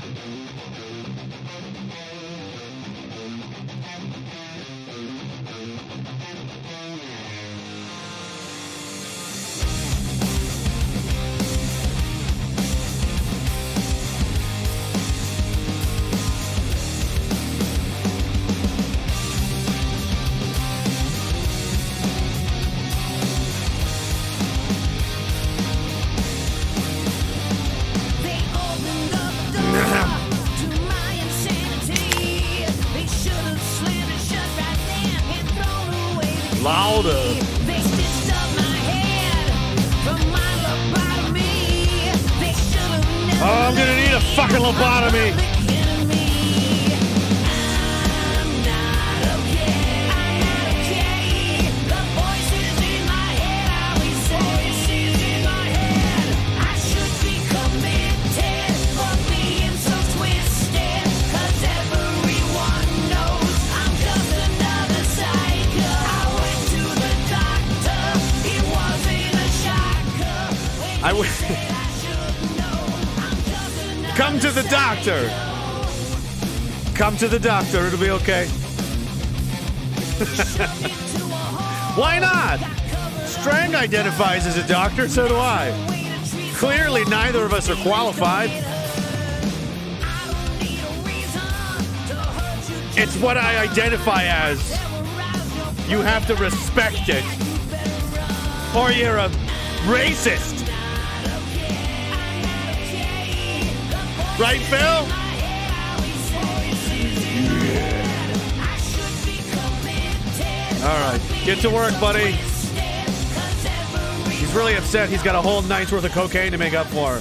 They to the doctor. It'll be okay. Why not? Strang identifies as a doctor, so do I. Clearly, neither of us are qualified. It's what I identify as. You have to respect it. Or you're a racist. Right, Phil? All right, get to work, buddy. He's really upset. He's got a whole night's worth of cocaine to make up for.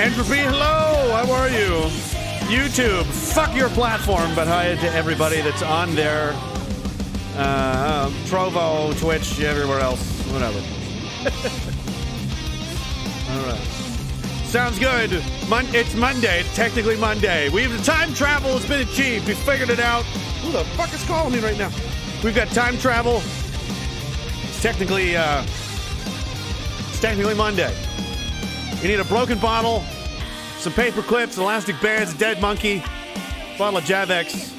Entropy, hello. How are you? YouTube, fuck your platform, but hi to everybody that's on there. Uh, Trovo, Twitch, everywhere else, whatever. All right. Sounds good. Mon- it's Monday. It's technically Monday. We've time travel has been achieved. We figured it out. Who the fuck is calling me right now? We've got time travel. It's technically uh, it's technically Monday. You need a broken bottle, some paper clips, elastic bands, a dead monkey, bottle of Javex.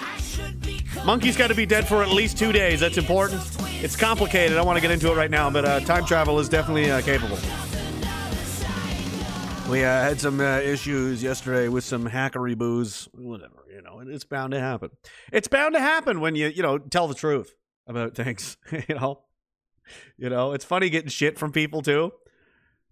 Monkey's got to be dead for at least two days. That's important. It's complicated. I want to get into it right now, but uh, time travel is definitely uh, capable. We uh, had some uh, issues yesterday with some hackery booze. Whatever, you know, it's bound to happen. It's bound to happen when you, you know, tell the truth about things. you know, you know, it's funny getting shit from people too.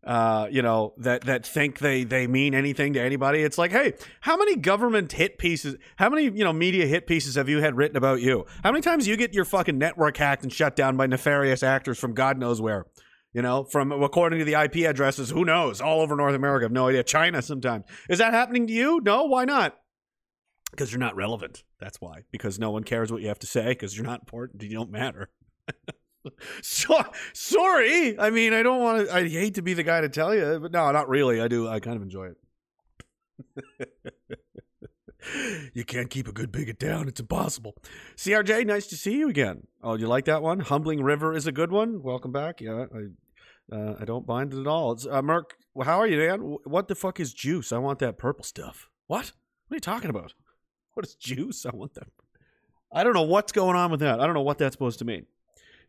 Uh, you know that that think they they mean anything to anybody. It's like, hey, how many government hit pieces? How many you know media hit pieces have you had written about you? How many times you get your fucking network hacked and shut down by nefarious actors from God knows where? You know, from according to the IP addresses, who knows? All over North America, I have no idea. China sometimes. Is that happening to you? No, why not? Because you're not relevant. That's why. Because no one cares what you have to say. Because you're not important. You don't matter. so, sorry. I mean, I don't want to. I hate to be the guy to tell you, but no, not really. I do. I kind of enjoy it. you can't keep a good bigot down. It's impossible. CRJ, nice to see you again. Oh, you like that one? Humbling River is a good one. Welcome back. Yeah, I, uh, I don't mind it at all. It's uh, Merc. How are you, man? What the fuck is juice? I want that purple stuff. What? What are you talking about? What is juice? I want that. I don't know what's going on with that. I don't know what that's supposed to mean.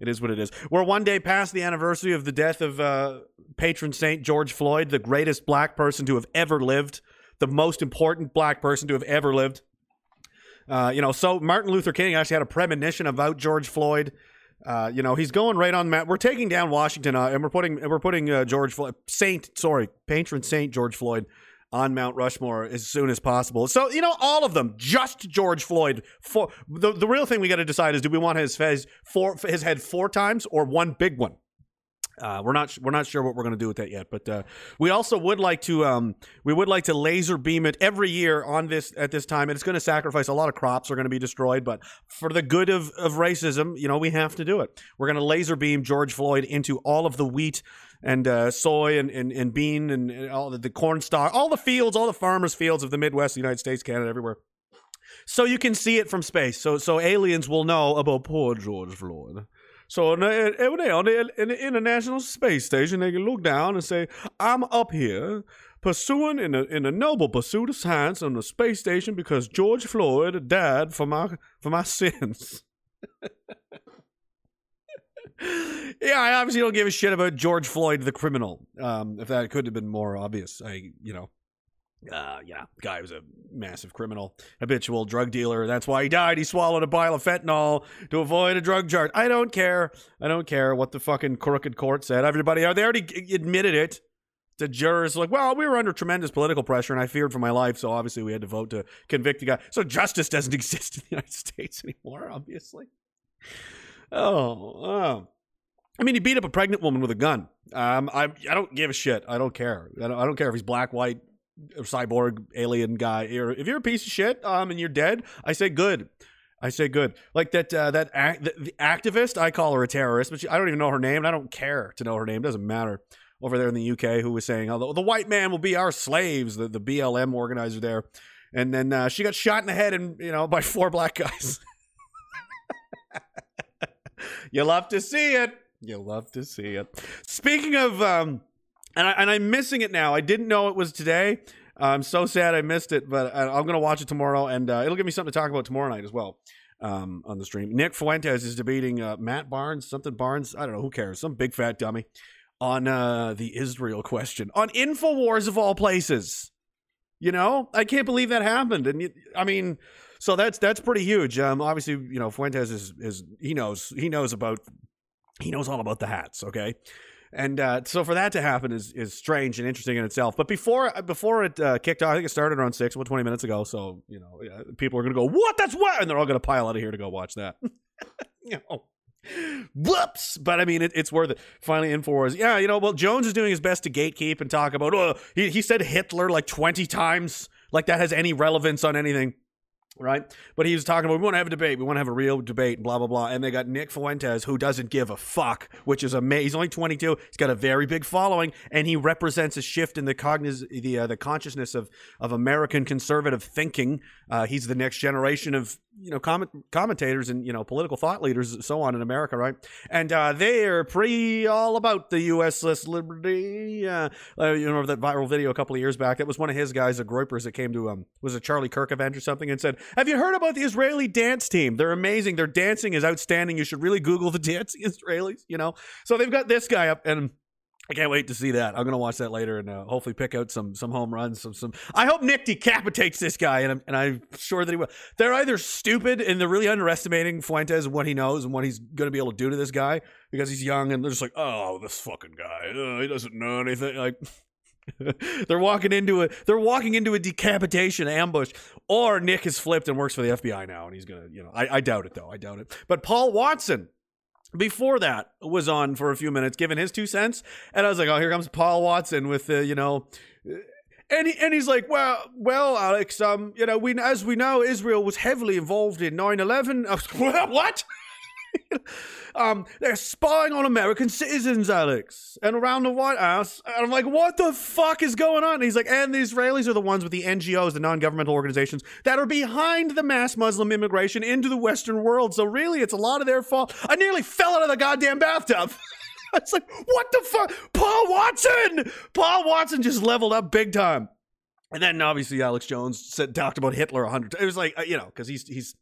It is what it is. We're one day past the anniversary of the death of uh, patron saint George Floyd, the greatest black person to have ever lived, the most important black person to have ever lived. Uh, you know, so Martin Luther King actually had a premonition about George Floyd. Uh, you know, he's going right on. Matt. We're taking down Washington, uh, and we're putting and we're putting uh, George Floyd, Saint, sorry, patron saint George Floyd, on Mount Rushmore as soon as possible. So you know, all of them, just George Floyd. For the the real thing we got to decide is, do we want his his four his head four times or one big one? Uh, we're not we're not sure what we're going to do with that yet, but uh, we also would like to um, we would like to laser beam it every year on this at this time, and it's going to sacrifice a lot of crops are going to be destroyed, but for the good of of racism, you know, we have to do it. We're going to laser beam George Floyd into all of the wheat and uh, soy and, and, and bean and, and all the, the corn stalk, all the fields, all the farmers' fields of the Midwest, the United States, Canada, everywhere. So you can see it from space. So so aliens will know about poor George Floyd. So every day on the, in the International Space Station, they can look down and say, "I'm up here." Pursuing in a in a noble pursuit of science on the space station because George Floyd died for my for my sins. yeah, I obviously don't give a shit about George Floyd, the criminal. Um, if that could have been more obvious, I, you know, uh, yeah, guy was a massive criminal, habitual drug dealer. That's why he died. He swallowed a vial of fentanyl to avoid a drug charge. I don't care. I don't care what the fucking crooked court said. Everybody, they already admitted it. The jurors like, well, we were under tremendous political pressure, and I feared for my life, so obviously we had to vote to convict the guy. So justice doesn't exist in the United States anymore, obviously. Oh, oh. I mean, he beat up a pregnant woman with a gun. Um, I I don't give a shit. I don't care. I don't, I don't care if he's black, white, cyborg, alien guy. If you're a piece of shit, um, and you're dead, I say good. I say good. Like that uh, that act, the, the activist, I call her a terrorist, but she, I don't even know her name, and I don't care to know her name. Doesn't matter. Over there in the UK, who was saying, "Oh, the, the white man will be our slaves." The the BLM organizer there, and then uh, she got shot in the head, and you know, by four black guys. you love to see it. You love to see it. Speaking of, um, and I, I'm missing it now. I didn't know it was today. I'm so sad I missed it, but I, I'm gonna watch it tomorrow, and uh, it'll give me something to talk about tomorrow night as well. Um, on the stream, Nick Fuentes is debating uh, Matt Barnes, something Barnes. I don't know who cares. Some big fat dummy on uh, the Israel question on Infowars of all places. You know, I can't believe that happened, and I mean, so that's that's pretty huge. Um, obviously, you know, Fuentes is is he knows he knows about he knows all about the hats. Okay. And uh, so for that to happen is is strange and interesting in itself. But before before it uh, kicked off, I think it started around six, about twenty minutes ago. So you know, people are gonna go, "What? That's what?" And they're all gonna pile out of here to go watch that. you know, whoops! But I mean, it, it's worth it. Finally, Infowars, yeah, you know, well, Jones is doing his best to gatekeep and talk about. Oh, he he said Hitler like twenty times, like that has any relevance on anything right? But he was talking about we want to have a debate, we want to have a real debate, blah blah blah. And they got Nick Fuentes, who doesn't give a fuck, which is amazing. He's only 22. He's got a very big following, and he represents a shift in the cogniz- the uh, the consciousness of of American conservative thinking. Uh, he's the next generation of you know comment- commentators and you know political thought leaders, and so on in America, right? And uh, they are pretty all about the USS Liberty. Uh, uh, you remember that viral video a couple of years back. That was one of his guys, the Groypers, that came to um was a Charlie Kirk event or something, and said, "Have you heard about the Israeli dance team? They're amazing. Their dancing is outstanding. You should really Google the dancing Israelis." You know, so they've got this guy up and. I can't wait to see that. I'm gonna watch that later and uh, hopefully pick out some some home runs. Some some. I hope Nick decapitates this guy, and I'm and I'm sure that he will. They're either stupid and they're really underestimating Fuentes and what he knows and what he's gonna be able to do to this guy because he's young, and they're just like, oh, this fucking guy, uh, he doesn't know anything. Like they're walking into a they're walking into a decapitation ambush, or Nick has flipped and works for the FBI now, and he's gonna, you know, I, I doubt it though. I doubt it. But Paul Watson before that was on for a few minutes giving his two cents. And i was like oh here comes paul watson with the you know and he, and he's like well well alex um you know we as we know israel was heavily involved in 9-11 was, what um they're spying on american citizens alex and around the white house and i'm like what the fuck is going on and he's like and the israelis are the ones with the ngos the non-governmental organizations that are behind the mass muslim immigration into the western world so really it's a lot of their fault i nearly fell out of the goddamn bathtub It's like, what the fuck? Paul Watson! Paul Watson just leveled up big time. And then obviously Alex Jones said talked about Hitler a hundred. It was like uh, you know because he's he's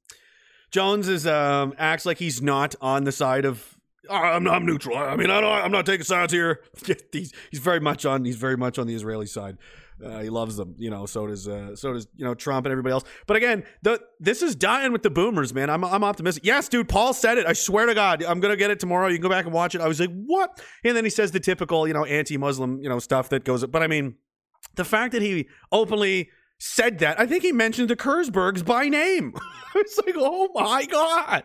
Jones is um acts like he's not on the side of. "Oh, I'm I'm neutral. I mean I don't, I'm not taking sides here. he's he's very much on he's very much on the Israeli side. Uh, he loves them, you know. So does uh, so does you know Trump and everybody else. But again, the this is dying with the boomers, man. I'm I'm optimistic. Yes, dude. Paul said it. I swear to God, I'm gonna get it tomorrow. You can go back and watch it. I was like, what? And then he says the typical, you know, anti-Muslim, you know, stuff that goes. But I mean, the fact that he openly said that, I think he mentioned the Kurzbergs by name. it's like, oh my God.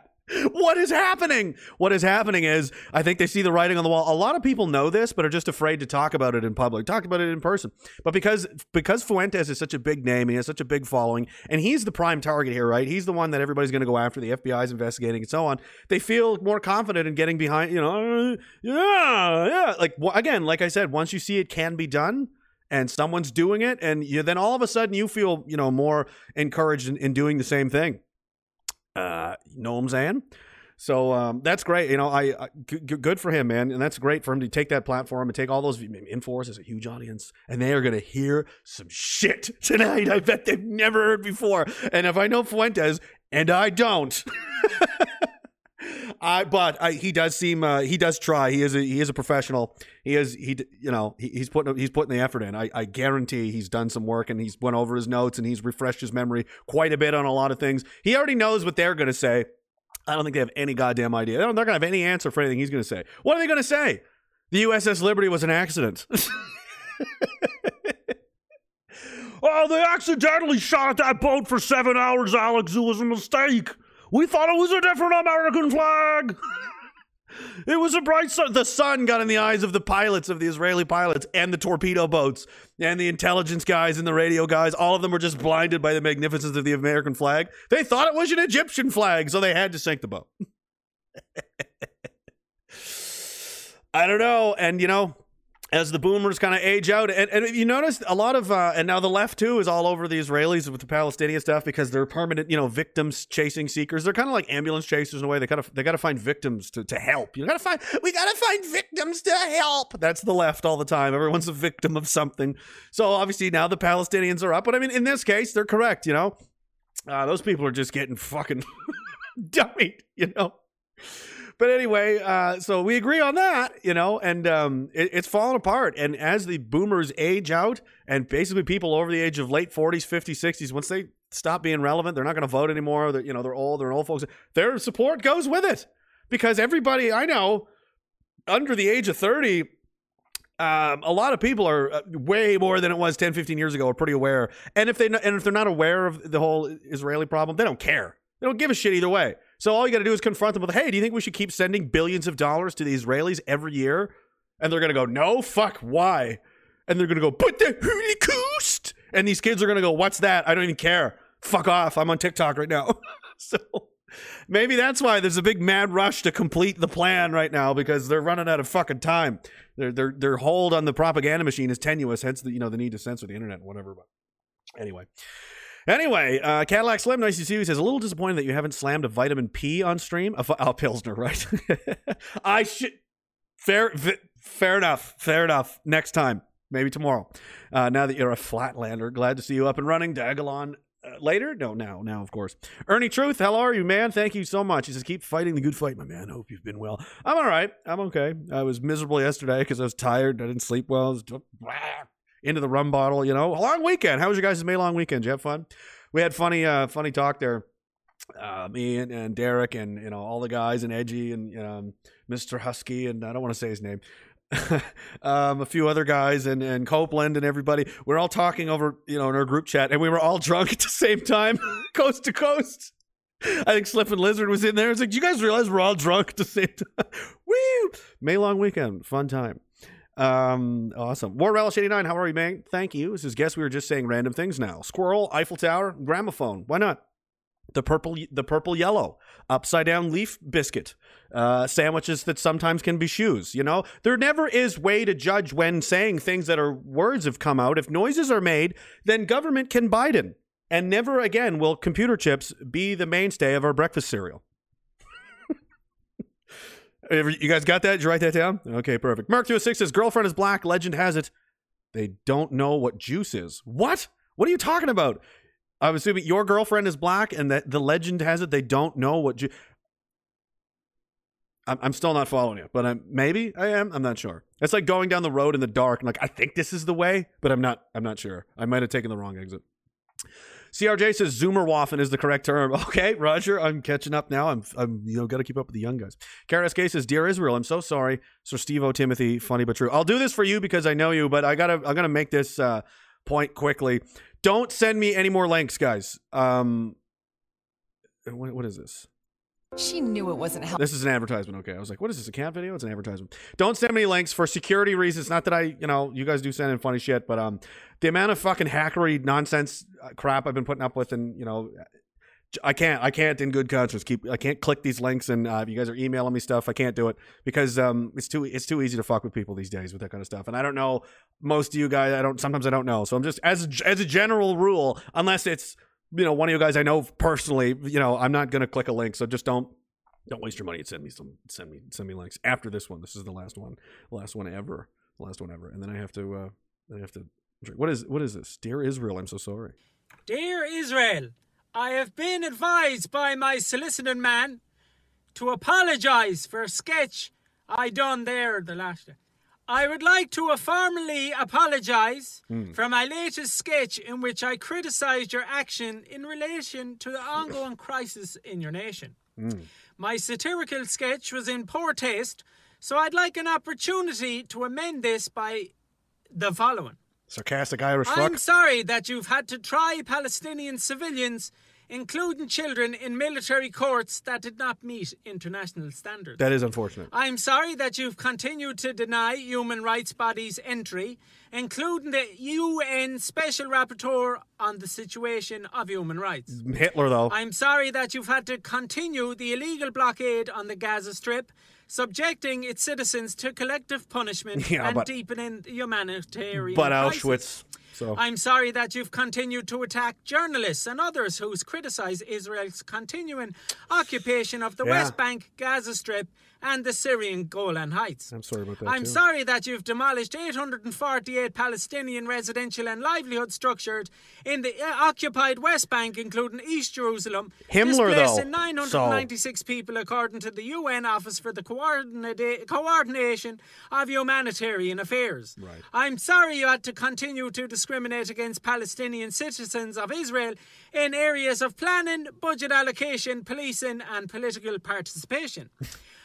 What is happening? What is happening is I think they see the writing on the wall. A lot of people know this, but are just afraid to talk about it in public, talk about it in person. But because because Fuentes is such a big name, he has such a big following, and he's the prime target here, right? He's the one that everybody's going to go after. The FBI is investigating and so on. They feel more confident in getting behind. You know, "Uh, yeah, yeah. Like again, like I said, once you see it can be done, and someone's doing it, and you, then all of a sudden you feel you know more encouraged in, in doing the same thing. Uh, you? So um, that's great. You know, I, I g- good for him, man, and that's great for him to take that platform and take all those. Infowars is a huge audience, and they are going to hear some shit tonight. I bet they've never heard before. And if I know Fuentes, and I don't. I but I, he does seem uh, he does try. He is a, he is a professional. He is he you know he, he's putting he's putting the effort in. I, I guarantee he's done some work and he's went over his notes and he's refreshed his memory quite a bit on a lot of things. He already knows what they're going to say. I don't think they have any goddamn idea. They don't, they're going to have any answer for anything he's going to say. What are they going to say? The USS Liberty was an accident. oh, they accidentally shot at that boat for seven hours, Alex. It was a mistake. We thought it was a different American flag. it was a bright sun. The sun got in the eyes of the pilots, of the Israeli pilots, and the torpedo boats, and the intelligence guys and the radio guys. All of them were just blinded by the magnificence of the American flag. They thought it was an Egyptian flag, so they had to sink the boat. I don't know. And, you know, as the boomers kind of age out, and, and you notice a lot of, uh, and now the left too is all over the Israelis with the Palestinian stuff because they're permanent, you know, victims chasing seekers. They're kind of like ambulance chasers in a way. They gotta, they gotta find victims to, to help. You gotta find, we gotta find victims to help. That's the left all the time. Everyone's a victim of something. So obviously now the Palestinians are up, but I mean, in this case, they're correct. You know, uh, those people are just getting fucking dummied. You know. But anyway, uh, so we agree on that, you know, and um, it, it's falling apart. And as the boomers age out, and basically people over the age of late 40s, 50s, 60s, once they stop being relevant, they're not going to vote anymore. They're, you know, they're old, they're old folks. Their support goes with it because everybody I know under the age of 30 um, a lot of people are uh, way more than it was 10, 15 years ago are pretty aware. And if they and if they're not aware of the whole Israeli problem, they don't care. They don't give a shit either way. So all you got to do is confront them with, "Hey, do you think we should keep sending billions of dollars to the Israelis every year?" And they're going to go, "No, fuck, why?" And they're going to go, "But the Holocaust." And these kids are going to go, "What's that? I don't even care. Fuck off. I'm on TikTok right now." so maybe that's why there's a big mad rush to complete the plan right now because they're running out of fucking time. Their their their hold on the propaganda machine is tenuous, hence the you know the need to censor the internet and whatever. But anyway. Anyway, uh, Cadillac Slim, nice to see you. He says, a little disappointed that you haven't slammed a vitamin P on stream. A, Pilsner, right? I should. Fair, fair enough. Fair enough. Next time, maybe tomorrow. Uh, now that you're a flatlander, glad to see you up and running. Dagalon uh, later? No, now, now, of course. Ernie Truth, how are you, man? Thank you so much. He says, keep fighting the good fight, my man. Hope you've been well. I'm all right. I'm okay. I was miserable yesterday because I was tired. I didn't sleep well. Into the rum bottle, you know. A long weekend. How was your guys' May long weekend? Did you have fun? We had funny, uh, funny talk there. Uh, me and, and Derek and you know all the guys and Edgy and um, Mr. Husky and I don't want to say his name. um, a few other guys and, and Copeland and everybody. We're all talking over, you know, in our group chat, and we were all drunk at the same time, coast to coast. I think Slip and Lizard was in there. It's like, do you guys realize we're all drunk at the same time? Woo! May long weekend, fun time. Um, awesome. War Relish 89, how are you, man? Thank you. This is guess we were just saying random things now. Squirrel, Eiffel Tower, gramophone. Why not? The purple, the purple yellow, upside down leaf biscuit, uh, sandwiches that sometimes can be shoes. You know, there never is way to judge when saying things that are words have come out. If noises are made, then government can Biden, and never again will computer chips be the mainstay of our breakfast cereal. You guys got that? Did you write that down? Okay, perfect. Mark 206 says girlfriend is black. Legend has it. They don't know what juice is. What? What are you talking about? I'm assuming your girlfriend is black and that the legend has it they don't know what juice. I'm, still not following you, but I'm maybe I am. I'm not sure. It's like going down the road in the dark and like I think this is the way, but I'm not. I'm not sure. I might have taken the wrong exit. CRJ says Zoomerwaffen is the correct term. Okay, Roger, I'm catching up now. I'm, I'm you know, got to keep up with the young guys. KRSK says, "Dear Israel, I'm so sorry, Sir Steve O. Timothy. Funny but true. I'll do this for you because I know you, but I gotta, I'm gonna make this uh, point quickly. Don't send me any more links, guys. Um, what, what is this? She knew it wasn't helpful. This is an advertisement. Okay, I was like, "What is this? A cat video?" It's an advertisement. Don't send me links for security reasons. Not that I, you know, you guys do send in funny shit, but um, the amount of fucking hackery nonsense uh, crap I've been putting up with, and you know, I can't, I can't in good conscience keep, I can't click these links, and uh, if you guys are emailing me stuff, I can't do it because um, it's too, it's too easy to fuck with people these days with that kind of stuff, and I don't know most of you guys. I don't. Sometimes I don't know, so I'm just as as a general rule, unless it's you know one of you guys I know personally, you know, I'm not gonna click a link, so just don't Don't waste your money. and Send me some. Send me send me links after this one. This is the last one. Last one ever. Last one ever. And then I have to. uh I have to. drink. What is what is this? Dear Israel, I'm so sorry. Dear Israel, I have been advised by my solicitor man to apologise for a sketch I done there the last day. I would like to formally apologise hmm. for my latest sketch in which I criticised your action in relation to the ongoing crisis in your nation. Hmm. My satirical sketch was in poor taste, so I'd like an opportunity to amend this by the following. Sarcastic Irish I'm sorry that you've had to try Palestinian civilians, including children, in military courts that did not meet international standards. That is unfortunate. I'm sorry that you've continued to deny human rights bodies entry, including the UN Special Rapporteur on the situation of human rights. Hitler though. I'm sorry that you've had to continue the illegal blockade on the Gaza Strip, subjecting its citizens to collective punishment Yeah, and but- deepening the humanitarian but crisis. Auschwitz. So I'm sorry that you've continued to attack journalists and others who criticise Israel's continuing occupation of the Yeah. West Bank, Gaza Strip, and the Syrian Golan Heights. I'm sorry about that. I'm too. sorry that you've demolished 848 Palestinian residential and livelihood structures in the uh, occupied West Bank, including East Jerusalem, Himmler, though. 996 people, according to the UN Office for the Coordination of Humanitarian Affairs. Right. I'm sorry you had to continue to discriminate against Palestinian citizens of Israel in areas of planning, budget allocation, policing, and political participation.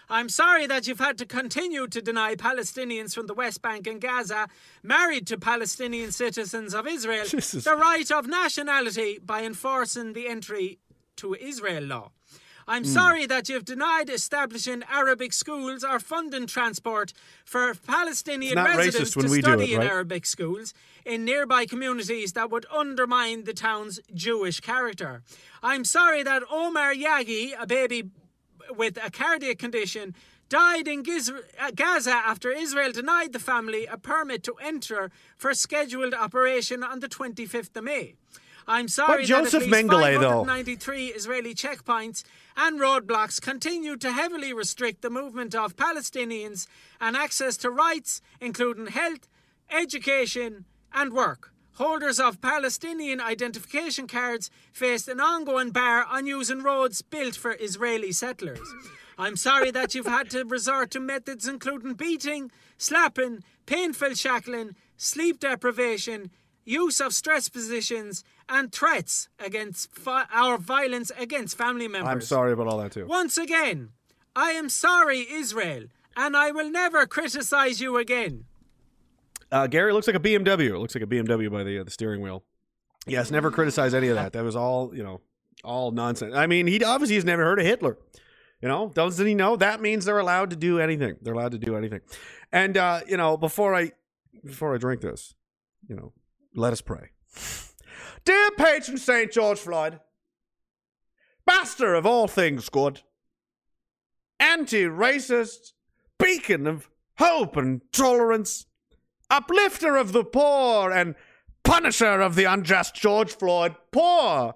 I'm sorry that you've had to continue to deny Palestinians from the West Bank and Gaza married to Palestinian citizens of Israel is- the right of nationality by enforcing the entry to Israel law. I'm Hmm. sorry that you've denied establishing Arabic schools or funding transport for Palestinian residents to study it, in? Arabic schools in nearby communities that would undermine the town's Jewish character. I'm sorry that Omar Yagi, a baby with a cardiac condition, died in uh, Gaza after Israel denied the family a permit to enter for scheduled operation on the 25th of May. I'm sorry But that Joseph at least Mengele, though. 593 Israeli checkpoints and roadblocks continue to heavily restrict the movement of Palestinians and access to rights, including health, education, and work. Holders of Palestinian identification cards faced an ongoing bar on using roads built for Israeli settlers. I'm sorry that you've had to resort to methods including beating, slapping, painful shackling, sleep deprivation, use of stress positions, and threats against fi- our violence against family members. I'm sorry about all that too. Once again, I am sorry, Israel, and I will never criticize you again. Uh, Gary looks like a BMW. It looks like a BMW by the uh, the steering wheel. Yes, never criticize any of that. That was all you know, all nonsense. I mean, he obviously has never heard of Hitler. You know, doesn't he know that means they're allowed to do anything? They're allowed to do anything. And uh, you know, before I before I drink this, you know, let us pray. Dear patron Saint George Floyd, master of all things good, anti-racist, beacon of hope and tolerance, uplifter of the poor and punisher of the unjust George Floyd, poor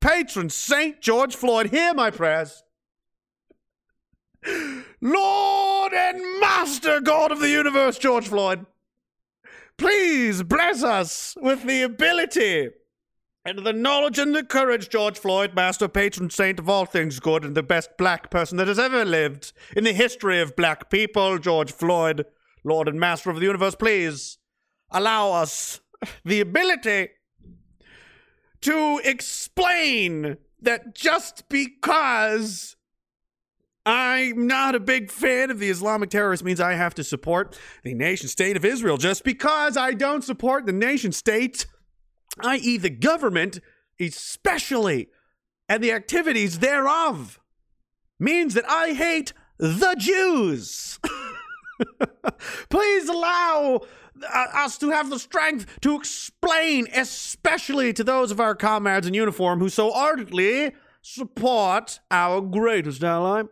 patron Saint George Floyd, hear my prayers. Lord and Master God of the universe, George Floyd, please bless us with the ability and the knowledge and the courage, George Floyd, master, patron saint of all things good, and the best black person that has ever lived in the history of black people, George Floyd, Lord and Master of the universe, please allow us the ability to explain that just because I'm not a big fan of the Islamic terrorists means I have to support the nation state of Israel. Just because I don't support the nation state i.e., the government, especially, and the activities thereof, means that I hate the Jews. Please allow uh, us to have the strength to explain, especially to those of our comrades in uniform who so ardently support our greatest ally.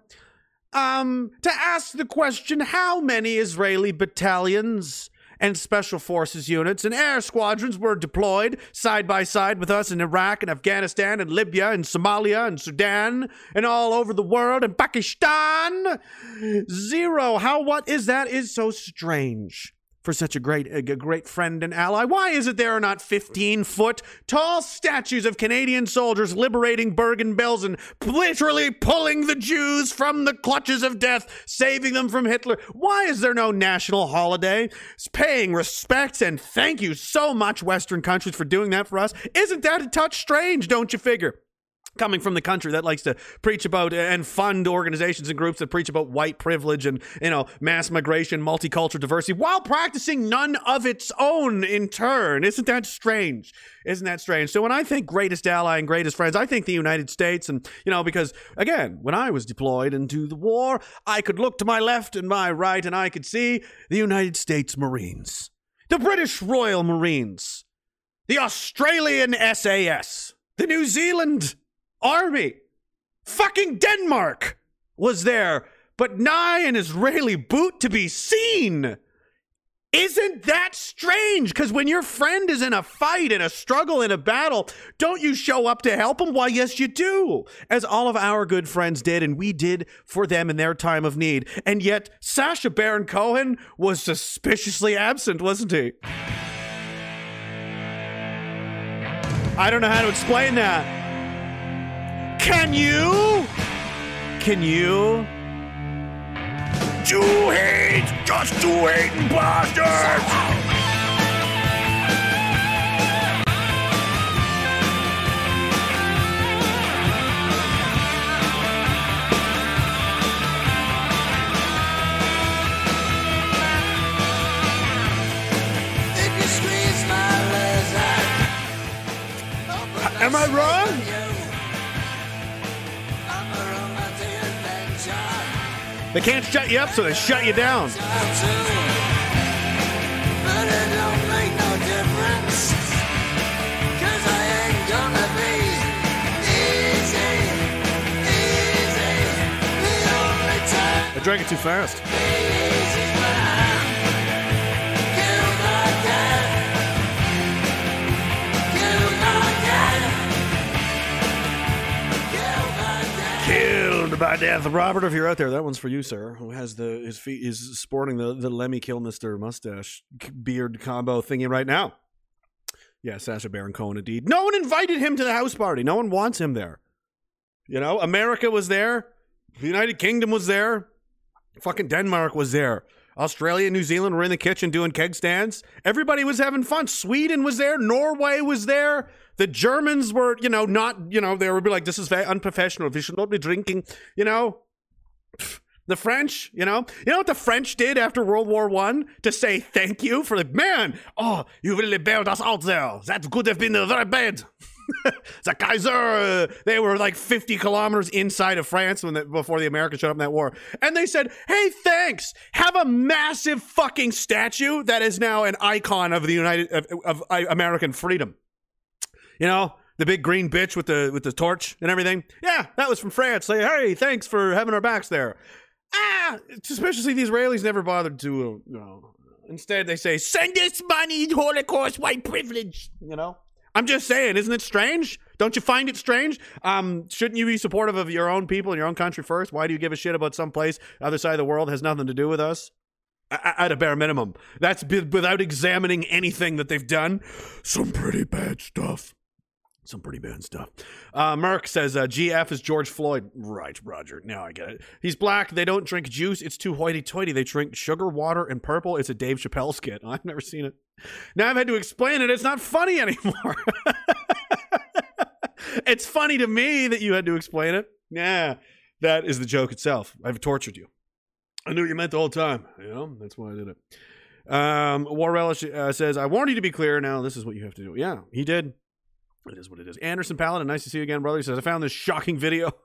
Um, to ask the question how many Israeli battalions and special forces units and air squadrons were deployed side by side with us in Iraq and Afghanistan and Libya and Somalia and Sudan and all over the world and Pakistan. Zero. How what is that is so strange for such a great a great friend and ally? Why is it there are not 15 foot tall statues of Canadian soldiers liberating Bergen-Belsen literally pulling the Jews from the clutches of death, saving them from Hitler? Why is there no national holiday? It's paying respects and thank you so much, Western countries, for doing that for us. Isn't that a touch strange, don't you figure? Coming from the country that likes to preach about and fund organizations and groups that preach about white privilege and you know mass migration multicultural diversity while practicing none of its own in turn. Isn't that strange? Isn't that strange? So when i think greatest ally and greatest friends i think the united states and you know because again when i was deployed into the war i could look to my left and my right and i could see the united states marines the british royal marines the australian sas the new zealand army. Fucking Denmark was there, but nigh an Israeli boot to be seen. Isn't that strange? Because when your friend is in a fight, in a struggle, in a battle, don't you show up to help him? Why, yes, you do. As all of our good friends did, and we did for them in their time of need. And yet, Sacha Baron Cohen was suspiciously absent, wasn't he? I don't know how to explain that. Can you? Can you? Do hate, just do hating bastards! If you squeeze my lizard, Am I wrong? They can't shut you up, so they shut you down. But it don't make no difference. 'Cause I ain't gonna be easy, easy. The only time I drank it too fast. easy death. Killed by death. Robert, if you're out there, that one's for you, sir. Who has the his feet is sporting the the Lemmy Kilmister mustache beard combo thingy right now. Yeah, Sacha Baron Cohen, indeed. No one invited him to the house party. No one wants him there. You know, America was there. The United Kingdom was there. Fucking Denmark was there. Australia, New Zealand were in the kitchen doing keg stands. Everybody was having fun. Sweden was there. Norway was there. The Germans were, you know, not, you know, they would be like, this is very unprofessional. We should not be drinking, you know. The French, you know, you know what the French did after World War One to say thank you for the man. Oh, you really bailed us out there. That could have been very bad. The Kaiser, uh, they were like 50 kilometers inside of France when the, before the Americans showed up in that war. And they said, hey, thanks. Have a massive fucking statue that is now an icon of the United, of, of American freedom. You know, the big green bitch with the with the torch and everything. Yeah, that was from France. Say, hey, thanks for having our backs there. Ah, suspiciously, the Israelis never bothered to. Uh, you know, instead, they say, send us money, Holocaust, white privilege. You know, I'm just saying, isn't it strange? Don't you find it strange? Um, shouldn't you be supportive of your own people and your own country first? Why do you give a shit about some place other side of the world has nothing to do with us? A- At a bare minimum, that's b- without examining anything that they've done. Some pretty bad stuff. Some pretty bad stuff. Uh, Merck says uh, GF is George Floyd. Right, Roger. Now I get it. He's black. They don't drink juice. It's too hoity-toity. They drink sugar, water, and purple. It's a Dave Chappelle skit. I've never seen it. Now I've had to explain it. It's not funny anymore. it's funny to me that you had to explain it. Yeah, that is the joke itself. I've tortured you. I knew what you meant the whole time. You know, that's why I did it. Um, War Relish uh, says, I warned you to be clear. Now this is what you have to do. Yeah, he did. It is what it is. Anderson Paladin, nice to see you again, brother. He says, I found this shocking video.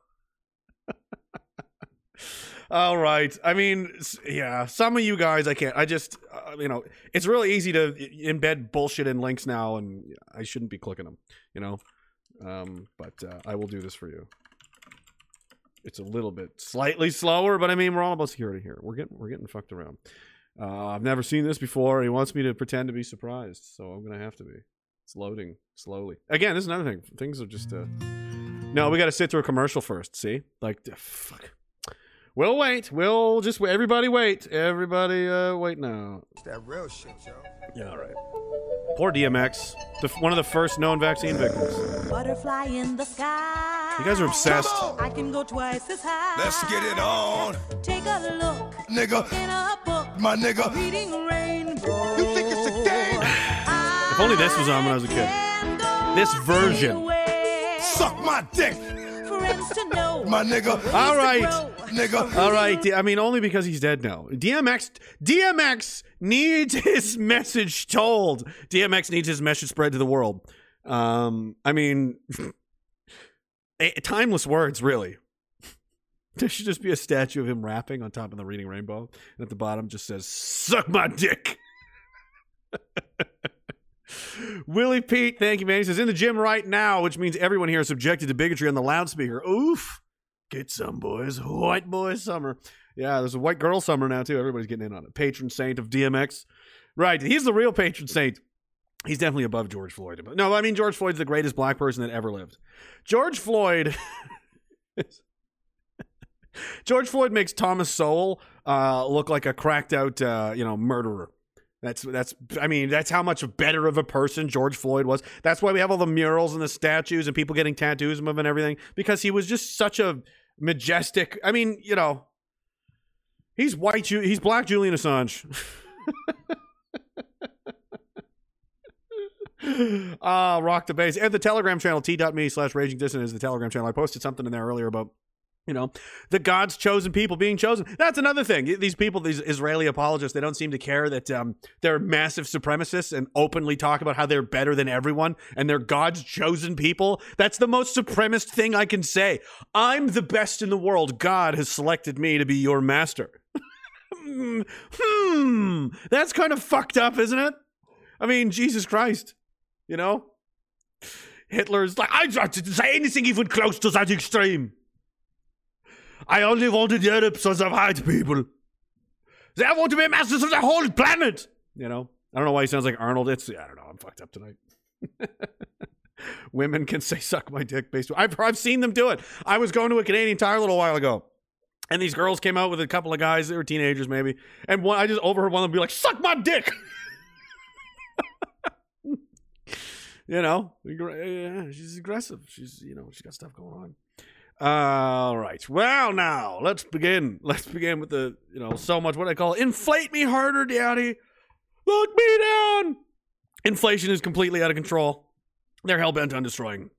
All right. I mean, yeah, some of you guys, I can't. I just, uh, you know, it's really easy to embed bullshit in links now, and I shouldn't be clicking them, you know? Um, but uh, I will do this for you. It's a little bit slightly slower, but I mean, we're all about security here. We're getting, we're getting fucked around. Uh, I've never seen this before. He wants me to pretend to be surprised, so I'm gonna have to be. It's loading slowly. Again, this is another thing. Things are just. Uh... No, we got to sit through a commercial first. See, like, fuck. We'll wait. We'll just wait. Everybody wait. Everybody uh, wait now. It's That real shit, yo. Yeah, all right. Poor DMX, the, one of the first known vaccine victims. Butterfly in the sky. You guys are obsessed. I can go twice as high. Let's get it on, Take a look nigga. in a book. My nigga. Reading rainbow. You think it's a game? If only this was on when I was a kid. This version. Suck my dick, Friends to know. my nigga. All right. Nigga. All right. I mean, only because he's dead now. DMX, DMX needs his message told. DMX needs his message spread to the world. Um, I mean, eh, timeless words, really. There should just be a statue of him rapping on top of the Reading Rainbow, and at the bottom just says "Suck my dick." Willie Pete, thank you, man. He says in the gym right now, which means everyone here is subjected to bigotry on the loudspeaker. Oof. Get some boys, white boy summer. Yeah, there's a white girl summer now too. Everybody's getting in on it. Patron saint of DMX. Right, he's the real patron saint. He's definitely above George Floyd. No, I mean George Floyd's the greatest black person that ever lived. George Floyd. George Floyd makes Thomas Sowell uh, look like a cracked out, uh, you know, murderer. That's that's. I mean, that's how much better of a person George Floyd was. That's why we have all the murals and the statues and people getting tattoos of him and everything because he was just such a majestic. I mean, you know, he's white. He's black Julian Assange. Ah, rock the base. And the Telegram channel, t.me slash raging dissident is the Telegram channel. I posted something in there earlier about, you know, the God's chosen people being chosen. That's another thing. These people, these Israeli apologists, they don't seem to care that um, they're massive supremacists and openly talk about how they're better than everyone and they're God's chosen people. That's the most supremacist thing I can say. I'm the best in the world. God has selected me to be your master. hmm, hmm. That's kind of fucked up, isn't it? I mean, Jesus Christ. You know? Hitler's like, I didn't say anything even close to that extreme. I only wanted Europe sons of white people. They want to be masters of the whole planet. You know? I don't know why he sounds like Arnold. It's, I don't know. I'm fucked up tonight. Women can say suck my dick based I've, I've seen them do it. I was going to a Canadian Tire a little while ago. And these girls came out with a couple of guys. They were teenagers, maybe. And one, I just overheard one of them be like, "Suck my dick." you know, she's aggressive. She's, you know, she's got stuff going on. All right. Well, now let's begin. Let's begin with the, you know, so much what I call inflate me harder, daddy. Look me down. Inflation is completely out of control. They're hell bent on destroying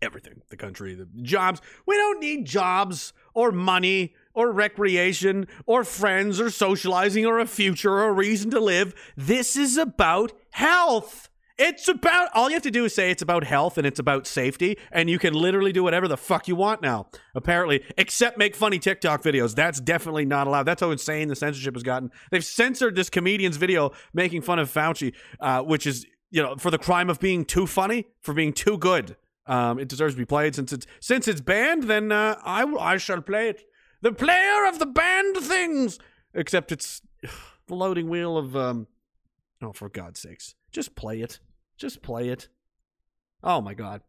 everything the country, the jobs. We don't need jobs or money or recreation or friends or socializing or a future or a reason to live. This is about health. It's about all you have to do is say it's about health and it's about safety, and you can literally do whatever the fuck you want now, apparently, except make funny TikTok videos. That's definitely not allowed. That's how insane the censorship has gotten. They've censored this comedian's video making fun of Fauci, uh, which is, you know, for the crime of being too funny, for being too good. Um, it deserves to be played since it's since it's banned. Then uh, I I shall play it. The player of the banned things, except it's the loading wheel of um. Oh, for God's sakes, just play it. Just play it. Oh my God.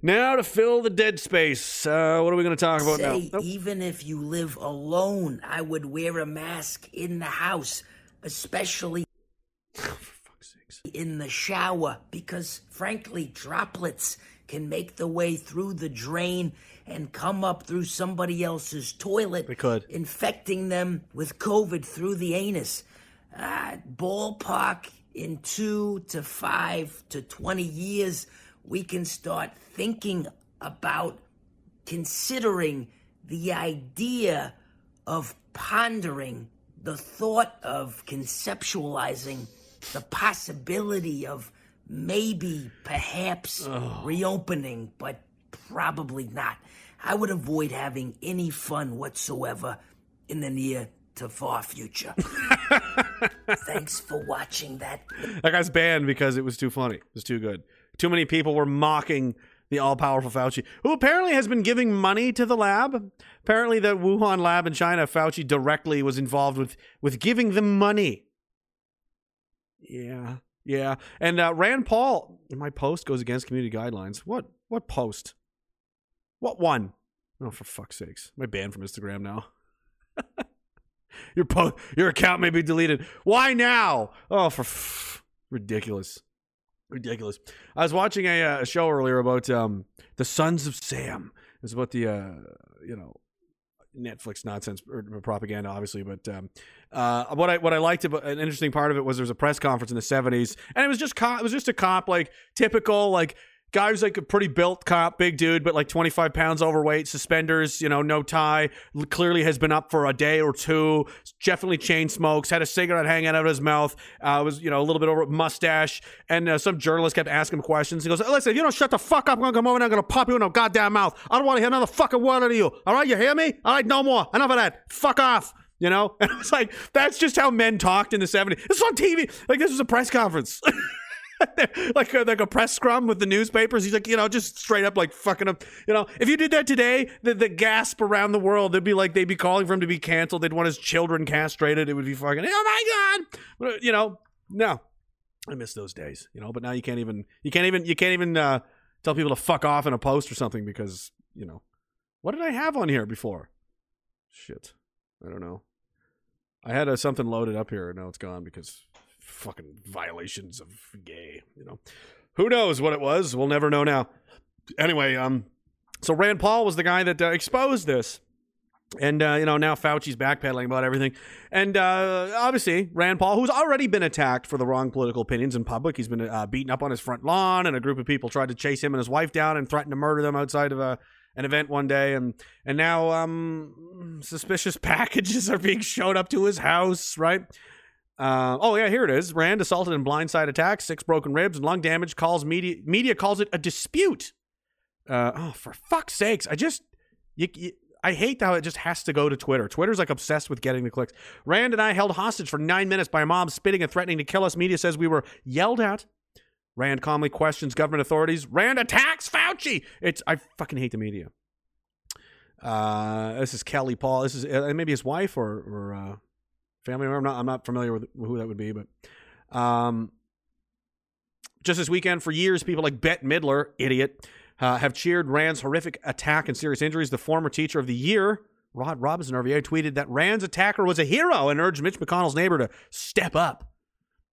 Now to fill the dead space. Uh, what are we going to talk about now? Nope. even if you live alone, I would wear a mask in the house, especially For fuck's sakes. in the shower, because frankly, droplets can make the way through the drain and come up through somebody else's toilet, They could. infecting them with COVID through the anus. Uh, ballpark in two to five to 20 years, we can start thinking about considering the idea of pondering the thought of conceptualizing the possibility of maybe, perhaps reopening, but probably not. I would avoid having any fun whatsoever in the near to far future. Thanks for watching that. That guy's banned because it was too funny. It was too good. Too many people were mocking the all powerful Fauci, who apparently has been giving money to the lab. Apparently, the Wuhan lab in China, Fauci directly was involved with with giving them money. Yeah, yeah. And uh, Rand Paul, my post goes against community guidelines. What? What post? What one? Oh, for fuck's sakes! Am I banned from Instagram now? your po- your account may be deleted. Why now? Oh, for f- ridiculous, ridiculous. I was watching a, uh, a show earlier about um, the Sons of Sam. It was about the uh, you know Netflix nonsense or propaganda, obviously. But um, uh, what I what I liked about an interesting part of it was there was a press conference in the seventies, and it was just cop, it was just a cop like typical like guy who's like a pretty built cop, big dude, but like twenty five pounds overweight, suspenders, you know, no tie, clearly has been up for a day or two, definitely chain smokes, had a cigarette hanging out of his mouth, uh, was you know a little bit over mustache, and uh, some journalist kept asking him questions. He goes, "Listen, if you don't shut the fuck up, I'm gonna come over and I'm gonna pop you in the goddamn mouth. I don't want to hear another fucking word out of you. All right, you hear me? All right, no more. Enough of that. Fuck off." You know, and I was like that's just how men talked in the '70s. This is on TV. Like this was a press conference. like a, like a press scrum with the newspapers. He's like, you know, just straight up like fucking up. You know, if you did that today, the, the gasp around the world, they'd be like, they'd be calling for him to be canceled. They'd want his children castrated. It would be fucking, oh my god, you know, no, I miss those days. You know, but now you can't even, you can't even, you can't even uh, tell people to fuck off in a post or something because you know, what did I have on here before? Shit, I don't know. I had uh, something loaded up here, and now it's gone because fucking violations of gay. You know, who knows what it was? We'll never know now. Anyway, um, so Rand Paul was the guy that uh, exposed this. And uh, you know now Fauci's backpedaling about everything, and uh, obviously Rand Paul, who's already been attacked for the wrong political opinions in public, he's been uh, beaten up on his front lawn, and a group of people tried to chase him and his wife down and threatened to murder them outside of a an event one day, and and now um, suspicious packages are being showed up to his house, right? Uh, oh yeah, here it is. Rand assaulted and blindside attack, six broken ribs and lung damage. Calls media media calls it a dispute. Uh, oh, for fuck's sakes! I just you, you, I hate how it just has to go to Twitter. Twitter's like obsessed with getting the clicks. Rand and I held hostage for nine minutes by a mob spitting and threatening to kill us. Media says we were yelled at. Rand calmly questions government authorities. Rand attacks Fauci. It's I fucking hate the media. Uh, this is Kelley Paul. This is uh, maybe his wife or or uh, family member. I'm not I'm not familiar with who that would be, but um, just this weekend, for years, people like Bette Midler, idiot, uh, have cheered Rand's horrific attack and serious injuries. The former teacher of the year, Rod Robinson RVA, tweeted that Rand's attacker was a hero and urged Mitch McConnell's neighbor to step up.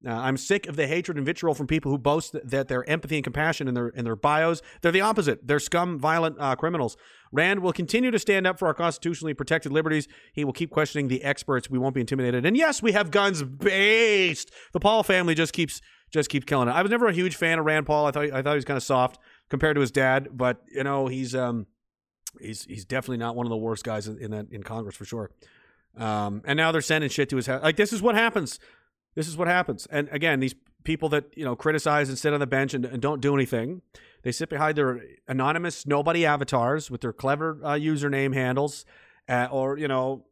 Uh, I'm sick of the hatred and vitriol from people who boast that, their empathy and compassion in their in their bios. They're the opposite. They're scum, violent uh, criminals. Rand will continue to stand up for our constitutionally protected liberties. He will keep questioning the experts. We won't be intimidated. And yes, we have guns based. The Paul family just keeps just keeps killing it. I was never a huge fan of Rand Paul. I thought I thought he was kind of soft compared to his dad, but you know he's um he's he's definitely not one of the worst guys in, in that in Congress for sure. Um, and now they're sending shit to his house. Like this is what happens. This is what happens. And again, these people that you know criticize and sit on the bench and, and don't do anything, they sit behind their anonymous nobody avatars with their clever uh, username handles, uh, or you know,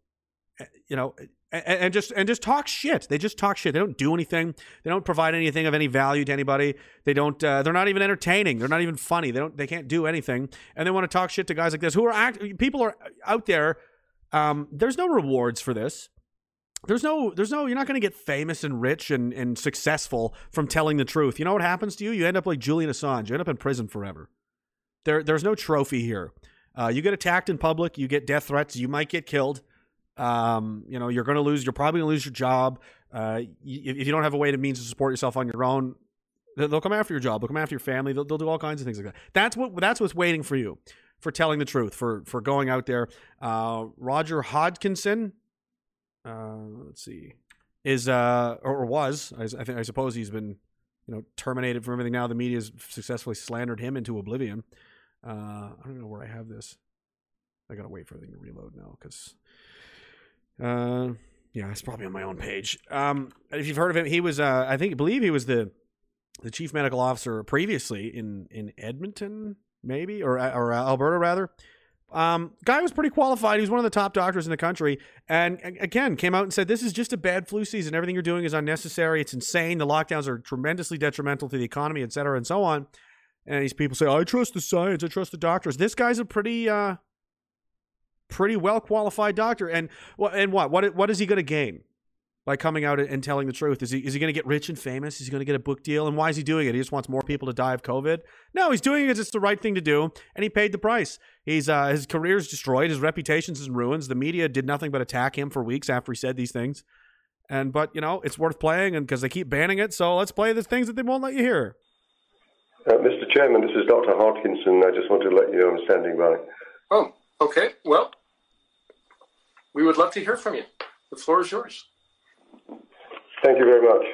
uh, you know, and, and just and just talk shit. They just talk shit. They don't do anything. They don't provide anything of any value to anybody. They don't. Uh, they're not even entertaining. They're not even funny. They don't. They can't do anything. And they want to talk shit to guys like this who are act. People are out there. Um, there's no rewards for this there's no there's no you're not going to get famous and rich and, and successful from telling the truth. You know what happens to you? You end up like julian assange. You end up in prison forever. There there's no trophy here. Uh, you get attacked in public you get death threats you might get killed. Um, you know you're going to lose you're probably going to lose your job. Uh, if you don't have a way to means to support yourself on your own they'll come after your job they'll come after your family they'll, they'll do all kinds of things like that. That's what that's what's waiting for you for telling the truth for for going out there. Uh, roger hodkinson uh, let's see, is uh or was I, I think I suppose he's been you know terminated from everything now. The media's successfully slandered him into oblivion. Uh, I don't know where I have this. I gotta wait for everything to reload now because, uh, yeah, it's probably on my own page. Um, if you've heard of him, he was uh, I think believe he was the the chief medical officer previously in in Edmonton, maybe or or Alberta rather. Um, guy was pretty qualified. He was one of the top doctors in the country, and again came out and said, "This is just a bad flu season. Everything you're doing is unnecessary. It's insane. The lockdowns are tremendously detrimental to the economy, et cetera, and so on." And these people say, "I trust the science. I trust the doctors." This guy's a pretty, uh, pretty well qualified doctor. And? And what? What? What is he going to gain by coming out and telling the truth? Is he is he going to get rich and famous? Is he going to get a book deal? And why is he doing it? He just wants more people to die of COVID. No, he's doing it because it's the right thing to do, and he paid the price. He's uh, his career's destroyed. His reputation's in ruins. The media did nothing but attack him for weeks after he said these things. And but you know it's worth playing, and because they keep banning it, so let's play the things that they won't let you hear. Uh, Mr. Chairman, this is Dr. Hodkinson. I just want to let you know I'm standing by. Oh, okay. Well, we would love to hear from you. The floor is yours. Thank you very much.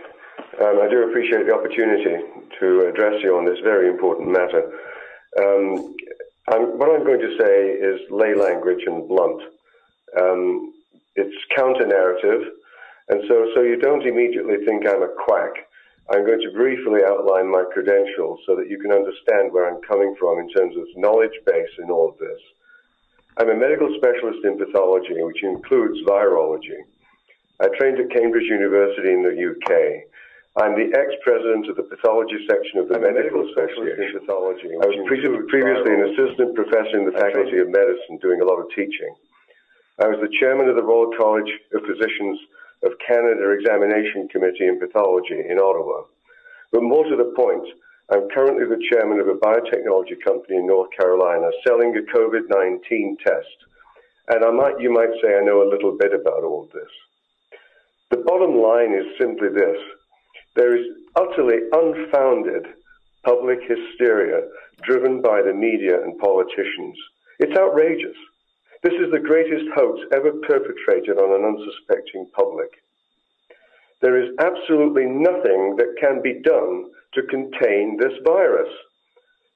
Um, I do appreciate the opportunity to address you on this very important matter. Um, I'm, what I'm going to say is lay language and blunt. Um, it's counter narrative, and so, so you don't immediately think I'm a quack. I'm going to briefly outline my credentials so that you can understand where I'm coming from in terms of knowledge base in all of this. I'm a medical specialist in pathology, which includes virology. I trained at Cambridge University in the UK. I'm the ex-president of the pathology section of the Medical Association. In pathology, I was pre- previously an assistant professor in the Faculty of Medicine doing a lot of teaching. I was the chairman of the Royal College of Physicians of Canada Examination Committee in Pathology in Ottawa. But more to the point, I'm currently the chairman of a biotechnology company in North Carolina selling a COVID 19 test. And I might, you might say I know a little bit about all this. The bottom line is simply this there is utterly unfounded public hysteria driven by the media and politicians. It's outrageous. This is the greatest hoax ever perpetrated on an unsuspecting public. There is absolutely nothing that can be done to contain this virus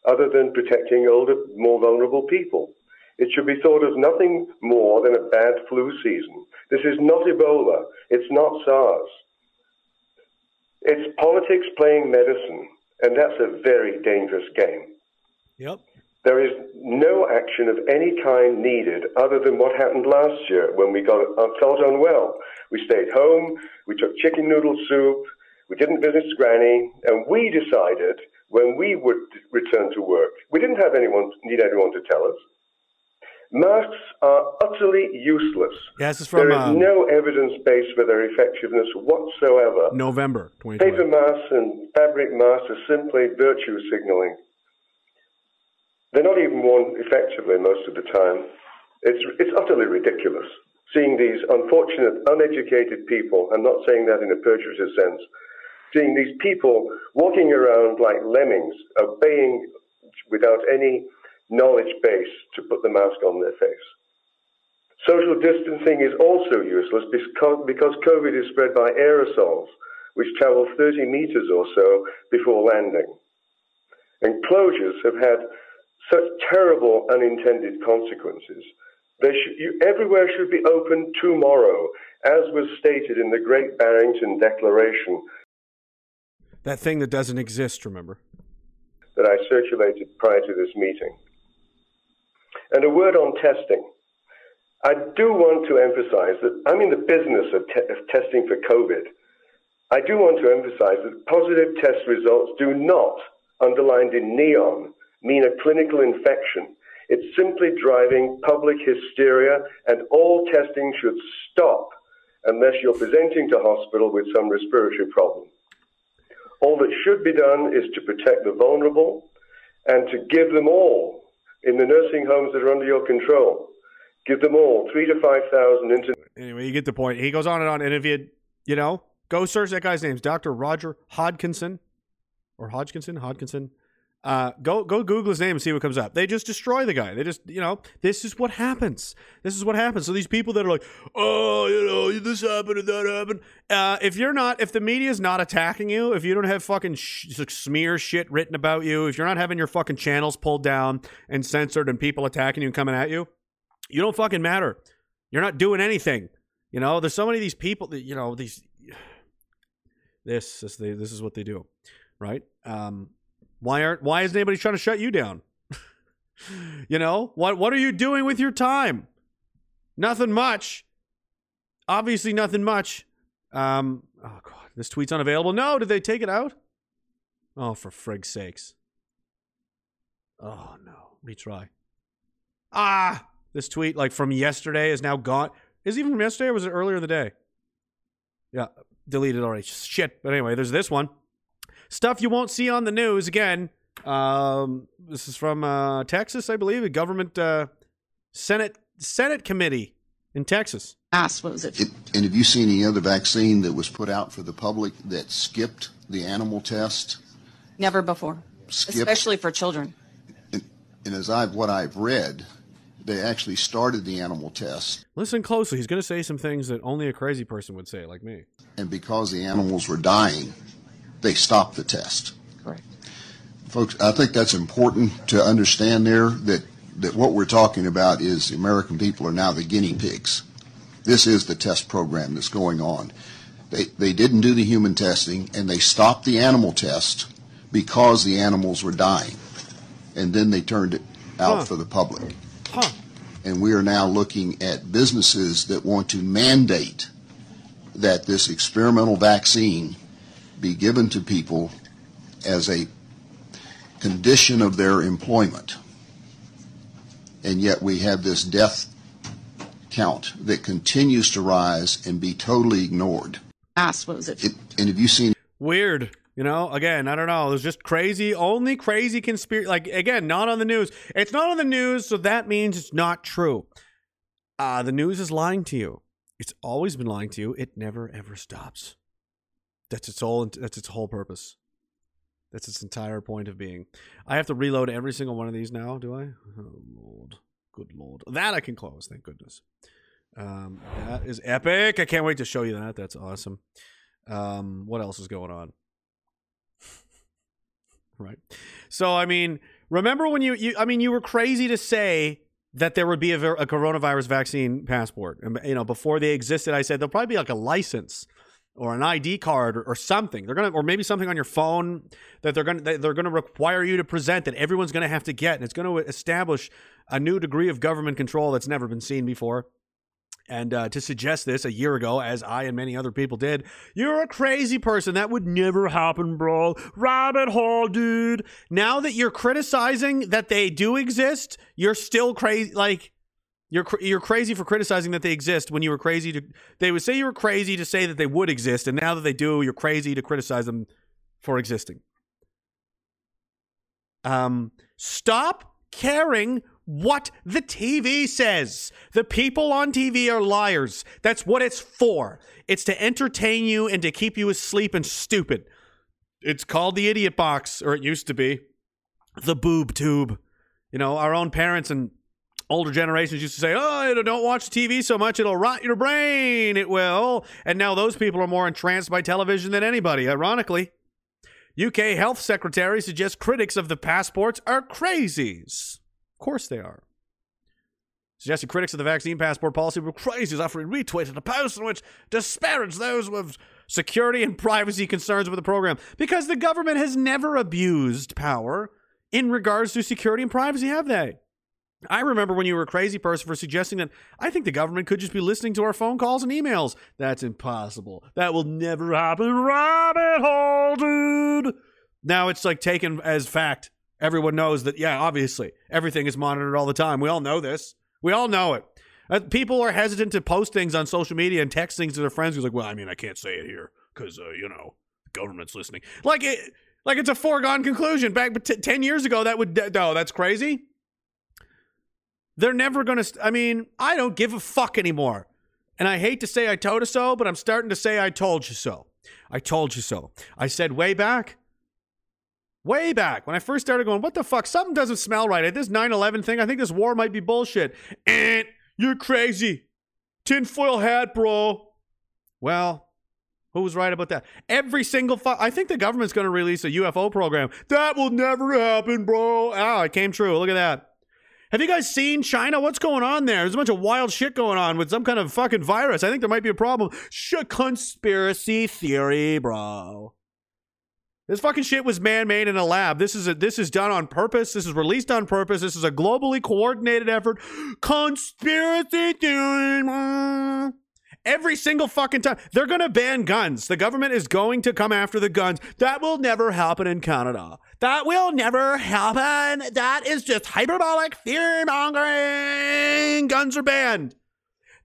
other than protecting older, more vulnerable people. It should be thought of nothing more than a bad flu season. This is not Ebola. It's not SARS. It's politics playing medicine, and that's a very dangerous game. Yep. There is no action of any kind needed other than what happened last year when we got uh, felt unwell. We stayed home, we took chicken noodle soup, we didn't visit Granny, and we decided when we would return to work. We didn't have anyone need anyone to tell us. Masks are utterly useless. Yeah, this is from is um, no evidence base for their effectiveness whatsoever. November 2020. Paper masks and fabric masks are simply virtue signaling. They're not even worn effectively most of the time. It's, it's utterly ridiculous seeing these unfortunate, uneducated people, I'm not saying that in a perjurative sense, seeing these people walking around like lemmings, obeying without any knowledge base to put the mask on their face. Social distancing is also useless because, because COVID is spread by aerosols, which travel 30 meters or so before landing. And closures have had such terrible unintended consequences. They should, you, everywhere should be open tomorrow, as was stated in the Great Barrington Declaration That thing that doesn't exist, remember? that I circulated prior to this meeting. And a word on testing. I do want to emphasize that I'm in the business of, te- of testing for COVID. I do want to emphasize that positive test results do not, underlined in neon, mean a clinical infection. It's simply driving public hysteria, and all testing should stop unless you're presenting to hospital with some respiratory problem. All that should be done is to protect the vulnerable and to give them all in the nursing homes that are under your control. Give them all three to five thousand into Anyway, you get the point. He goes on and on. And if you, you know, go search that guy's name, Dr. Roger Hodkinson or Hodgkinson, Hodkinson. Uh, go go Google his name and see what comes up. They just destroy the guy. They just you know this is what happens. This is what happens. So these people that are like, oh, you know, this happened and that happened. Uh, if you're not, if the media is not attacking you, if you don't have fucking sh- smear shit written about you, if you're not having your fucking channels pulled down and censored and people attacking you and coming at you, you don't fucking matter. You're not doing anything. You know, there's so many of these people that you know these. This is they, this is what they do, right? Um, why aren't why isn't anybody trying to shut you down? you know what what are you doing with your time? Nothing much. Obviously, nothing much. Um, oh god, this tweet's unavailable. No, did they take it out? Oh, for frig's sakes! Oh no, retry. Ah, this tweet like from yesterday is now gone. Is it even from yesterday or was it earlier in the day? Yeah, deleted already. Shit. But anyway, there's this one. Stuff you won't see on the news again. Um, this is from uh, Texas, I believe, a government uh, Senate Senate committee in Texas. asked, what was it? It, and have you seen any other vaccine that was put out for the public that skipped the animal test? Never before, Skipped, especially for children. and as I've what I've read, they actually started the animal test, Listen closely. He's going to say some things that only a crazy person would say, like me. and because the animals were dying, they stopped the test. Correct. Folks, I think that's important to understand there that, that what we're talking about is the American people are now the guinea pigs. This is the test program that's going on. They, they didn't do the human testing and they stopped the animal test because the animals were dying. And then they turned it out Huh. for the public. Huh. And we are now looking at businesses that want to mandate that this experimental vaccine be given to people as a condition of their employment. And yet we have this death count that continues to rise and be totally ignored. Asked, what was it? It, and have you seen Weird. You know, again, I don't know. There's just crazy, only crazy conspiracy. Like, again, not on the news. It's not on the news, so that means it's not true. Uh, the news is lying to you. It's always been lying to you. It never, ever stops. That's its whole, that's its whole purpose. That's its entire point of being. I have to reload every single one of these now, do I? Oh, Lord. Good Lord. That I can close, thank goodness. Um, that is epic. I can't wait to show you that. That's awesome. Um, what else is going on? right. So, I mean, remember when you, you I mean, you were crazy to say that there would be a, a coronavirus vaccine passport. And, you know, before they existed, I said there'll probably be like a license or an ID card or, or something. They're gonna, or maybe something on your phone that they're gonna they're gonna require you to present that everyone's gonna have to get, and it's gonna establish a new degree of government control that's never been seen before. And uh, to suggest this a year ago, as I and many other people did, you're a crazy person. That would never happen, bro. Rabbit hole, dude. Now that you're criticizing that they do exist, you're still crazy. Like, you're cr- you're crazy for criticizing that they exist when you were crazy to. They would say you were crazy to say that they would exist, and now that they do, you're crazy to criticize them for existing. Um, stop caring what the TV says. The people on TV are liars. That's what it's for. It's to entertain you and to keep you asleep and stupid. It's called the idiot box, or it used to be the boob tube. You know, our own parents and older generations used to say, "Oh, don't watch TV so much; it'll rot your brain. It will." And now those people are more entranced by television than anybody. Ironically, UK Health Secretary suggests critics of the passports are crazies. Of course they are. Suggested critics of the vaccine passport policy were crazies, offering retweeted a post in which disparaged those with security and privacy concerns with the program because the government has never abused power in regards to security and privacy, have they? I remember when you were a crazy person for suggesting that I think the government could just be listening to our phone calls and emails. That's impossible. That will never happen. Rabbit hole, dude. Now it's like taken as fact. Everyone knows that, yeah, obviously, everything is monitored all the time. We all know this. We all know it. Uh, people are hesitant to post things on social media and text things to their friends who's like, well, I mean, I can't say it here because, uh, you know, the government's listening. Like it, like it's a foregone conclusion. Back t- 10 years ago, that would, no, that's crazy. They're never going to, st- I mean, I don't give a fuck anymore. And I hate to say I told you so, but I'm starting to say I told you so. I told you so. I said way back, way back when I first started going, what the fuck? Something doesn't smell right. At this 9 11 thing, I think this war might be bullshit. And you're crazy. Tinfoil hat, bro. Well, who was right about that? Every single fu- I think the government's going to release a UFO program. That will never happen, bro. Ah, it came true. Look at that. Have you guys seen China? What's going on there? There's a bunch of wild shit going on with some kind of fucking virus. I think there might be a problem. Shit, conspiracy theory, bro. This fucking shit was man-made in a lab. This is a, this is done on purpose. This is released on purpose. This is a globally coordinated effort. Conspiracy theory. bro. Every single fucking time. They're going to ban guns. The government is going to come after the guns. That will never happen in Canada. That will never happen. That is just hyperbolic fear mongering. Guns are banned.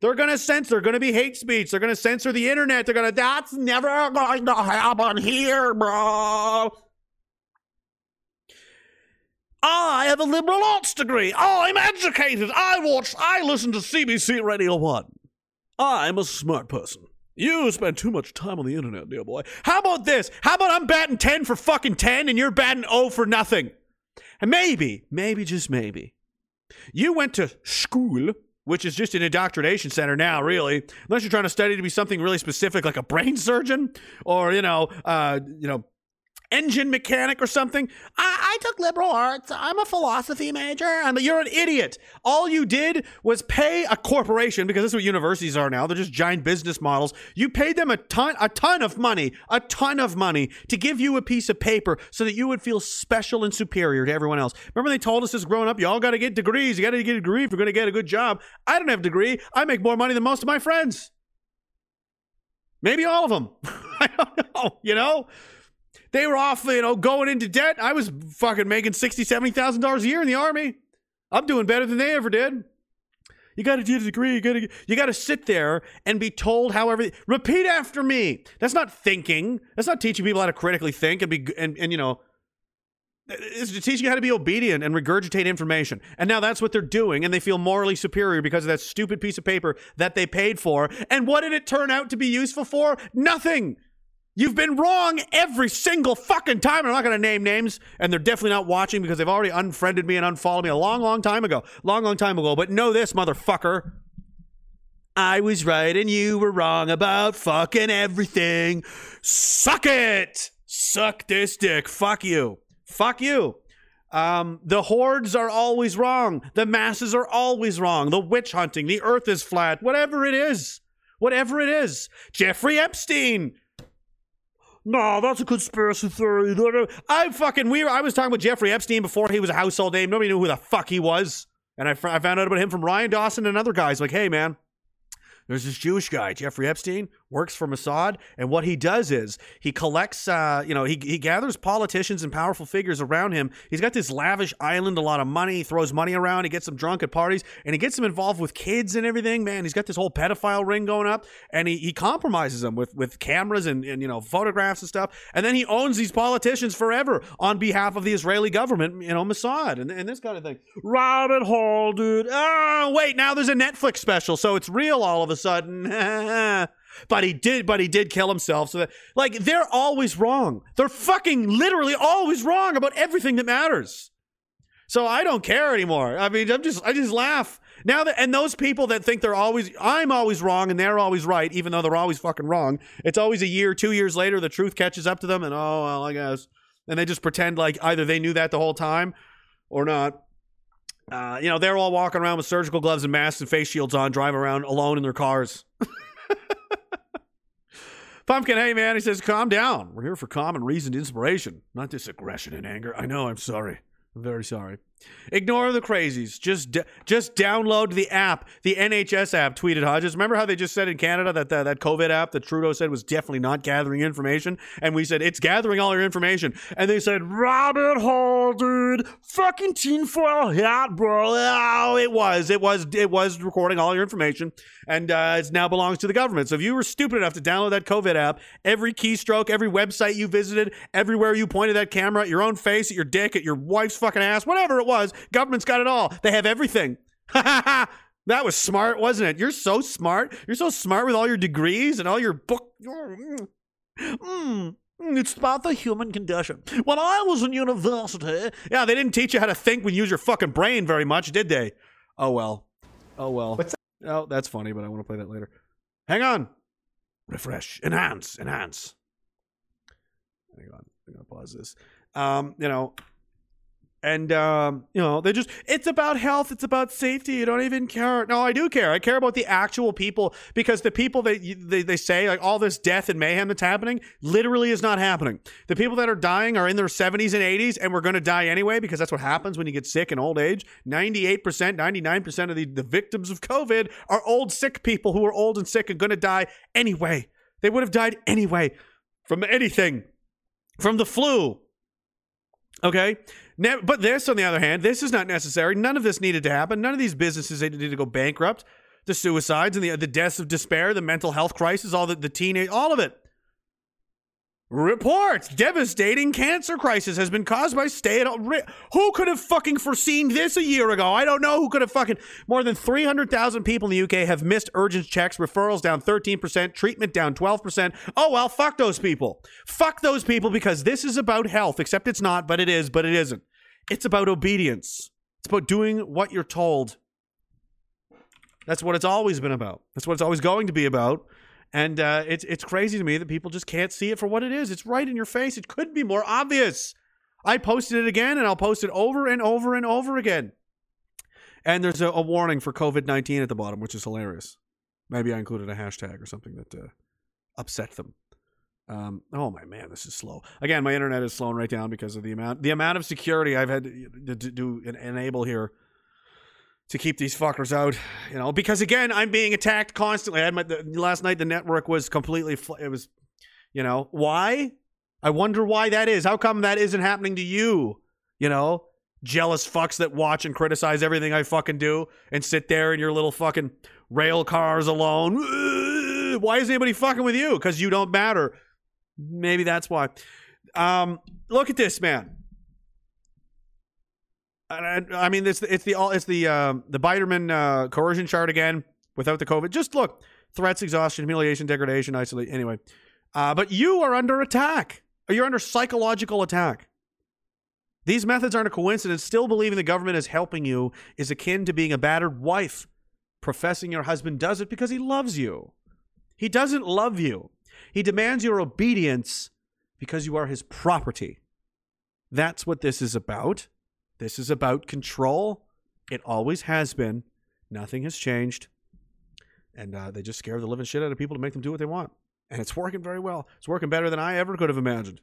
They're going to censor. They're going to be hate speech. They're going to censor the internet. They're going to, that's never going to happen here, bro. I have a liberal arts degree. I'm educated. I watch, I listen to CBC Radio 1. I'm a smart person. You spend too much time on the internet, dear boy. How about this? How about I'm batting 10 for fucking 10 and you're batting 0 for nothing? And maybe, maybe, just maybe, you went to school, which is just an indoctrination center now, really, unless you're trying to study to be something really specific like a brain surgeon or, you know, uh, you know, engine mechanic or something. I, I took liberal arts. I'm a philosophy major. And you're an idiot. All you did was pay a corporation because that's what universities are now. They're just giant business models. You paid them a ton, a ton of money, a ton of money to give you a piece of paper so that you would feel special and superior to everyone else. Remember they told us this growing up, you all got to get degrees. You got to get a degree if you're going to get a good job. I don't have a degree. I make more money than most of my friends. Maybe all of them. I don't know, you know? They were off, you know, going into debt. I was fucking making sixty, seventy thousand dollars a year in the army. I'm doing better than they ever did. You got to get a degree. You got to you got to sit there and be told how everything. Repeat after me. That's not thinking. That's not teaching people how to critically think and be and and you know. It's teaching you how to be obedient and regurgitate information. And now that's what they're doing, and they feel morally superior because of that stupid piece of paper that they paid for. And what did it turn out to be useful for? Nothing. You've been wrong every single fucking time. I'm not going to name names, and they're definitely not watching because they've already unfriended me and unfollowed me a long, long time ago. Long, long time ago. But know this, motherfucker. I was right and you were wrong about fucking everything. Suck it. Suck this dick. Fuck you. Fuck you. Um, the hordes are always wrong. The masses are always wrong. The witch hunting, the earth is flat, whatever it is. Whatever it is. Jeffrey Epstein. No, that's a conspiracy theory. I fucking we were, I was talking with Jeffrey Epstein before he was a household name. Nobody knew who the fuck he was, and I found out about him from Ryan Dawson and other guys. Like, hey man, there's this Jewish guy, Jeffrey Epstein, works for Mossad, and what he does is he collects, uh, you know, he, he gathers politicians and powerful figures around him. He's got this lavish island, a lot of money, he throws money around, he gets them drunk at parties, and he gets them involved with kids and everything. Man, he's got this whole pedophile ring going up, and he, he compromises them with, with cameras and, and, you know, photographs and stuff, and then he owns these politicians forever on behalf of the Israeli government, you know, Mossad, and, and this kind of thing. Rabbit hole, dude. Oh, wait, now there's a Netflix special, so it's real all of a sudden. but he did, but he did kill himself. So that, like, they're always wrong. They're fucking literally always wrong about everything that matters. So I don't care anymore. I mean, I'm just, I just laugh now that, and those people that think they're always, I'm always wrong and they're always right, even though they're always fucking wrong. It's always a year, two years later, the truth catches up to them, and oh well, I guess, and they just pretend like either they knew that the whole time or not. Uh, you know, they're all walking around with surgical gloves and masks and face shields on, driving around alone in their cars. Pumpkin, hey man, he says, calm down. We're here for calm and reasoned inspiration, not this aggression and anger. I know, I'm sorry. I'm very sorry. Ignore the crazies. Just d- just download the app, the NHS app. Tweeted Hodges. Remember how they just said in Canada that the, that COVID app that Trudeau said was definitely not gathering information, and we said it's gathering all your information, and they said rabbit hole, dude, fucking tinfoil hat, bro. Oh, it was, it was, it was recording all your information, and uh, it now belongs to the government. So if you were stupid enough to download that COVID app, every keystroke, every website you visited, everywhere you pointed that camera at your own face, at your dick, at your wife's fucking ass, whatever it was, government's got it all. They have everything. that was smart, wasn't it? You're so smart. You're so smart with all your degrees and all your book. Mm, mm, it's about the human condition. When I was in university, yeah, they didn't teach you how to think when you use your fucking brain very much, did they? Oh well. Oh well. What's that? Oh, that's funny, but I want to play that later. Hang on. Refresh. Enhance. Enhance. Hang on. I'm gonna pause this. Um, you know, And um, you know, they just it's about health, it's about safety. You don't even care. No, I do care. I care about the actual people because the people that you- they, they say like all this death and mayhem that's happening literally is not happening. The people that are dying are in their 70s and 80s and we're going to die anyway because that's what happens when you get sick in old age. 98%, 99% of the, the victims of COVID are old sick people who are old and sick and going to die anyway. They would have died anyway from anything, from the flu, Okay. Now, but this, on the other hand, this is not necessary. None of this needed to happen. None of these businesses needed to go bankrupt. The suicides and the the deaths of despair, the mental health crisis, all the the teenage, all of it. Reports devastating cancer crisis has been caused by stay at home. Who could have fucking foreseen this a year ago? I don't know who could have fucking. More than 300,000 people in the UK have missed urgent checks, referrals down 13%, treatment down 12%. Oh, well, fuck those people. Fuck those people because this is about health, except it's not, but it is, but it isn't. It's about obedience, it's about doing what you're told. That's what it's always been about. That's what it's always going to be about. And uh, it's it's crazy to me that people just can't see it for what it is. It's right in your face. It could be more obvious. I posted it again, and I'll post it over and over and over again. And there's a, a warning for COVID nineteen at the bottom, which is hilarious. Maybe I included a hashtag or something that uh, upset them. Um, oh my man, this is slow. Again, my internet is slowing right down because of the amount the amount of security I've had to, to, to enable here to keep these fuckers out. You know, because again, I'm being attacked constantly. I had my the, last night. The network was completely. It was, you know, why? I wonder why that is. How come that isn't happening to you? You know, jealous fucks that watch and criticize everything I fucking do and sit there in your little fucking rail cars alone. Why is anybody fucking with you? Because you don't matter. Maybe that's why. Um, look at this man. I, mean, it's it's the all it's the um, the Biderman uh, coercion chart again without the COVID. Just look: threats, exhaustion, humiliation, degradation, isolate. Anyway, uh, but you are under attack. You're under psychological attack. These methods aren't a coincidence. Still believing the government is helping you is akin to being a battered wife, professing your husband does it because he loves you. He doesn't love you. He demands your obedience because you are his property. That's what this is about. This is about control. It always has been. Nothing has changed. And uh, they just scare the living shit out of people to make them do what they want. And it's working very well. It's working better than I ever could have imagined.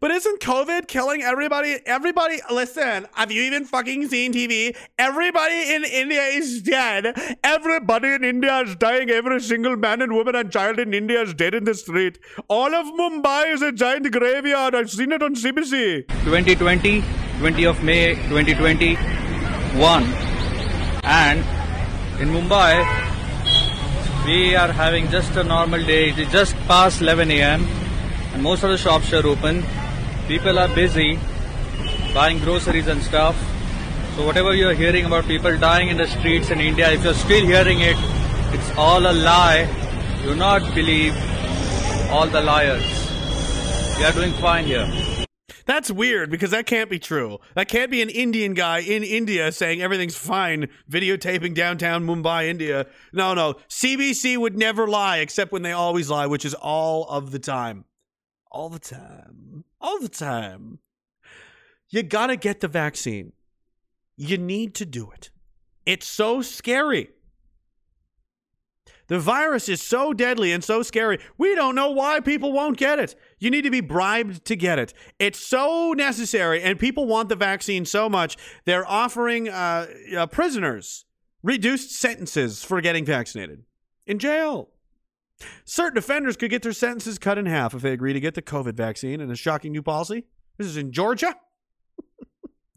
But isn't COVID killing everybody? Everybody, listen, have you even fucking seen TV? Everybody in India is dead. Everybody in India is dying. Every single man and woman and child in India is dead in the street. All of Mumbai is a giant graveyard. I've seen it on CBC. 2020, 20 of May 2021. And in Mumbai, we are having just a normal day. It is just past 11 a.m. and most of the shops are open. People are busy buying groceries and stuff. So whatever you're hearing about people dying in the streets in India, if you're still hearing it, it's all a lie. Do not believe all the liars. We are doing fine here. That's weird because that can't be true. That can't be an Indian guy in India saying everything's fine, videotaping downtown Mumbai, India. No, no. CBC would never lie except when they always lie, which is all of the time. All the time. All the time. You gotta get the vaccine. You need to do it. It's so scary. The virus is so deadly and so scary. We don't know why people won't get it. You need to be bribed to get it. It's so necessary, and people want the vaccine so much. They're offering uh, uh, prisoners reduced sentences for getting vaccinated in jail. Certain offenders could get their sentences cut in half if they agree to get the COVID vaccine in a shocking new policy. This is in Georgia.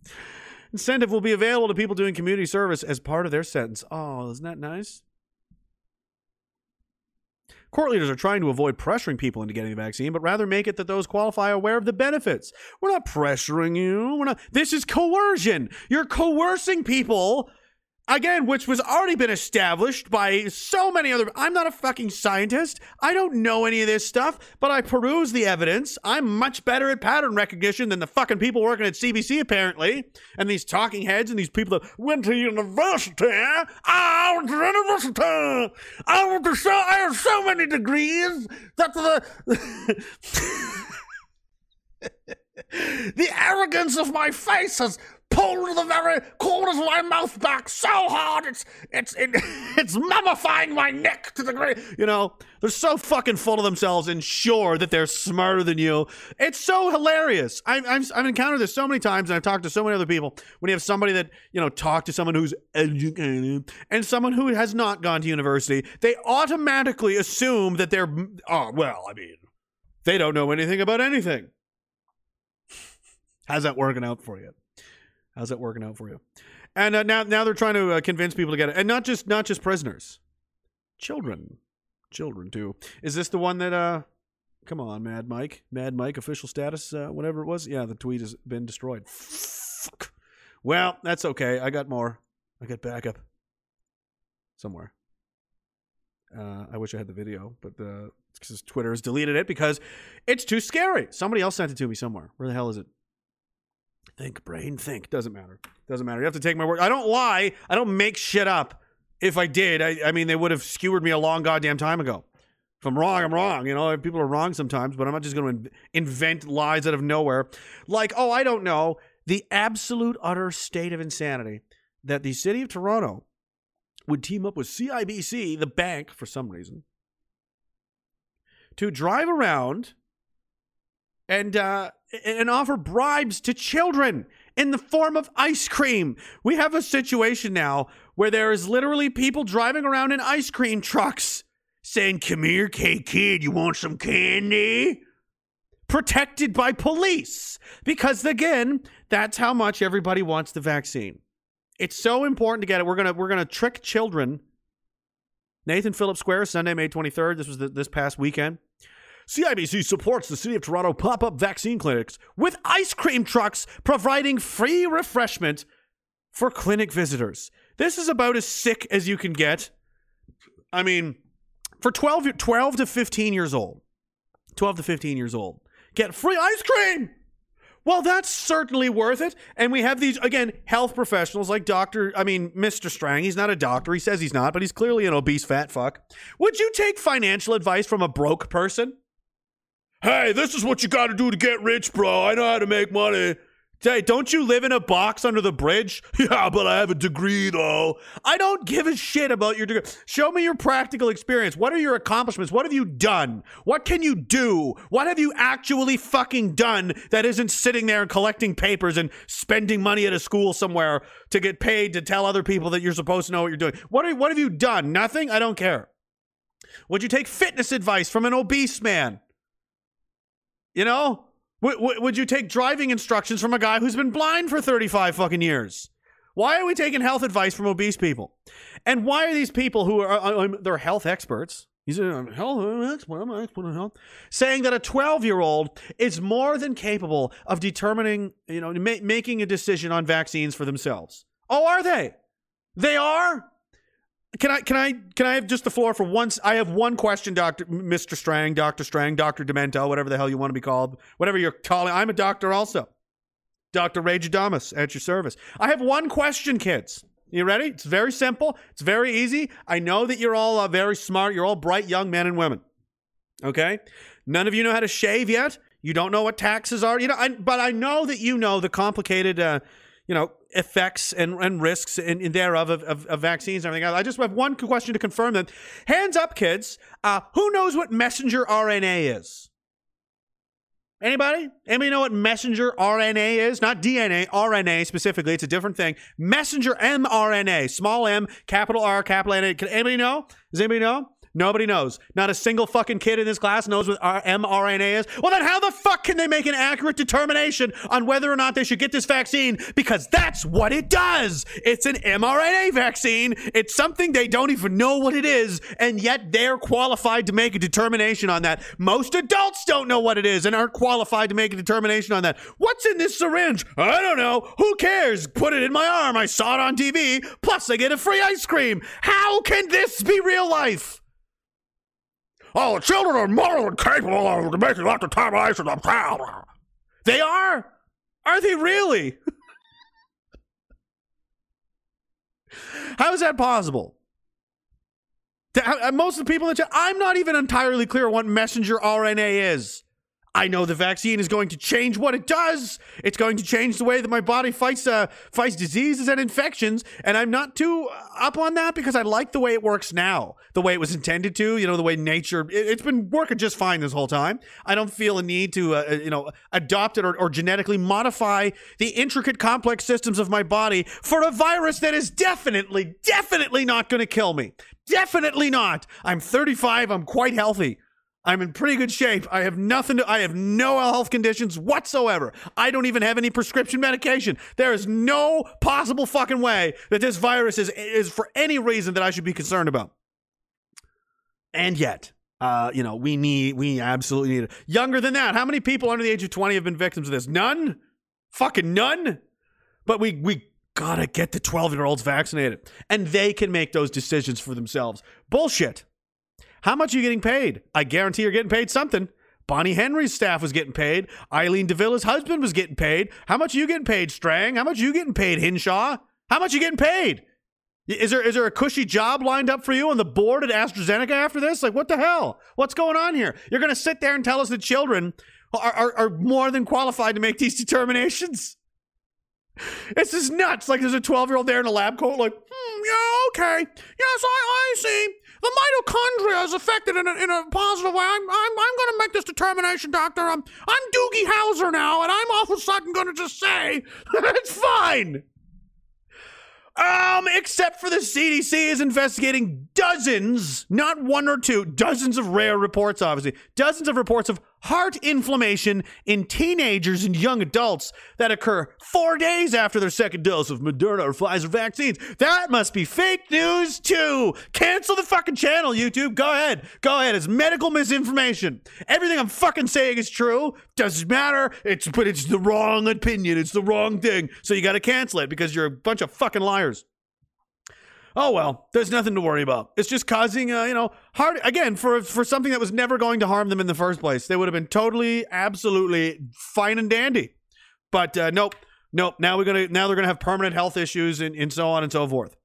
Incentive will be available to people doing community service as part of their sentence. Oh, isn't that nice? Court leaders are trying to avoid pressuring people into getting the vaccine, but rather make it that those qualify aware of the benefits. We're not pressuring you. We're not. This is coercion. You're coercing people. Again, which was already been established by so many other. I'm not a fucking scientist. I don't know any of this stuff, but I peruse the evidence. I'm much better at pattern recognition than the fucking people working at CBC, apparently. And these talking heads and these people that went to university. I went to university. I went to so. I have so many degrees. That's the. The arrogance of my face has pulled the very corners of my mouth back so hard it's it's it, it's mummifying my neck to the grave. You know, they're so fucking full of themselves and sure that they're smarter than you. It's so hilarious. I, I've I've encountered this so many times, and I've talked to so many other people. When you have somebody that you know talk to someone who's educated and someone who has not gone to university, they automatically assume that they're oh well. I mean, they don't know anything about anything. How's that working out for you? How's that working out for you? And uh, now, now they're trying to uh, convince people to get it, and not just not just prisoners, children, children too. Is this the one that? uh Come on, Mad Mike, Mad Mike, official status, uh, whatever it was. Yeah, the tweet has been destroyed. Fuck. Well, that's okay. I got more. I got backup somewhere. Uh, I wish I had the video, but the because Twitter has deleted it because it's too scary. Somebody else sent it to me somewhere. Where the hell is it? Think, brain, think. Doesn't matter. Doesn't matter. You have to take my word. I don't lie. I don't make shit up. If I did, I, I mean, they would have skewered me a long goddamn time ago. If I'm wrong, I'm wrong. You know, people are wrong sometimes, but I'm not just going to invent lies out of nowhere. Like, oh, I don't know. The absolute utter state of insanity that the city of Toronto would team up with CIBC, the bank, for some reason, to drive around and uh, and offer bribes to children in the form of ice cream. We have a situation now where there is literally people driving around in ice cream trucks saying, "Come here, K kid, you want some candy?" Protected by police because again, that's how much everybody wants the vaccine. It's so important to get it. We're gonna we're gonna trick children. Nathan Phillips Square, Sunday, May 23rd. This was the, this past weekend. CIBC supports the City of Toronto pop up vaccine clinics with ice cream trucks providing free refreshment for clinic visitors. This is about as sick as you can get. I mean, for 12, 12 to 15 years old, 12 to 15 years old, get free ice cream. Well, that's certainly worth it. And we have these, again, health professionals like Dr. I mean, Mr. Strang. He's not a doctor. He says he's not, but he's clearly an obese fat fuck. Would you take financial advice from a broke person? Hey, this is what you got to do to get rich, bro. I know how to make money. Hey, don't you live in a box under the bridge? Yeah, but I have a degree, though. I don't give a shit about your degree. Show me your practical experience. What are your accomplishments? What have you done? What can you do? What have you actually fucking done that isn't sitting there and collecting papers and spending money at a school somewhere to get paid to tell other people that you're supposed to know what you're doing? What, are, what have you done? Nothing? I don't care. Would you take fitness advice from an obese man? You know, w- w- would you take driving instructions from a guy who's been blind for 35 fucking years? Why are we taking health advice from obese people? And why are these people who are uh, um, they're health experts? He's a health expert, I'm an expert in health, saying that a 12 year old is more than capable of determining, you know, ma- making a decision on vaccines for themselves. Oh, are they? They are. Can I can I can I have just the floor for once? I have one question, Doctor Mr. Strang, Doctor Strang, Doctor Demento, whatever the hell you want to be called, whatever you're calling. I'm a doctor also, Doctor Rage Adamus at your service. I have one question, kids. You ready? It's very simple. It's very easy. I know that you're all uh, very smart. You're all bright young men and women. Okay, none of you know how to shave yet. You don't know what taxes are. You know, I, but I know that you know the complicated. Uh, you know effects and, and risks and, and thereof of, of, of, vaccines and everything else. I just have one question to confirm that. Hands up, kids. Uh, who knows what messenger RNA is? Anybody? Anybody know what messenger RNA is? Not DNA, RNA specifically. It's a different thing. Messenger mRNA, small m, capital R, capital N. Can anybody know? Does anybody know? Nobody knows. Not a single fucking kid in this class knows what mRNA is. Well, then how the fuck can they make an accurate determination on whether or not they should get this vaccine? Because that's what it does. It's an mRNA vaccine. It's something they don't even know what it is, and yet they're qualified to make a determination on that. Most adults don't know what it is and aren't qualified to make a determination on that. What's in this syringe? I don't know. Who cares? Put it in my arm. I saw it on TV. Plus, I get a free ice cream. How can this be real life? Oh, children are more than capable of making lots of that determination themselves. They are? Are they really? How is that possible? Uh, most of the people in the chat, I'm not even entirely clear what messenger RNA is. I know the vaccine is going to change what it does. It's going to change the way that my body fights uh, fights diseases and infections, and I'm not too up on that because I like the way it works now, the way it was intended to. You know, the way nature. It, has been working just fine this whole time. I don't feel a need to, uh, you know, adopt it or, or genetically modify the intricate, complex systems of my body for a virus that is definitely, definitely not going to kill me. Definitely not. I'm 35. I'm quite healthy. I'm in pretty good shape. I have nothing to, I have no health conditions whatsoever. I don't even have any prescription medication. There is no possible fucking way that this virus is, is for any reason that I should be concerned about. And yet, uh, you know, we need, we absolutely need it. Younger than that, how many people under the age of 20 have been victims of this? None? Fucking none? But we, we gotta get the 12 year olds vaccinated. And they can make those decisions for themselves. Bullshit. How much are you getting paid? I guarantee you're getting paid something. Bonnie Henry's staff was getting paid. Eileen de Villa's husband was getting paid. How much are you getting paid, Strang? How much are you getting paid, Hinshaw? How much are you getting paid? Is there is there a cushy job lined up for you on the board at AstraZeneca after this? Like, what the hell? What's going on here? You're going to sit there and tell us the children are, are, are more than qualified to make these determinations? It's just nuts. Like, there's a 12 year old there in a lab coat, like, hmm, yeah, okay. Yes, I, I see the mitochondria is affected in a, in a positive way. I'm, I'm, I'm going to make this determination, doctor. I'm, I'm Doogie Howser now, and I'm all of a sudden going to just say it's fine. Um, except for the CDC is investigating dozens, not one or two, dozens of rare reports, obviously, dozens of reports of heart inflammation in teenagers and young adults that occur four days after their second dose of Moderna or Pfizer vaccines. That must be fake news, too. Cancel the fucking channel, YouTube. Go ahead. Go ahead. It's medical misinformation. Everything I'm fucking saying is true. Doesn't matter. It's but it's the wrong opinion. It's the wrong thing. So you got to cancel it because you're a bunch of fucking liars. Oh well, there's nothing to worry about. It's just causing, uh, you know, hard again for for something that was never going to harm them in the first place. They would have been totally, absolutely fine and dandy. But uh, nope, nope. Now we're gonna now they're gonna have permanent health issues and, and so on and so forth.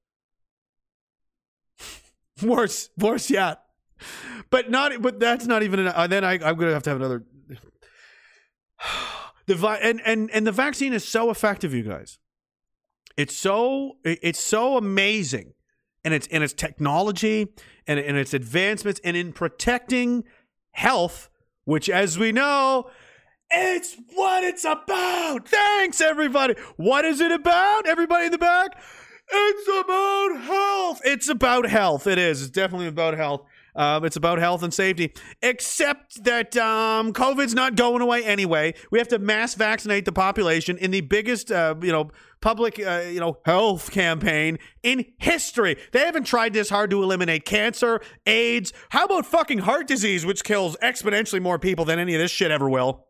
worse, worse yet. But not. But that's not even. An, uh, then I, I'm gonna have to have another. the vi- and and and the vaccine is so effective, you guys. It's so it's so amazing and its and its technology and, and its advancements and in protecting health, which as we know, it's what it's about. Thanks, everybody. What is it about? Everybody in the back? It's about health. It's about health. It is. It's definitely about health. Um, it's about health and safety, except that um, COVID's not going away anyway. We have to mass vaccinate the population in the biggest, uh, you know, public, uh, you know, health campaign in history. They haven't tried this hard to eliminate cancer, AIDS. How about fucking heart disease, which kills exponentially more people than any of this shit ever will?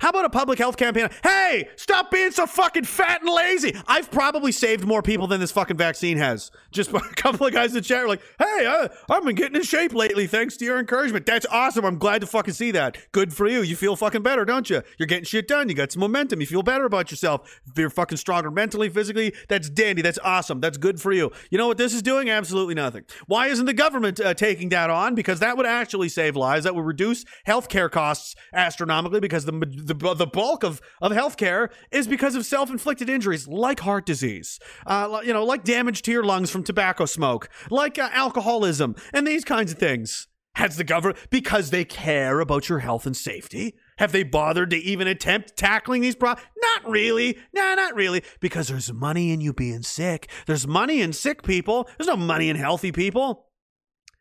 How about a public health campaign? Hey, stop being so fucking fat and lazy. I've probably saved more people than this fucking vaccine has. Just a couple of guys in the chat were like, hey, I, I've been getting in shape lately thanks to your encouragement. That's awesome. I'm glad to fucking see that. Good for you. You feel fucking better, don't you? You're getting shit done. You got some momentum. You feel better about yourself. You're fucking stronger mentally, physically. That's dandy. That's awesome. That's good for you. You know what this is doing? Absolutely nothing. Why isn't the government uh, taking that on? Because that would actually save lives. That would reduce healthcare costs astronomically because the the, the bulk of, of healthcare is because of self-inflicted injuries like heart disease, uh, you know, like damage to your lungs from tobacco smoke, like uh, alcoholism, and these kinds of things. Has the government, because they care about your health and safety, have they bothered to even attempt tackling these problems? Not really. Nah, not really. Because there's money in you being sick. There's money in sick people. There's no money in healthy people.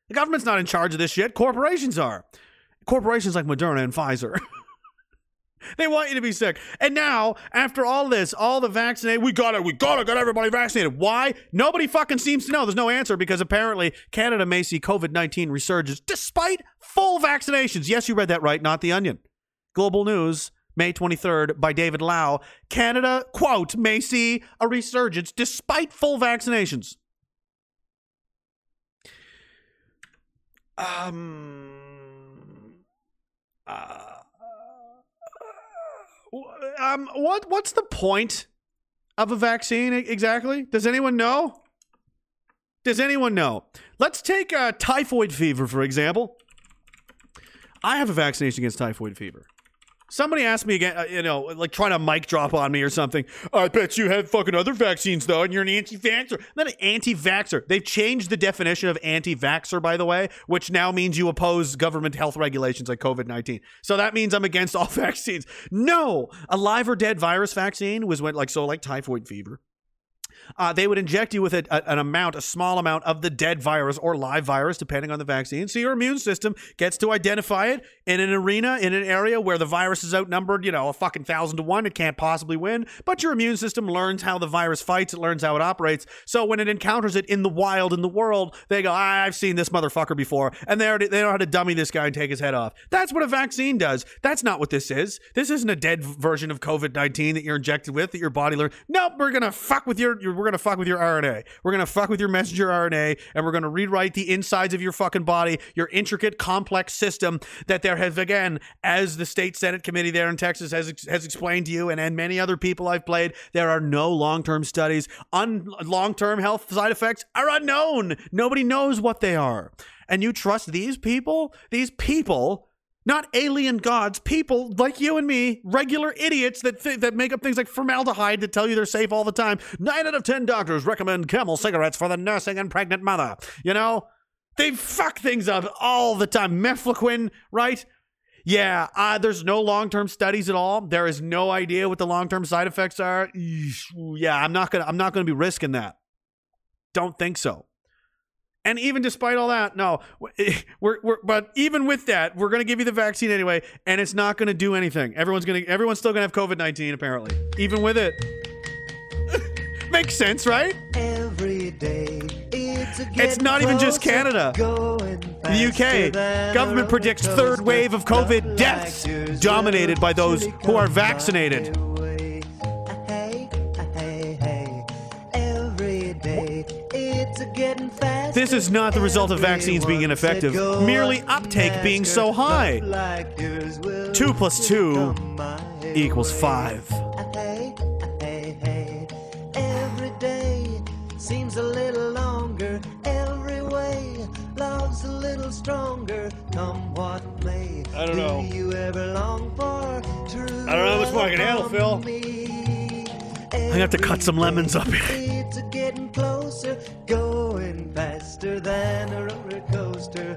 The government's not in charge of this shit. Corporations are. Corporations like Moderna and Pfizer. They want you to be sick. And now, after all this, all the vaccinated, we got it, we got it, get everybody vaccinated. Why? Nobody fucking seems to know. There's no answer because apparently Canada may see COVID 19 resurgence despite full vaccinations. Yes, you read that right, not The Onion. Global News, May 23rd, by David Lau. Canada, quote, may see a resurgence despite full vaccinations. Um. Uh, um, what what's the point of a vaccine exactly? Does anyone know? Does anyone know? Let's take uh, typhoid fever for example. I have a vaccination against typhoid fever. Somebody asked me again, uh, you know, like trying to mic drop on me or something. I bet you have fucking other vaccines though, and you're an anti-vaxxer. Not an anti-vaxxer. They've changed the definition of anti-vaxxer, by the way, which now means you oppose government health regulations like COVID nineteen. So that means I'm against all vaccines. No, a live or dead virus vaccine was when like so like typhoid fever. Uh, they would inject you with a, a- an amount, a small amount of the dead virus or live virus, depending on the vaccine. So your immune system gets to identify it in an arena, in an area where the virus is outnumbered, you know, a fucking thousand to one. It can't possibly win. But your immune system learns how the virus fights, it learns how it operates. So when it encounters it in the wild, in the world, they go, I've seen this motherfucker before. And they already, they know how to dummy this guy and take his head off. That's what a vaccine does. That's not what this is. This isn't a dead version of COVID 19 that you're injected with that your body learns. Nope, we're going to fuck with your, your we're going to fuck with your RNA. We're going to fuck with your messenger RNA and we're going to rewrite the insides of your fucking body, your intricate, complex system that there has, again, as the state Senate committee there in Texas has, has explained to you and, and many other people I've played, there are no long term studies. Un- long term health side effects are unknown. Nobody knows what they are. And you trust these people? These people not alien gods, people like you and me, regular idiots that th- that make up things like formaldehyde that tell you they're safe all the time. Nine out of ten doctors recommend Camel cigarettes for the nursing and pregnant mother. You know, they fuck things up all the time. Mefloquine, right? Yeah, uh, there's no long-term studies at all. There is no idea what the long-term side effects are. Yeah, I'm not gonna I'm not gonna be risking that. Don't think so. And even despite all that, no, we're, we're but even with that, we're going to give you the vaccine anyway, and it's not going to do anything. Everyone's going to everyone's still going to have COVID nineteen apparently, even with it. Makes sense, right? Every day it's, It's not even just Canada. The UK government predicts third wave of COVID deaths dominated by those who are vaccinated. This is not the result of vaccines being ineffective, merely uptake being so high. Two plus two equals five. Hey, hey, hey. Every day seems a little longer. Every way love's a little stronger. Come what may. I don't know. Do you ever long for true I don't know how much more I can handle, Phil. Gonna have to cut some lemons up here. Getting closer, going faster than a roller coaster.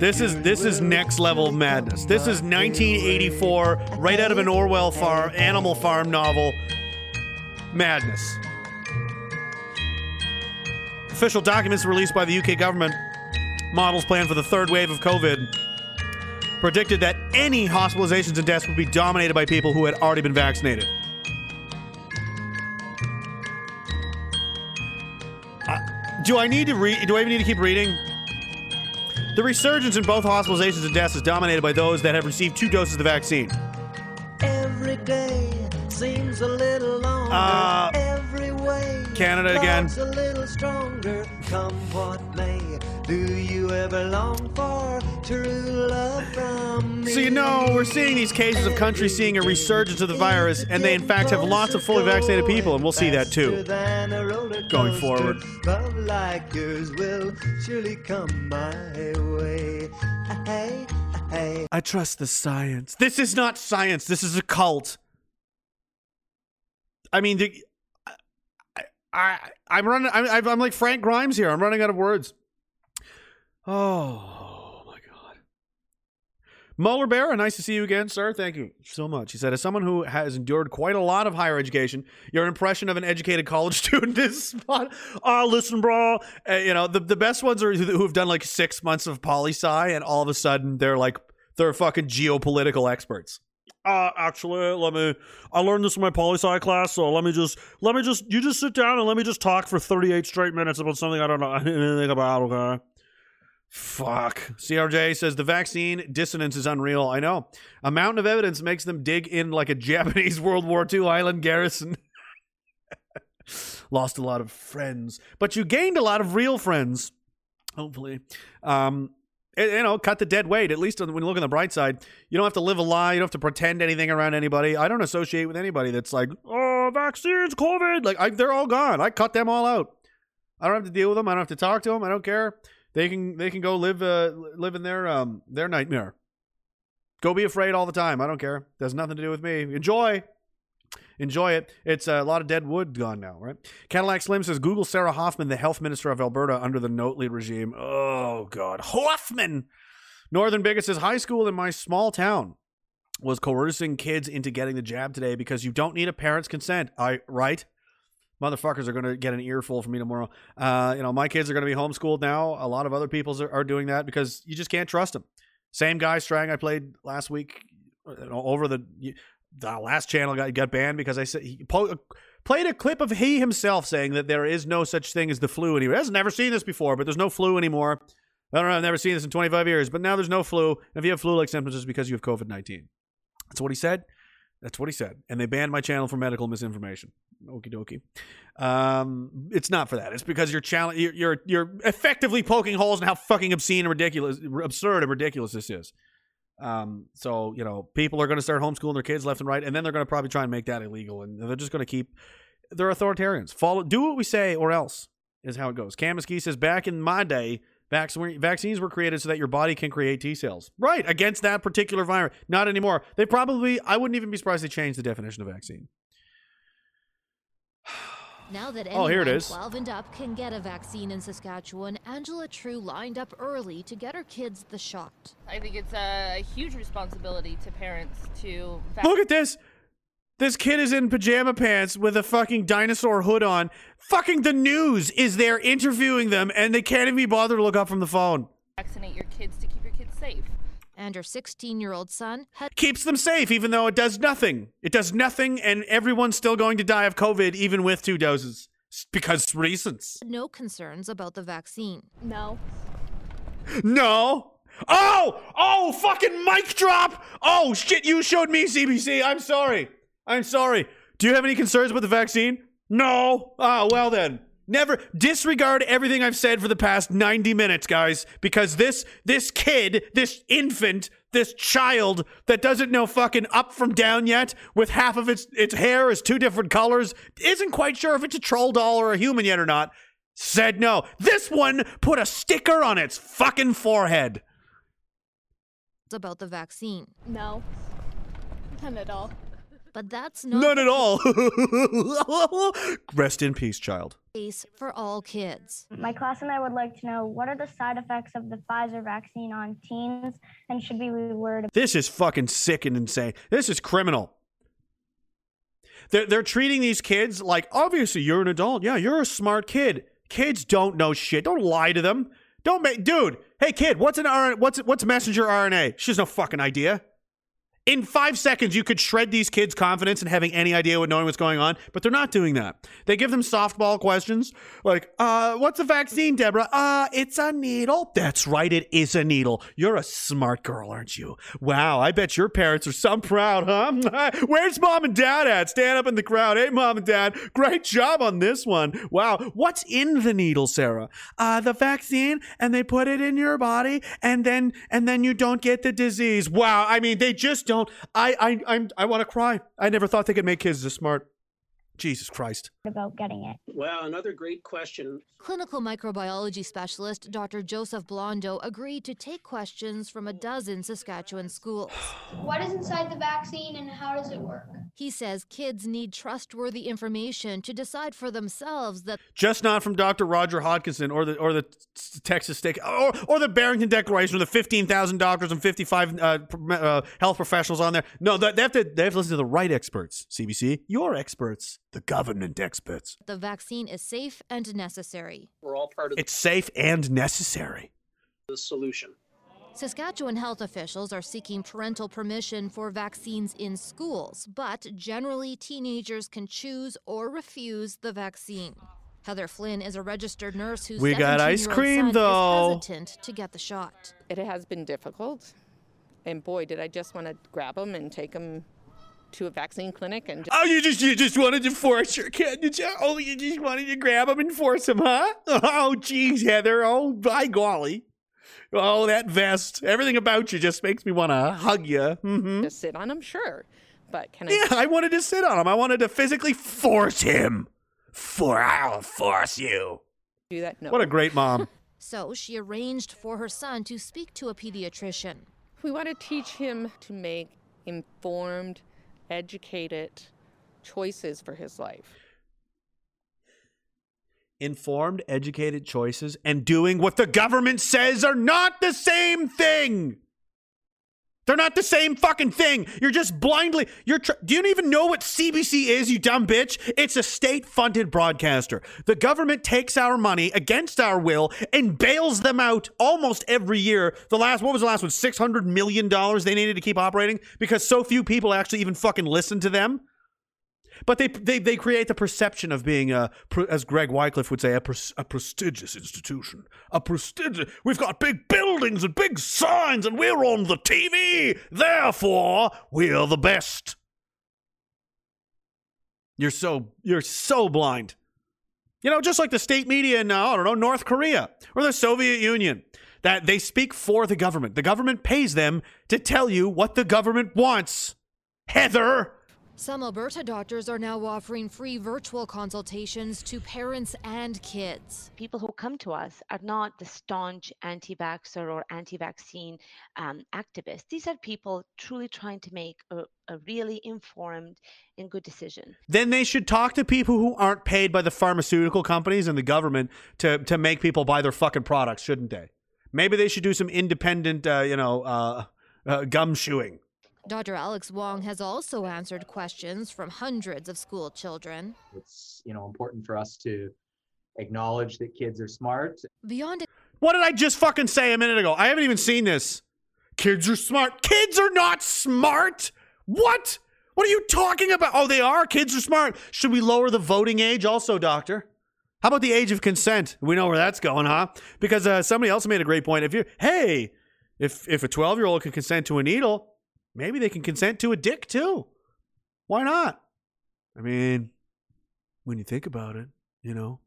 This is this is next level madness. This is 1984, right out of an Orwell farm Animal Farm novel. Madness. Official documents released by the UK government models plan for the third wave of COVID predicted that any hospitalizations and deaths would be dominated by people who had already been vaccinated. Do I need to read? Do I even need to keep reading? The resurgence in both hospitalizations and deaths is dominated by those that have received two doses of the vaccine. Every day seems a little longer. Uh, Every way Canada again. Love's a little stronger. Come what may. Do you ever long for true love from me? So you know, we're seeing these cases of countries seeing a resurgence of the virus, and they in fact have lots of fully vaccinated people, and we'll see that too. Than a roller Going forward. Love like yours will surely come my way. Hey, hey. I trust the science. This is not science. This is a cult. I mean, the, I, I, I'm running. I'm, I'm like Frank Grimes here. I'm running out of words. Oh my god. Muller Bear, nice to see you again, sir. Thank you so much. He said, as someone who has endured quite a lot of higher education, your impression of an educated college student is spot. Oh, listen, bro. Uh, you know, the, the best ones are who have done like six months of poli sci, and all of a sudden they're like they're fucking geopolitical experts. Uh, actually, let me. I learned this in my poli sci class, so let me just let me just you just sit down and let me just talk for thirty eight straight minutes about something I don't know anything about. Okay. Fuck. CRJ says the vaccine dissonance is unreal. I know. A mountain of evidence makes them dig in like a Japanese World War II island garrison. Lost a lot of friends, but you gained a lot of real friends. Hopefully. Um, you know, cut the dead weight. At least when you look on the bright side, you don't have to live a lie. You don't have to pretend anything around anybody. I don't associate with anybody that's like, oh, vaccines, COVID. Like, I, they're all gone. I cut them all out. I don't have to deal with them. I don't have to talk to them. I don't care. They can they can go live uh, live in their um their nightmare. Go be afraid all the time. I don't care. There's nothing to do with me. Enjoy. Enjoy it. It's uh, a lot of dead wood gone now, right? Cadillac Slim says Google Sarah Hoffman, the health minister of Alberta under the Notley regime. Oh, God. Hoffman! Northern Bigot says high school in my small town was coercing kids into getting the jab today because you don't need a parent's consent. I right? Motherfuckers are going to get an earful from me tomorrow. Uh, you know, my kids are going to be homeschooled now. A lot of other people's are, are doing that because you just can't trust them. Same guy Strang I played last week you know, over the the last channel got got banned because I said he po- played a clip of he himself saying that there is no such thing as the flu anymore. Has never seen this before, but there's no flu anymore. I don't know. I've never seen this in 25 years, but now there's no flu. And if you have flu-like symptoms, it's because you have COVID 19. That's what he said. That's what he said. And they banned my channel for medical misinformation. Okie dokie. Um, it's not for that. It's because you're, you're you're you're effectively poking holes in how fucking obscene and ridiculous, absurd and ridiculous this is. Um, so you know, people are going to start homeschooling their kids left and right, and then they're going to probably try and make that illegal, and they're just going to keep. They're authoritarians. Follow, do what we say, or else is how it goes. Cam Ski says, back in my day, vaccines were created so that your body can create T cells, right, against that particular virus. Not anymore. They probably. I wouldn't even be surprised they changed the definition of vaccine. Now that Oh, here it anyone is. 12 and up can get a vaccine in Saskatchewan, Angela True lined up early to get her kids the shot. I think it's a huge responsibility to parents to. Look at this. This kid is in pajama pants with a fucking dinosaur hood on. Fucking the news is there interviewing them, and they can't even be bothered to look up from the phone. vaccinate your kids to keep your kids safe. And her 16 year old son had Keeps them safe, even though it does nothing. It does nothing, and everyone's still going to die of COVID, even with two doses. Because reasons. no concerns about the vaccine. No. No. Oh! Oh, fucking mic drop! Oh, shit, you showed me CBC. I'm sorry. I'm sorry. Do you have any concerns about the vaccine? No. Ah, well then. Never disregard everything I've said for the past 90 minutes, guys, because this this kid, this infant, this child that doesn't know fucking up from down yet, with half of its its hair is two different colors, isn't quite sure if it's a troll doll or a human yet or not, said no. This one put a sticker on its fucking forehead. It's about the vaccine. No. None at all. But that's not None at all. Rest in peace, child. case for all kids. My class and I would like to know what are the side effects of the Pfizer vaccine on teens and should we be worried This is fucking sick and insane. This is criminal. They're, they're treating these kids like, obviously, you're an adult. Yeah, you're a smart kid. Kids don't know shit. Don't lie to them. Don't make, dude. Hey, kid, what's an RNA? What's what's messenger RNA? She has no fucking idea. In five seconds, you could shred these kids' confidence and having any idea what knowing what's going on, but they're not doing that. They give them softball questions like, uh, what's a vaccine, Deborah? Uh, it's a needle. That's right, it is a needle. You're a smart girl, aren't you? Wow, I bet your parents are some proud, huh? Where's mom and dad at? Stand up in the crowd. Hey, mom and dad, great job on this one. Wow, what's in the needle, Sarah? Uh, the vaccine, and they put it in your body, and then and then you don't get the disease. Wow, I mean, they just don't. I I I'm, I want to cry. I never thought they could make kids this smart. Jesus Christ. about getting it. Well, another great question. Clinical microbiology specialist Dr. Joseph Blondeau agreed to take questions from a dozen Saskatchewan schools. What is inside the vaccine and how does it work? He says kids need trustworthy information to decide for themselves that Just not from Dr. Roger Hodgkinson or the or the Texas State or or the Barrington Declaration or the fifteen thousand doctors and fifty five uh, pr- uh, health professionals on there. No, they they have to they have to listen to the right experts. CBC, your experts, the government experts. the vaccine is safe and necessary. We're all part of It's safe and necessary. the solution. Saskatchewan health officials are seeking parental permission for vaccines in schools, but generally teenagers can choose or refuse the vaccine. Heather Flynn is a registered nurse whose We got ice 17-year-old cream, though. is hesitant to get the shot. It has been difficult. And boy, did I just want to grab him and take him to a vaccine clinic and just Oh, you just you just wanted to force your kid, did you? Oh, you just wanted to grab him and force him, huh? Oh, geez, Heather. Oh, by golly. Oh, that vest. Everything about you just makes me want to hug you. Mm-hmm. just sit on him, sure. But can I Yeah, I wanted to sit on him. I wanted to physically force him. For I'll force you. do that? No. What a great mom. So she arranged for her son to speak to a pediatrician. We want to teach him to make informed, educated choices for his life. Informed, educated choices and doing what the government says are not the same thing. They're not the same fucking thing. You're just blindly. You're. Tr- Do you even know what CBC is, you dumb bitch? It's a state-funded broadcaster. The government takes our money against our will and bails them out almost every year. The last, what was the last one? Six hundred million dollars they needed to keep operating because so few people actually even fucking listen to them. But they they, they create the perception of being a, as Greg Wycliffe would say, a, pres- a prestigious institution. A prestigious. We've got big buildings and big signs, and we're on the TV. Therefore, we're the best. You're so you're so blind. You know, just like the state media in uh, I don't know North Korea or the Soviet Union, that they speak for the government. The government pays them to tell you what the government wants. Heather. Some Alberta doctors are now offering free virtual consultations to parents and kids. People who come to us are not the staunch anti vaxxer or anti vaccine um, activists. These are people truly trying to make a, a really informed and good decision. then they should talk to people who aren't paid by the pharmaceutical companies and the government to to make people buy their fucking products, shouldn't they? Maybe they should do some independent, uh, you know, uh, uh, gumshoeing. Dr. Alex Wong has also answered questions from hundreds of school children. It's you know important for us to acknowledge that kids are smart. Beyond What did I just fucking say a minute ago? I haven't even seen this. Kids are smart. Kids are not smart. What? What are you talking about? Oh, they are. Kids are smart. Should we lower the voting age also, doctor? How about the age of consent? We know where that's going, huh? Because uh, somebody else made a great point. If you, hey, if if a twelve year old can consent to a needle, maybe they can consent to a dick too. Why not? I mean, when you think about it, you know,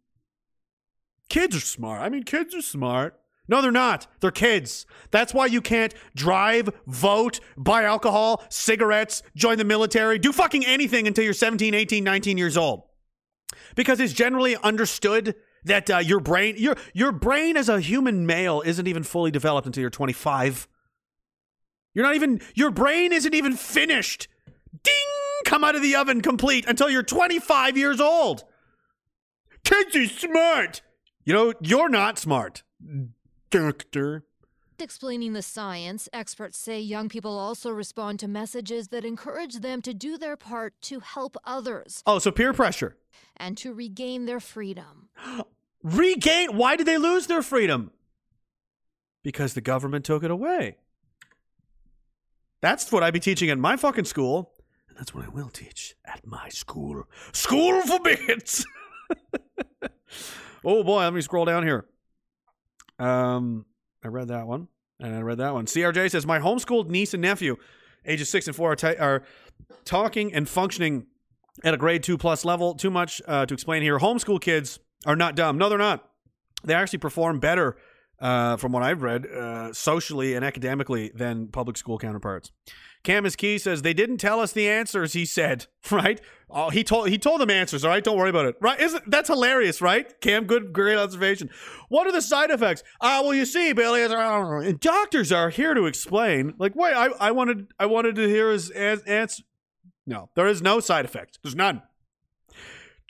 kids are smart. I mean, kids are smart. No, they're not. They're kids. That's why you can't drive, vote, buy alcohol, cigarettes, join the military, do fucking anything until you're 17, 18, 19 years old. Because it's generally understood that uh, your brain, your your brain as a human male isn't even fully developed until you're 25. You're not even your brain isn't even finished. Ding! Come out of the oven complete until you're 25 years old. Kids are smart. You know, you're not smart. Doctor. explaining the science, experts say young people also respond to messages that encourage them to do their part to help others Oh, so peer pressure. and to regain their freedom. Regain. Why did they lose their freedom? Because the government took it away. That's what I'd be teaching at my fucking school. And that's what I will teach at my school. School for Bigots. oh boy, let me scroll down here. Um, I read that one, and I read that one. CRJ says my homeschooled niece and nephew, ages six and four, are, ta- are talking and functioning at a grade two plus level. Too much uh, to explain here. Homeschool kids are not dumb. No, they're not. They actually perform better, uh, from what I've read, uh, socially and academically than public school counterparts. Camus Key says they didn't tell us the answers. He said, right? Oh, he told he told them answers. All right, don't worry about it. Right? Isn't that's hilarious, right? Cam, good, great observation. What are the side effects? Ah, well, you see, Billy, it's- and doctors are here to explain. Like, wait, I, I wanted I wanted to hear his answer. No, there is no side effect. There's none.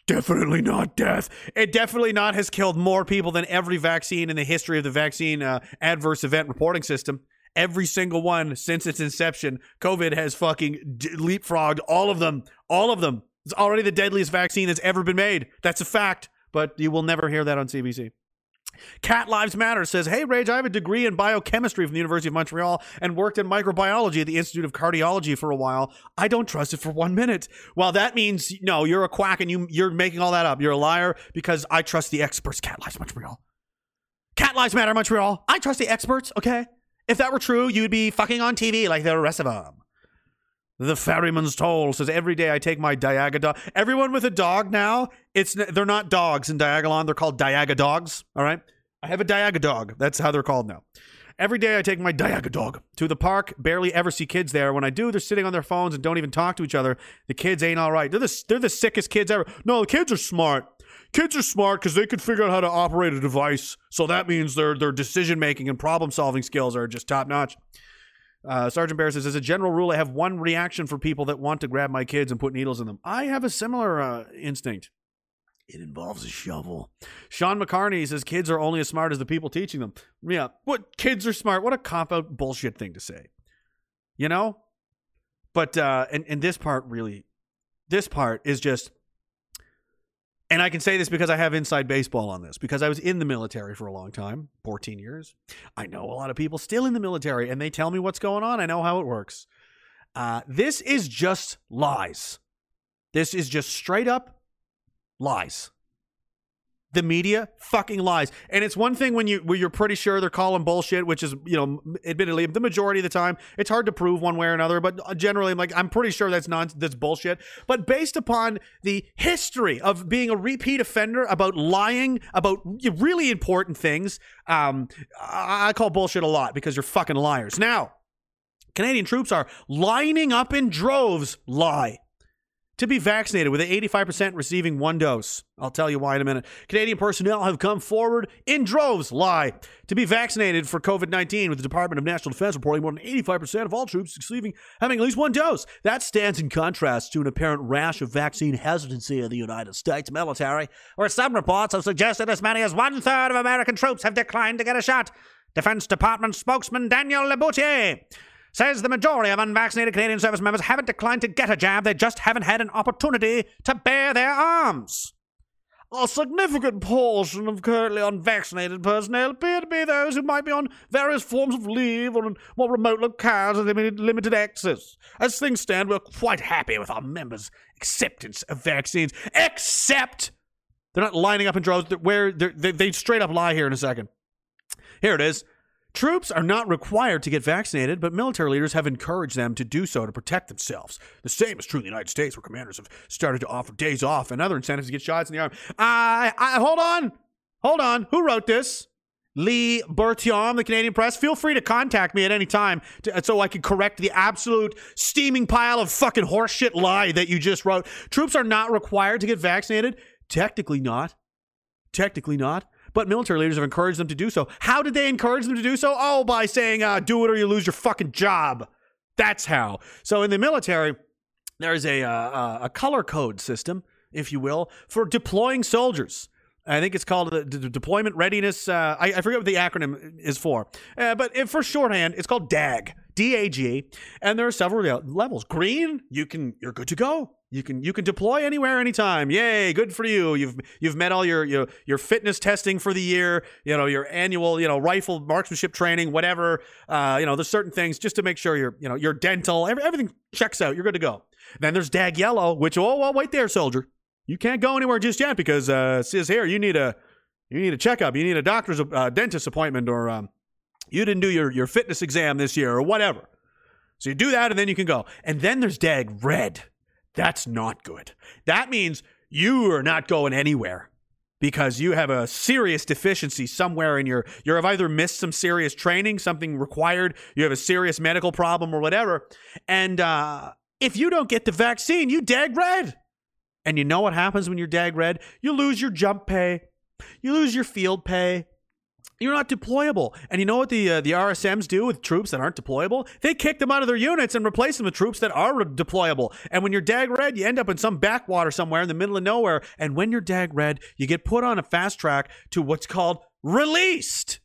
Definitely not death. It definitely not has killed more people than every vaccine in the history of the vaccine uh, adverse event reporting system. Every single one since its inception, COVID has fucking d- leapfrogged all of them. All of them. It's already the deadliest vaccine that's ever been made. That's a fact, but you will never hear that on CBC. Cat Lives Matter says, Hey, Rage, I have a degree in biochemistry from the University of Montreal and worked in microbiology at the Institute of Cardiology for a while. I don't trust it for one minute. Well, that means, no, you're a quack and you, you're making all that up. You're a liar because I trust the experts. Cat Lives Montreal. Cat Lives Matter Montreal. I trust the experts, okay? If that were true, you'd be fucking on TV like the rest of them. The ferryman's toll says every day I take my Diaga dog. Everyone with a dog now, it's they're not dogs in Diagolon. They're called Diaga dogs. All right, I have a Diaga dog. That's how they're called now. Every day I take my Diaga dog to the park. Barely ever see kids there. When I do, they're sitting on their phones and don't even talk to each other. The kids ain't all right. They're the they're the sickest kids ever. No, the kids are smart. Kids are smart because they can figure out how to operate a device. So that means their their decision making and problem solving skills are just top notch. Uh, Sergeant Bear says, as a general rule, I have one reaction for people that want to grab my kids and put needles in them. I have a similar uh, instinct. It involves a shovel. Sean McCartney says kids are only as smart as the people teaching them. Yeah, what kids are smart? What a cop out bullshit thing to say. You know? But uh and, and this part really this part is just and I can say this because I have inside baseball on this, because I was in the military for a long time 14 years. I know a lot of people still in the military, and they tell me what's going on. I know how it works. Uh, this is just lies. This is just straight up lies. The media fucking lies, and it's one thing when you when you're pretty sure they're calling bullshit, which is you know, admittedly the majority of the time it's hard to prove one way or another. But generally, I'm like I'm pretty sure that's non that's bullshit. But based upon the history of being a repeat offender about lying about really important things, um, I call bullshit a lot because you're fucking liars. Now, Canadian troops are lining up in droves. Lie to be vaccinated, with 85% receiving one dose. I'll tell you why in a minute. Canadian personnel have come forward in droves, lie, to be vaccinated for COVID 19, with the Department of National Defense reporting more than 85% of all troops receiving having at least one dose. That stands in contrast to an apparent rash of vaccine hesitancy in the United States military, where some reports have suggested as many as one third of American troops have declined to get a shot. Defense Department spokesman Daniel Le Bouthillier says the majority of unvaccinated Canadian service members haven't declined to get a jab, they just haven't had an opportunity to bear their arms. A significant portion of currently unvaccinated personnel appear to be those who might be on various forms of leave or in more remote locales with limited, access. As things stand, we're quite happy with our members' acceptance of vaccines, except they're not lining up in droves. Where they they straight up lie here in a second. Here it is. Troops are not required to get vaccinated, but military leaders have encouraged them to do so to protect themselves. The same is true in the United States, where commanders have started to offer days off and other incentives to get shots in the arm. I, I hold on, hold on. Who wrote this? Lee Berthiaume, the Canadian Press. Feel free to contact me at any time to, so I can correct the absolute steaming pile of fucking horseshit lie that you just wrote. Troops are not required to get vaccinated. Technically not. Technically not. But military leaders have encouraged them to do so. How did they encourage them to do so? Oh, by saying, uh, do it or you lose your fucking job. That's how. So in the military, there's a, uh, uh, a color code system, if you will, for deploying soldiers. I think it's called the, the deployment readiness. Uh, I, I forget what the acronym is for, uh, but if for shorthand, it's called DAG, D-A-G, and there are several levels. Green, you can you're good to go. You can you can deploy anywhere, anytime. Yay, good for you. You've you've met all your your your fitness testing for the year. You know your annual you know rifle marksmanship training, whatever. Uh, you know there's certain things just to make sure you're you know your dental every, everything checks out. You're good to go. Then there's DAG yellow, which oh well wait there, soldier. You can't go anywhere just yet because uh, says here you need a you need a checkup. You need a doctor's uh, dentist appointment, or um, you didn't do your your fitness exam this year, or whatever. So you do that, and then you can go. And then there's DAG red. That's not good. That means you are not going anywhere because you have a serious deficiency somewhere in your you have either missed some serious training, something required, you have a serious medical problem or whatever. And uh, if you don't get the vaccine, you dag red. And you know what happens when you're dag red? You lose your jump pay, you lose your field pay. You're not deployable. And you know what the uh, the RSMs do with troops that aren't deployable? They kick them out of their units and replace them with troops that are deployable. And when you're dag red, you end up in some backwater somewhere in the middle of nowhere. And when you're dag red, you get put on a fast track to what's called released.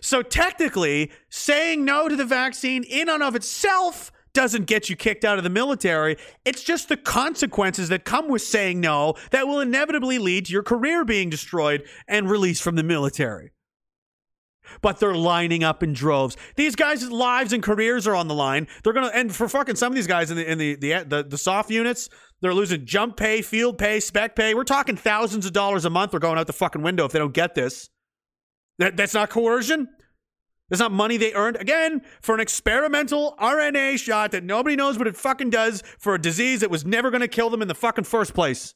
So technically, saying no to the vaccine in and of itself doesn't get you kicked out of the military. It's just the consequences that come with saying no that will inevitably lead to your career being destroyed and released from the military. But they're lining up in droves. These guys' lives and careers are on the line. They're gonna and for fucking some of these guys in the in the the the, the soft units, they're losing jump pay, field pay, spec pay. We're talking thousands of dollars a month. They're going out the fucking window if they don't get this. That, that's not coercion. That's not money they earned. Again, for an experimental RNA shot that nobody knows what it fucking does for a disease that was never going to kill them in the fucking first place.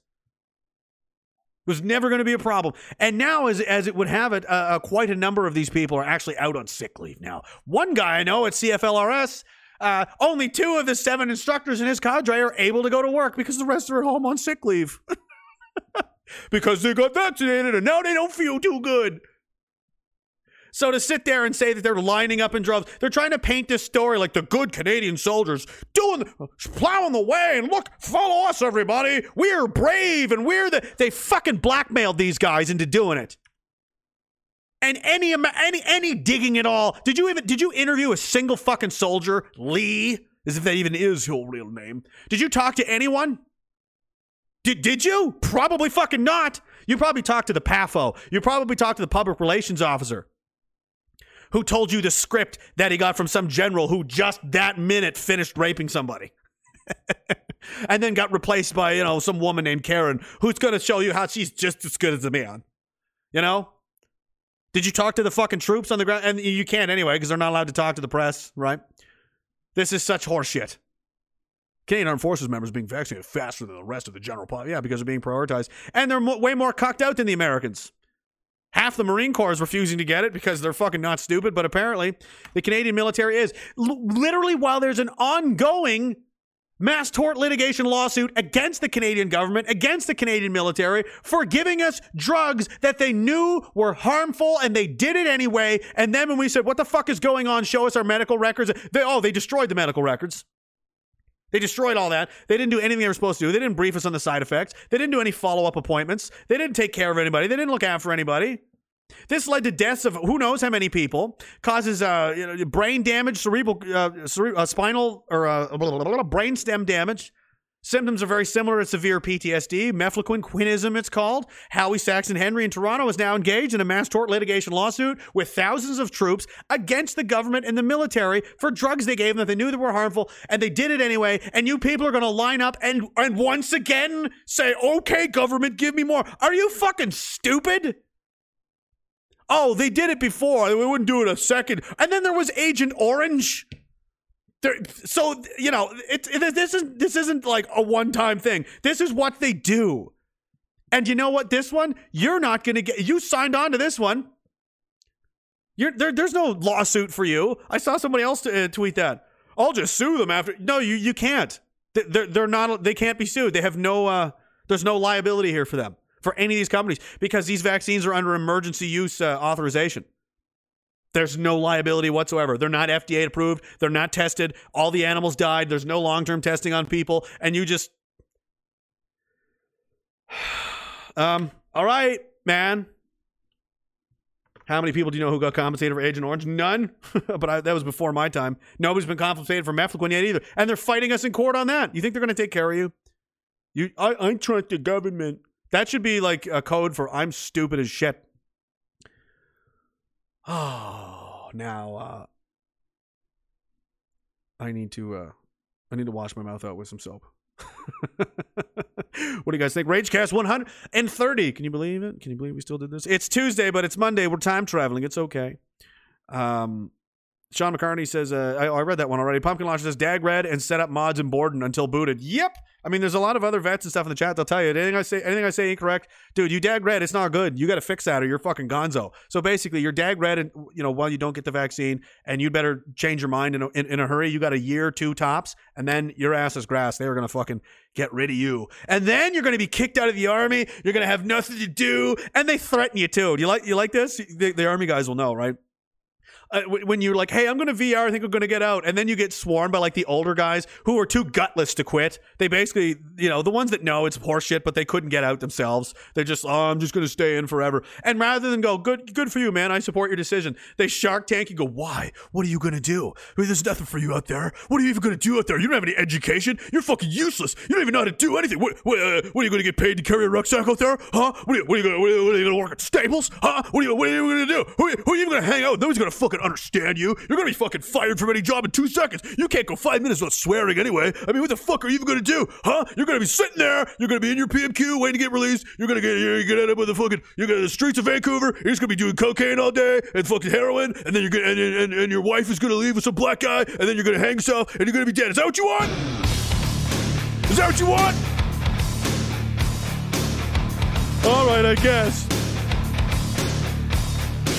It was never going to be a problem. And now, as, as it would have it, uh, uh, quite a number of these people are actually out on sick leave now. One guy I know at CFLRS, uh, only two of the seven instructors in his cadre are able to go to work because the rest are at home on sick leave. because they got vaccinated and now they don't feel too good. So to sit there and say that they're lining up in droves, they're trying to paint this story like the good Canadian soldiers doing, plowing the way, and look, follow us, everybody. We're brave, and we're the. They fucking blackmailed these guys into doing it. And any any any digging at all? Did you even did you interview a single fucking soldier, Lee? As if that even is your real name. Did you talk to anyone? Did, did you? Probably fucking not. You probably talked to the PAFO. You probably talked to the public relations officer who told you the script that he got from some general who just that minute finished raping somebody. and then got replaced by, you know, some woman named Karen who's going to show you how she's just as good as a man. You know? Did you talk to the fucking troops on the ground? And you can't anyway because they're not allowed to talk to the press, right? This is such horseshit. Canadian Armed Forces members being vaccinated faster than the rest of the general public. Yeah, because they're being prioritized. And they're mo- way more cocked out than the Americans. Half the Marine Corps is refusing to get it because they're fucking not stupid, but apparently the Canadian military is. L- literally, while there's an ongoing mass tort litigation lawsuit against the Canadian government, against the Canadian military for giving us drugs that they knew were harmful and they did it anyway. And then when we said, What the fuck is going on? Show us our medical records. They, oh, they destroyed the medical records. They destroyed all that. They didn't do anything they were supposed to do. They didn't brief us on the side effects. They didn't do any follow up appointments. They didn't take care of anybody. They didn't look after anybody. This led to deaths of who knows how many people. Causes uh, you know, brain damage, cerebral, uh, cere- uh, spinal, or uh, brain stem damage. Symptoms are very similar to severe PTSD. Mefloquine quinism, it's called. Howie Sacks and Henry in Toronto is now engaged in a mass tort litigation lawsuit with thousands of troops against the government and the military for drugs they gave them that they knew that were harmful, and they did it anyway. And you people are going to line up and and once again say, "Okay, government, give me more." Are you fucking stupid? Oh, they did it before. We wouldn't do it a second. And then there was Agent Orange. There, so you know, it, it, this is this isn't like a one-time thing. This is what they do. And you know what? This one, you're not going to get. You signed on to this one. You're there. There's no lawsuit for you. I saw somebody else uh, tweet that. I'll just sue them after. No, you you can't. They- They're they're not. They can't be sued. They have no. uh There's no liability here for them for any of these companies because these vaccines are under emergency use uh, authorization. There's no liability whatsoever. They're not FDA approved. They're not tested. All the animals died. There's no long term testing on people. And you just. Um, all right, man. How many people do you know who got compensated for Agent Orange? None. but I, that was before my time. Nobody's been compensated for Mefloquine yet either. And they're fighting us in court on that. You think they're going to take care of you? You, I, I trust the government. That should be like a code for I'm stupid as shit. Oh, now uh, I need to uh, I need to wash my mouth out with some soap. what do you guys think? Ragecast 130. Can you believe it? Can you believe we still did this? It's Tuesday, but it's Monday. We're time traveling. It's okay. Um, Sean McCartney says, uh, I, I read that one already. Pumpkin Launcher says, Dag red and set up mods in Borden until booted. Yep. I mean, there's a lot of other vets and stuff in the chat. They'll tell you anything I say, anything I say incorrect, dude. You dag red, it's not good. You got to fix that, or you're fucking gonzo. So basically, you're dag red, and you know, while you don't get the vaccine, and you'd better change your mind in a, in, in a hurry. You got a year, two tops, and then your ass is grass. They are gonna fucking get rid of you, and then you're gonna be kicked out of the army. You're gonna have nothing to do, and they threaten you too. Do you like you like this? The, the army guys will know, right? Uh, when you're like, hey, I'm going to VR, I think I'm going to get out. And then you get swarmed by like the older guys who are too gutless to quit. They basically, you know, the ones that know it's horseshit, but they couldn't get out themselves. They're just, oh, I'm just going to stay in forever. And rather than go, good, good for you, man, I support your decision, they shark tank and go, why? What are you going to do? I mean, there's nothing for you out there. What are you even going to do out there? You don't have any education. You're fucking useless. You don't even know how to do anything. What, what, uh, what are you going to get paid to carry a rucksack out there? Huh? What are you, you going to, work at Staples? Huh? What are you, you going to do? Who, who are you even going to hang out with? Nobody's going to fucking understand you. You're to be fucking fired from any job in two seconds. You can't go five minutes without swearing anyway. I mean, what the fuck are you even to do? Huh? You're to be sitting there. You're to be in your PMQ waiting to get released. You're to get, you're to end up with the fucking, you're to the streets of Vancouver. You're just to be doing cocaine all day and fucking heroin. And then you're to, and, and, and your wife is to leave with some black guy. And then you're to hang yourself and you're to be dead. Is that what you want? Is that what you want? All right, I guess.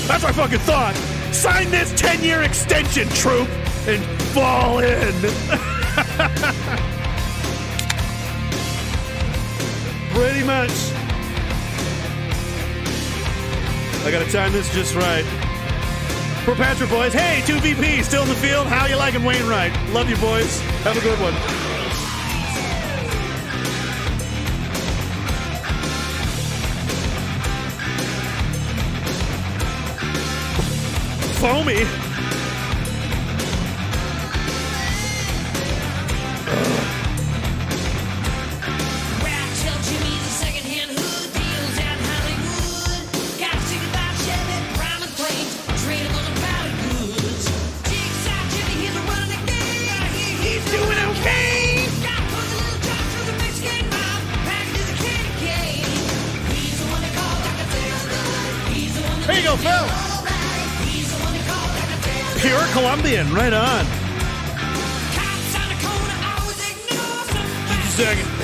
That's what I fucking thought. Sign this 10 year extension, troop, and fall in. Pretty much. I gotta time this just right. for Patrick boys. Hey, 2VP still in the field. How you liking Wainwright? Love you boys. Have a good one. Foamy. There you go, Phil. Pure Colombian, right on. Second.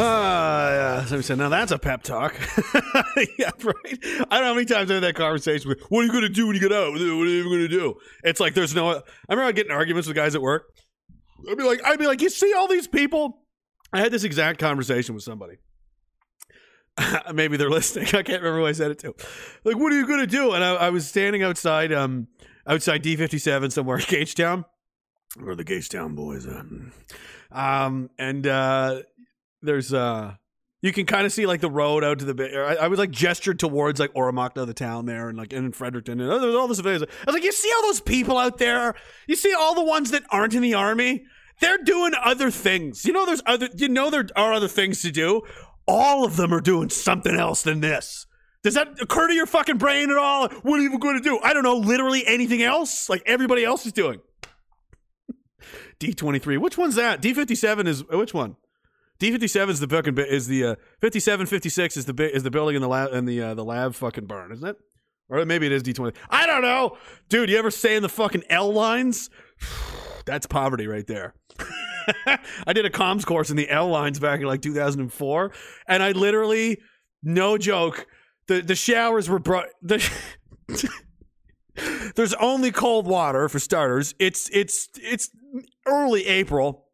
Ah, yeah. So we said, now that's a pep talk. yeah, right. I don't know how many times I had that conversation with, what are you going to do when you get out? What are you going to do? It's like, there's no, I remember getting arguments with guys at work. I'd be like, I'd be like, you see all these people? I had this exact conversation with somebody. Maybe they're listening. I can't remember who I said it to. Like, what are you to do? And I, I was standing outside, um, outside D57 somewhere in Gagetown. Where are the Gagetown boys at? Um, and, uh, there's uh you can kind of see like the road out to the. I, I was like gestured towards like Oromocto, the town there, and like in Fredericton, and there's all this. I was like, you see all those people out there? You see all the ones that aren't in the army? They're doing other things. You know, there's other. You know, there are other things to do. All of them are doing something else than this. Does that occur to your fucking brain at all? What are you going to do? I don't know. Literally anything else, like everybody else is doing. D twenty three. Which one's that? D fifty seven is which one? D fifty seven is the fucking is the uh, 57, 56 is the is the building in the lab in the uh, the lab fucking barn, isn't it? Or maybe it is D twenty. I don't know, dude. You ever stay in the fucking L lines? That's poverty right there. I did a comms course in the L lines back in like two thousand and four, and I literally, no joke, the the showers were brought. The there's only cold water for starters. It's it's it's early April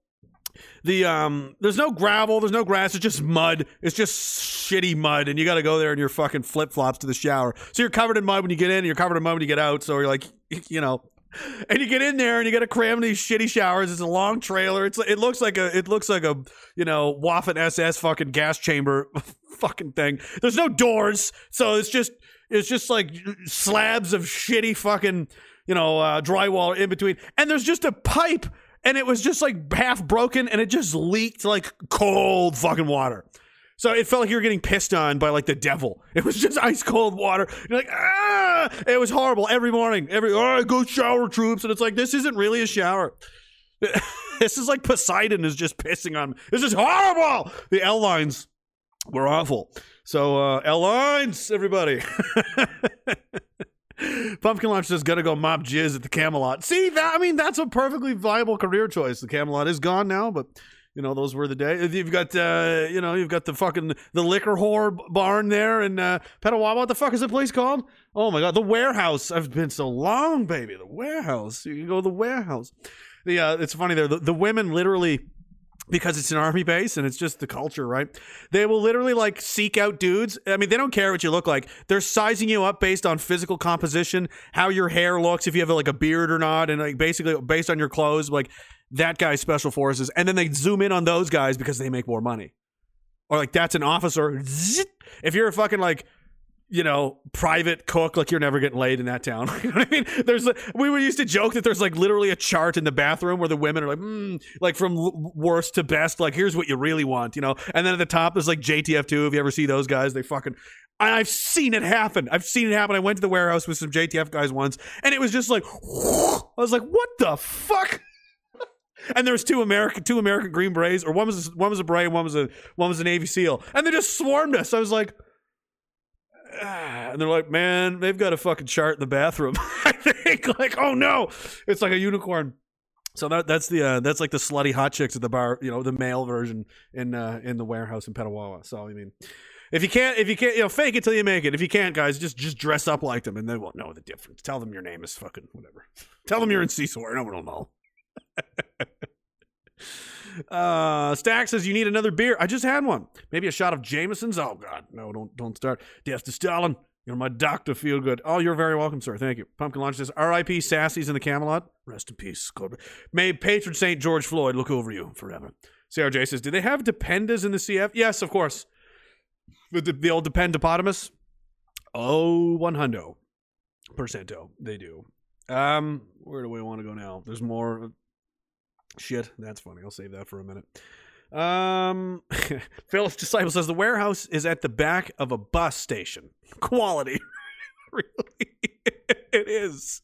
the um there's no gravel there's no grass it's just mud it's just shitty mud and you got to go there in your fucking flip-flops to the shower so you're covered in mud when you get in and you're covered in mud when you get out so you're like you know and you get in there and you got to cram these shitty showers. It's a long trailer. It's it looks like a it looks like a you know waffen ss fucking gas chamber fucking thing. There's no doors. So it's just it's just like slabs of shitty fucking you know uh, drywall in between. And there's just a pipe and it was just like half broken and it just leaked like cold fucking water. So it felt like you were getting pissed on by like the devil. It was just ice cold water. You're like, ah, it was horrible every morning. Every, oh, go shower troops. And it's like, this isn't really a shower. this is like Poseidon is just pissing on me. This is horrible. The L lines were awful. So, uh, L lines, everybody. Pumpkin Launch says, "Gotta go mop jizz at the Camelot." See that? I mean, that's a perfectly viable career choice. The Camelot is gone now, but you know those were the days. You've got, uh, you know, you've got the fucking the liquor whore barn there in uh, Petawawa. What the fuck is the place called? Oh my god, the warehouse. I've been so long, baby. The warehouse. You can go to the warehouse. The uh, it's funny there. The, the women literally because it's an army base and it's just the culture, right? They will literally like seek out dudes. I mean, they don't care what you look like. They're sizing you up based on physical composition, how your hair looks, if you have like a beard or not, and like basically based on your clothes, like that guy's special forces. And then they zoom in on those guys because they make more money. Or like that's an officer. If you're a fucking like you know, private cook, like you're never getting laid in that town. you know what I mean? There's, we were used to joke that there's like literally a chart in the bathroom where the women are like, mm, like from worst to best, like here's what you really want, you know? And then at the top is like JTF2. If you ever see those guys, they fucking, and I've seen it happen. I've seen it happen. I went to the warehouse with some JTF guys once and it was just like, I was like, what the fuck? And there was two American, two American Green Berets, or one was a, one was a beret, one was a one was a Navy SEAL, and they just swarmed us. I was like, ah, and they're like, man, they've got a fucking chart in the bathroom. I think like, oh no, it's like a unicorn. So that that's the uh, that's like the slutty hot chicks at the bar, you know, the male version in uh, in the warehouse in Petawawa. So I mean, if you can't, if you can't, you know, fake it till you make it. If you can't, guys, just just dress up like them, and they won't know the difference. Tell them your name is fucking whatever. Tell them you're in CSOR. No one will know. Uh, Stack says you need another beer. I just had one. Maybe a shot of Jameson's. Oh God, no! Don't don't start. Death to Stalin. You're my doctor. Feel good. Oh, you're very welcome, sir. Thank you. Pumpkin Launch says R.I.P. Sassy's in the Camelot. Rest in peace, Corbett. May patron saint George Floyd look over you forever. CRJ says, do they have dependas in the CF? Yes, of course. The, the, the old dependopotamus. Oh, one hundo percento. They do. Um, where do we want to go now? There's more shit. That's funny. I'll save that for a minute. Um, Phillips Disciple says the warehouse is at the back of a bus station. Quality, really, it is.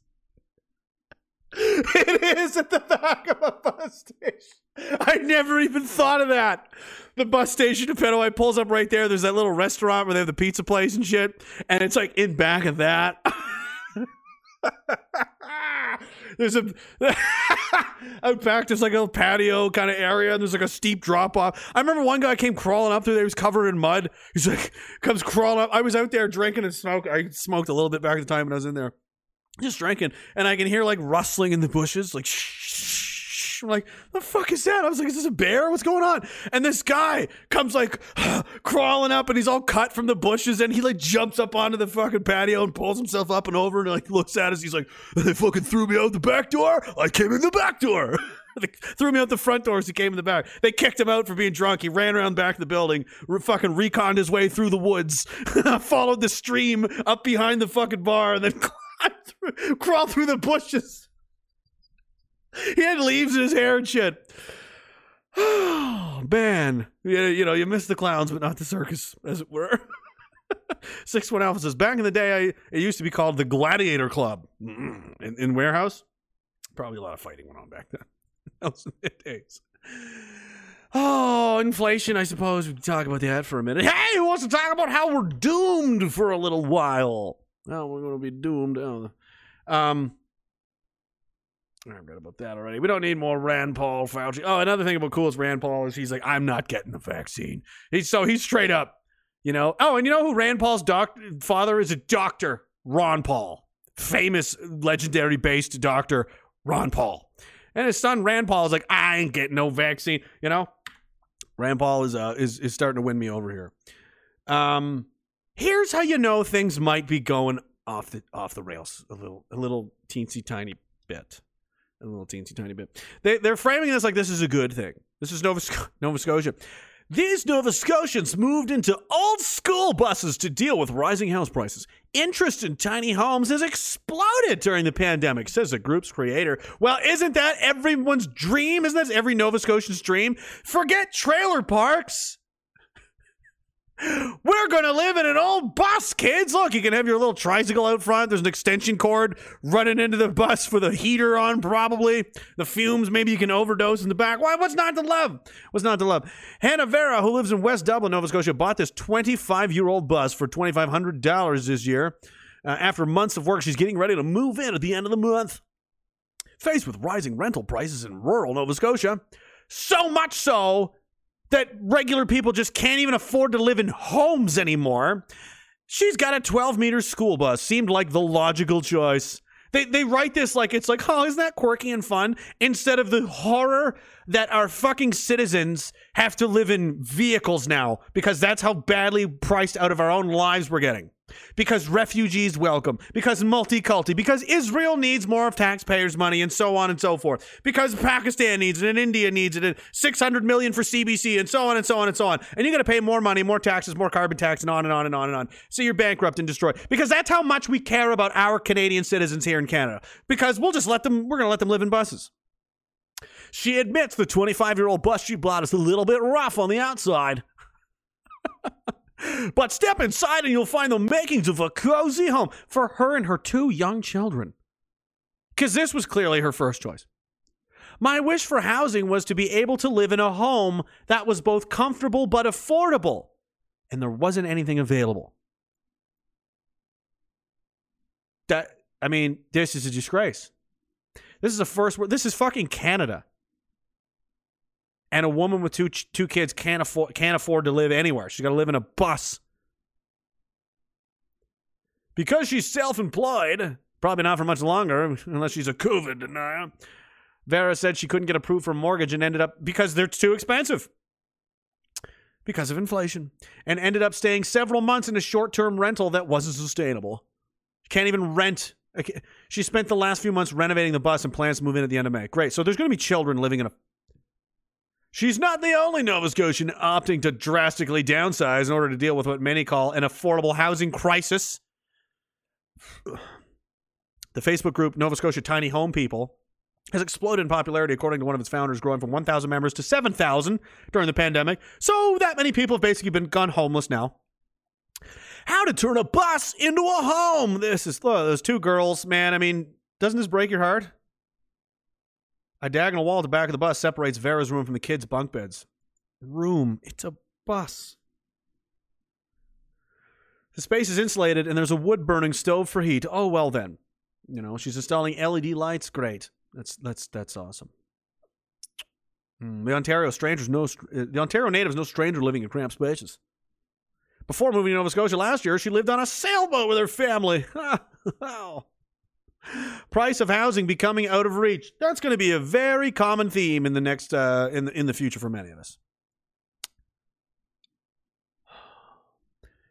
It is at the back of a bus station. I never even thought of that. The bus station in Petaway pulls up right there. There's that little restaurant where they have the pizza place and shit, and it's like in back of that. There's a out back. There's like a patio kind of area, and there's like a steep drop off. I remember one guy came crawling up through there. He was covered in mud. He's like comes crawling up. I was out there drinking and smoke. I smoked a little bit back at the time when I was in there, just drinking, and I can hear like rustling in the bushes, like shh. I'm like, the fuck is that? I was like, is this a bear? What's going on? And this guy comes like crawling up and he's all cut from the bushes and he like jumps up onto the fucking patio and pulls himself up and over and like looks at us. He's like, they fucking threw me out the back door. I came in the back door. they threw me out the front door as he came in the back. They kicked him out for being drunk. He ran around the back of the building, re- fucking reconned his way through the woods, followed the stream up behind the fucking bar, and then crawled through the bushes. He had leaves in his hair and shit. Oh, man. You, you know, you miss the clowns, but not the circus, as it were. Six One Alpha says, back in the day, I, it used to be called the Gladiator Club in, in Warehouse. Probably a lot of fighting went on back then. In the days. Oh, inflation, I suppose we can talk about that for a minute. Hey, who wants to talk about how we're doomed for a little while? Well, we're going to be doomed. Oh. Um, I read about that already. We don't need more Rand Paul, Fauci. Oh, another thing about cool is Rand Paul is he's like, I'm not getting the vaccine. He's so he's straight up, you know. Oh, and you know who Rand Paul's doc- father is? A doctor, Ron Paul, famous, legendary based doctor, Ron Paul, and his son Rand Paul is like, I ain't getting no vaccine. You know, Rand Paul is uh is is starting to win me over here. Um, here's how you know things might be going off the off the rails a little a little teensy tiny bit a little teensy tiny bit. They, they're framing this like this is a good thing. This is Nova, Nova Scotia. These Nova Scotians moved into old school buses to deal with rising house prices. Interest in tiny homes has exploded during the pandemic, says the group's creator. Well, isn't that everyone's dream? Isn't that every Nova Scotian's dream? Forget trailer parks. We're going to live in an old bus, kids. Look, you can have your little tricycle out front. There's an extension cord running into the bus for the heater on, probably. The fumes, maybe you can overdose in the back. Why? What's not to love? What's not to love? Hannah Vera, who lives in West Dublin, Nova Scotia, bought this 25 year old bus for $2,500 this year. Uh, after months of work, she's getting ready to move in at the end of the month. Faced with rising rental prices in rural Nova Scotia, so much so that regular people just can't even afford to live in homes anymore. She's got a 12 meter school bus. Seemed like the logical choice. They, they write this like it's like, oh, isn't that quirky and fun? Instead of the horror that our fucking citizens have to live in vehicles now because that's how badly priced out of our own lives we're getting. Because refugees welcome, because multiculti, because Israel needs more of taxpayers' money, and so on and so forth. Because Pakistan needs it, and India needs it, and 600 million for CBC, and so on and so on and so on. And you're going to pay more money, more taxes, more carbon tax, and on and on and on and on. So you're bankrupt and destroyed. Because that's how much we care about our Canadian citizens here in Canada. Because we'll just let them, we're going to let them live in buses. She admits the 25 year old bus she bought is a little bit rough on the outside. but step inside and you'll find the makings of a cozy home for her and her two young children. Because this was clearly her first choice. My wish for housing was to be able to live in a home that was both comfortable but affordable, and there wasn't anything available. That I mean, this is a disgrace. This is a first. This is fucking Canada. And a woman with two two kids can't afford can't afford to live anywhere. She's got to live in a bus. Because she's self-employed, probably not for much longer unless she's a COVID denier. Vera said she couldn't get approved for a mortgage and ended up because they're too expensive because of inflation and ended up staying several months in a short-term rental that wasn't sustainable. She can't even rent. She spent the last few months renovating the bus and plans to move in at the end of May. Great. So there's going to be children living in a. She's not the only Nova Scotian opting to drastically downsize in order to deal with what many call an affordable housing crisis. The Facebook group Nova Scotia Tiny Home People has exploded in popularity according to one of its founders, growing from 1,000 members to 7,000 during the pandemic. So that many people have basically been gone homeless now. How to turn a bus into a home. This is look, those two girls, man. I mean, doesn't this break your heart? A diagonal wall at the back of the bus separates Vera's room from the kids' bunk beds. Room. It's a bus. The space is insulated and there's a wood burning stove for heat. Oh well then. You know, she's installing LED lights. Great. That's that's that's awesome. Hmm, the Ontario strangers no uh, the Ontario native is no stranger living in cramped spaces. Before moving to Nova Scotia last year, she lived on a sailboat with her family. Price of housing becoming out of reach. That's going to be a very common theme in the next uh, in the, in the future for many of us.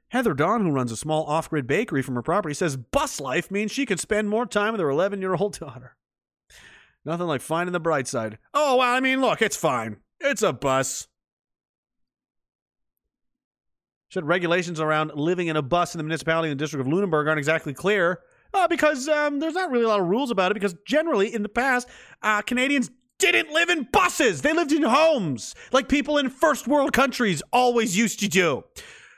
Heather Dawn, who runs a small off-grid bakery from her property, says bus life means she can spend more time with her 11-year-old daughter. Nothing like finding the bright side. Oh, well, I mean, look, it's fine. It's a bus. Said regulations around living in a bus in the municipality in the district of Lunenburg aren't exactly clear uh, because um, there's not really a lot of rules about it. Because generally, in the past, uh, Canadians didn't live in buses; they lived in homes, like people in first world countries always used to do.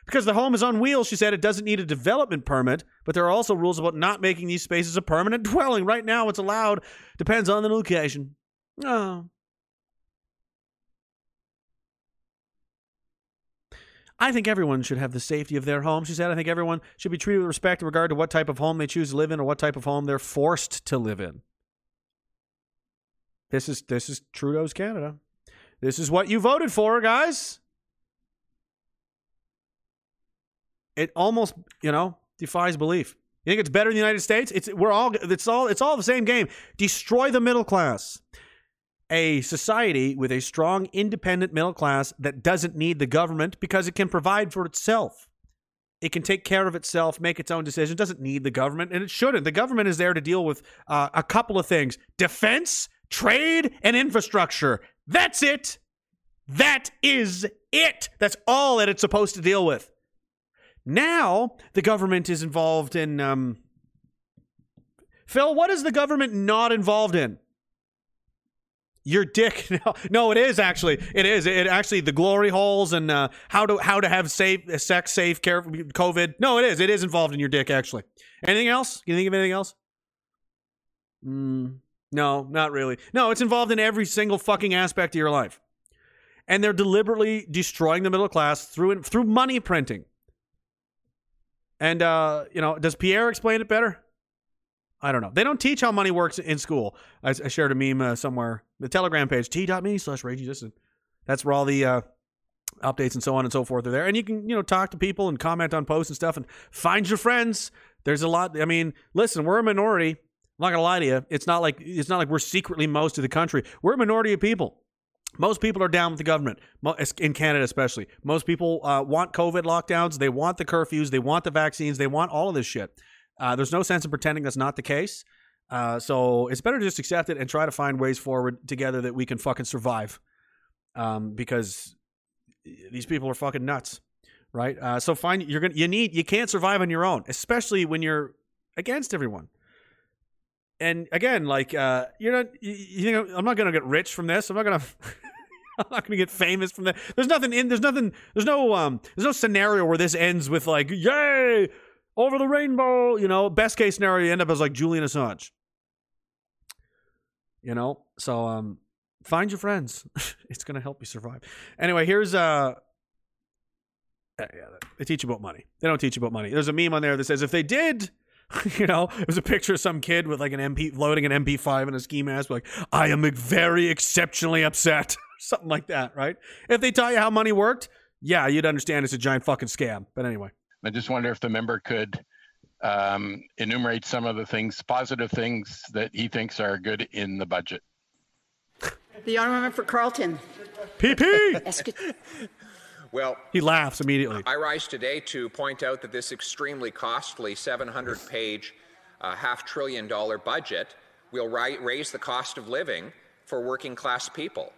Because the home is on wheels, she said it doesn't need a development permit, but there are also rules about not making these spaces a permanent dwelling. Right now, it's allowed, depends on the location. Oh. I think everyone should have the safety of their home. She said, I think everyone should be treated with respect in regard to what type of home they choose to live in or what type of home they're forced to live in. This is this is Trudeau's Canada. This is what you voted for, guys. It almost, you know, defies belief. You think it's better in the United States? It's we're all it's all it's all the same game. Destroy the middle class. A society with a strong independent middle class that doesn't need the government because it can provide for itself. It can take care of itself, make its own decisions, doesn't need the government, and it shouldn't. The government is there to deal with uh, a couple of things defense, trade, and infrastructure. That's it. That is it. That's all that it's supposed to deal with. Now the government is involved in. Um, Phil, what is the government not involved in? Your dick. No, no, it is actually. It is. It actually the glory holes and uh, how to how to have safe sex, safe care, COVID. No, it is. It is involved in your dick. Actually. Anything else? Can you think of anything else? Mm, no, not really. No, it's involved in every single fucking aspect of your life, and they're deliberately destroying the middle class through through money printing. And uh, you know, does Pierre explain it better? I don't know. They don't teach how money works in school. I, I shared a meme uh, somewhere. The Telegram page, t.me slash Ragey Dissident. That's where all the uh, updates and so on and so forth are there. And you can, you know, talk to people and comment on posts and stuff and find your friends. There's a lot. I mean, listen, we're a minority. I'm not gonna lie to you. It's not like it's not like we're secretly most of the country. We're a minority of people. Most people are down with the government, in Canada especially. Most people uh, want COVID lockdowns. They want the curfews. They want the vaccines. They want all of this shit. Uh, there's no sense in pretending that's not the case. Uh, so it's better to just accept it and try to find ways forward together that we can fucking survive. Um, because these people are fucking nuts, right? Uh, so find you're gonna you need you can't survive on your own, especially when you're against everyone. And again, like uh, you're not you, you think I'm not gonna get rich from this. I'm not gonna. I'm not gonna get famous from that. There's nothing in. There's nothing. There's no. Um. There's no scenario where this ends with like, yay, over the rainbow. You know, best case scenario, you end up as like Julian Assange. You know, so um, find your friends. it's gonna help you survive. Anyway, here's uh. yeah, They teach you about money. They don't teach you about money. There's a meme on there that says if they did, you know, it was a picture of some kid with like an MP loading an MP5 in a ski mask, like I am very exceptionally upset, something like that, right? If they taught you how money worked, yeah, you'd understand it's a giant fucking scam. But anyway, I just wonder if the member could um, enumerate some of the things, positive things that he thinks are good in the budget. The armament for Carleton. PP. Well, He laughs immediately. I rise today to point out that this extremely costly 700 page, uh, half trillion dollar budget will ri- raise the cost of living for working class people.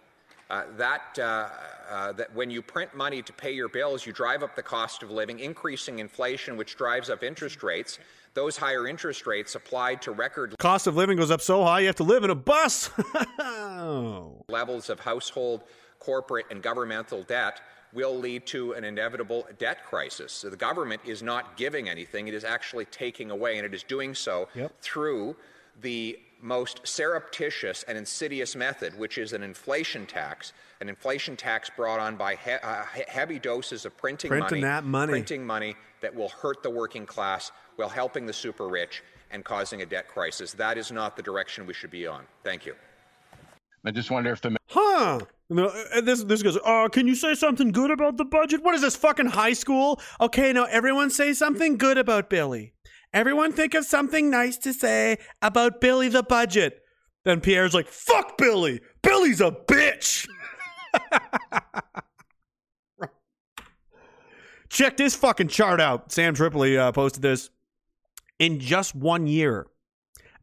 Uh, that, uh, uh, that when you print money to pay your bills, you drive up the cost of living, increasing inflation, which drives up interest rates. Those higher interest rates applied to record Cost of living goes up so high you have to live in a bus. levels of household, corporate, and governmental debt will lead to an inevitable debt crisis. So the government is not giving anything, it is actually taking away, and it is doing so through the most surreptitious and insidious method, which is an inflation tax, an inflation tax brought on by he- uh, heavy doses of printing, Printing money, that money. printing money that will hurt the working class while helping the super rich and causing a debt crisis. That is not the direction we should be on. Thank you. I just wonder if the Huh. No, and this this goes. Oh, can you say something good about the budget? What is this fucking high school? Okay, now everyone say something good about Billy. Everyone think of something nice to say about Billy the budget. Then Pierre's like, "Fuck Billy. Billy's a bitch." Check this fucking chart out. Sam Tripoli uh, posted this. In just one year,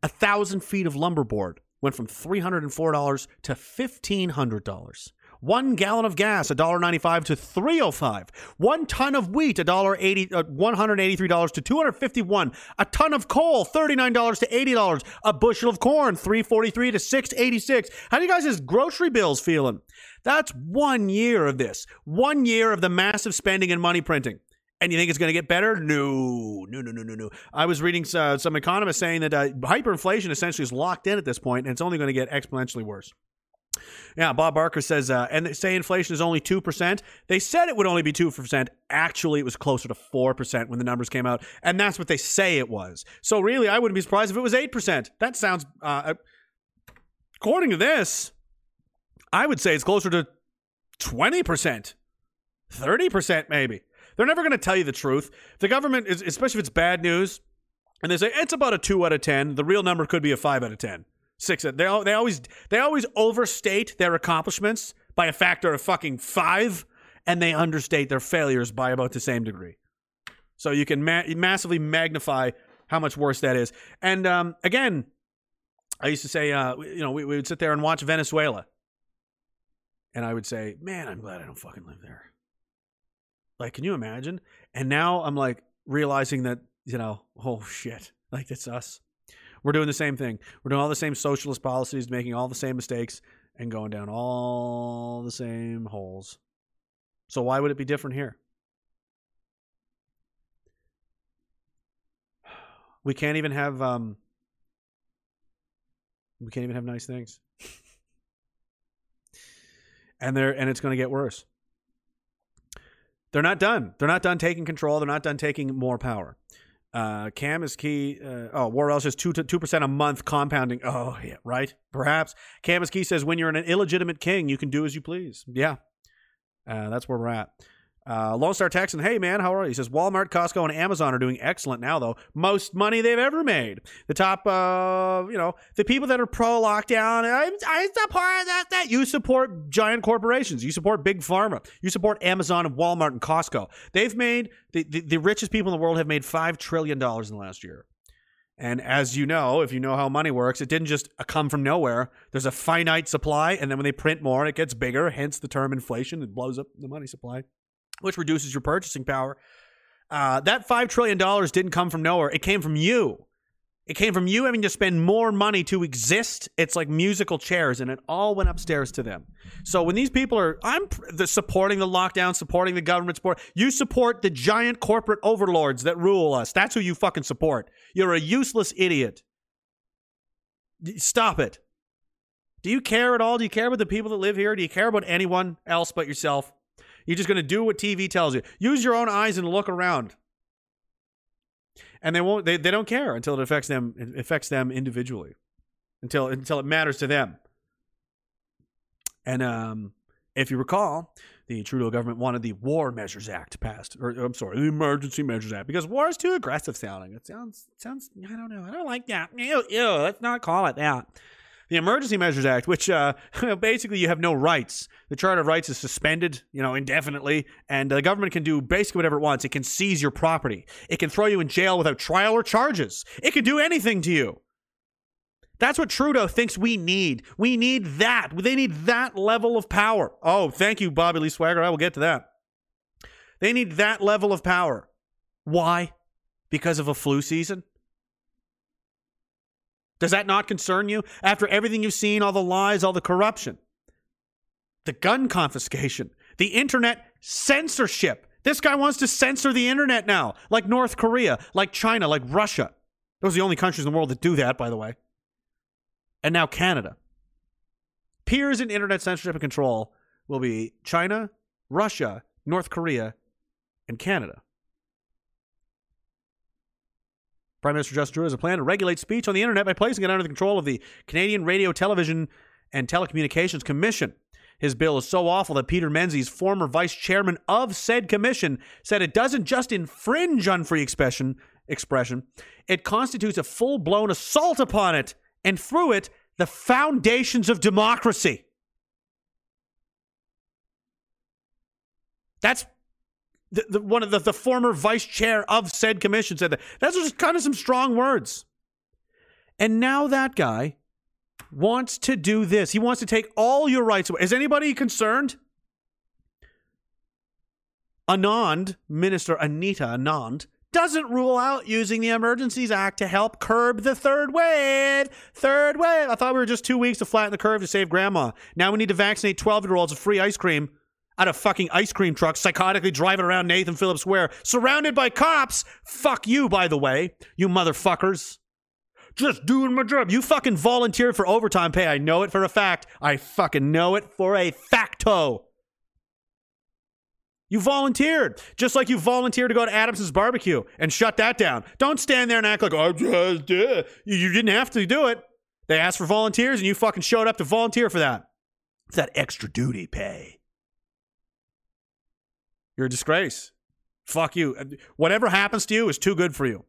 a thousand feet of lumberboard went from $304 to $1,500. One gallon of gas, $1.95 to $3.05. One ton of wheat, $1.80, uh, $183 to $251. A ton of coal, $39 to $80. A bushel of corn, 343 to 686. How do you guys' grocery bills feeling? That's one year of this. One year of the massive spending and money printing. And you think it's going to get better? No, no, no, no, no, no. I was reading uh, some economists saying that uh, hyperinflation essentially is locked in at this point, and it's only going to get exponentially worse. Yeah, Bob Barker says, uh, and they say inflation is only 2%. They said it would only be 2%. Actually, it was closer to 4% when the numbers came out. And that's what they say it was. So, really, I wouldn't be surprised if it was 8%. That sounds, uh, according to this, I would say it's closer to 20%, 30% maybe. They're never going to tell you the truth. The government, is, especially if it's bad news, and they say it's about a 2 out of 10, the real number could be a 5 out of 10. Six. They al- they always they always overstate their accomplishments by a factor of fucking five, and they understate their failures by about the same degree. So you can ma- massively magnify how much worse that is. And um, again, I used to say, uh, you know, we, we would sit there and watch Venezuela, and I would say, man, I'm glad I don't fucking live there. Like, can you imagine? And now I'm like realizing that you know, oh shit, like it's us. We're doing the same thing. We're doing all the same socialist policies, making all the same mistakes, and going down all the same holes. So why would it be different here? We can't even have um we can't even have nice things. and they're and it's going to get worse. They're not done. They're not done taking control. They're not done taking more power. Uh, Cam is key. Uh, oh, Warrell says two two percent a month compounding. Oh, yeah, right. Perhaps Cam is key says when you're an illegitimate king, you can do as you please. Yeah, uh, that's where we're at. Uh, Lone Star Texan, hey man, how are you? He says Walmart, Costco, and Amazon are doing excellent now, though. Most money they've ever made. The top, uh, you know, the people that are pro lockdown, I, I support that, that. You support giant corporations. You support big pharma. You support Amazon and Walmart and Costco. They've made the, the, the richest people in the world have made five trillion dollars in the last year. And as you know, if you know how money works, it didn't just come from nowhere. There's a finite supply, and then when they print more, it gets bigger. Hence the term inflation. It blows up the money supply which reduces your purchasing power. Uh, that $5 trillion didn't come from nowhere. It came from you. It came from you having to spend more money to exist. It's like musical chairs, and it all went upstairs to them. So when these people are, I'm the, supporting the lockdown, supporting the government support. You support the giant corporate overlords that rule us. That's who you fucking support. You're a useless idiot. Stop it. Do you care at all? Do you care about the people that live here? Do you care about anyone else but yourself? You're just going to do what TV tells you. Use your own eyes and look around. And they won't. They, they don't care until it affects them. It affects them individually, until until it matters to them. And um, if you recall, the Trudeau government wanted the War Measures Act passed, or I'm sorry, the Emergency Measures Act, because war is too aggressive sounding. It sounds it sounds. I don't know. I don't like that. Ew, ew. Let's not call it that. The Emergency Measures Act, which uh, basically you have no rights. The Charter of Rights is suspended, you know, indefinitely, and the government can do basically whatever it wants. It can seize your property. It can throw you in jail without trial or charges. It can do anything to you. That's what Trudeau thinks we need. We need that. They need that level of power. Oh, thank you, Bobby Lee Swagger. I will get to that. They need that level of power. Why? Because of a flu season? Does that not concern you? After everything you've seen, all the lies, all the corruption, the gun confiscation, the internet censorship. This guy wants to censor the internet now, like North Korea, like China, like Russia. Those are the only countries in the world that do that, by the way. And now Canada. Peers in internet censorship and control will be China, Russia, North Korea, and Canada. Prime Minister Justin Trudeau has a plan to regulate speech on the internet by placing it under the control of the Canadian Radio, Television, and Telecommunications Commission. His bill is so awful that Peter Menzies, former vice chairman of said commission, said it doesn't just infringe on free expression, expression it constitutes a full blown assault upon it, and through it, the foundations of democracy. That's the, the, one of the, the former vice chair of said commission said that. That's just kind of some strong words. And now that guy wants to do this. He wants to take all your rights away. Is anybody concerned? Anand, Minister Anita Anand, doesn't rule out using the Emergencies Act to help curb the third wave. Third wave. I thought we were just two weeks to flatten the curve to save grandma. Now we need to vaccinate 12 year olds with free ice cream out of fucking ice cream trucks, psychotically driving around Nathan Phillips Square, surrounded by cops. Fuck you, by the way, you motherfuckers. Just doing my job. You fucking volunteered for overtime pay. I know it for a fact. I fucking know it for a facto. You volunteered, just like you volunteered to go to Adams's barbecue and shut that down. Don't stand there and act like I just did. You you didn't have to do it. They asked for volunteers, and you fucking showed up to volunteer for that. It's that extra duty pay. You're a disgrace. Fuck you. Whatever happens to you is too good for you.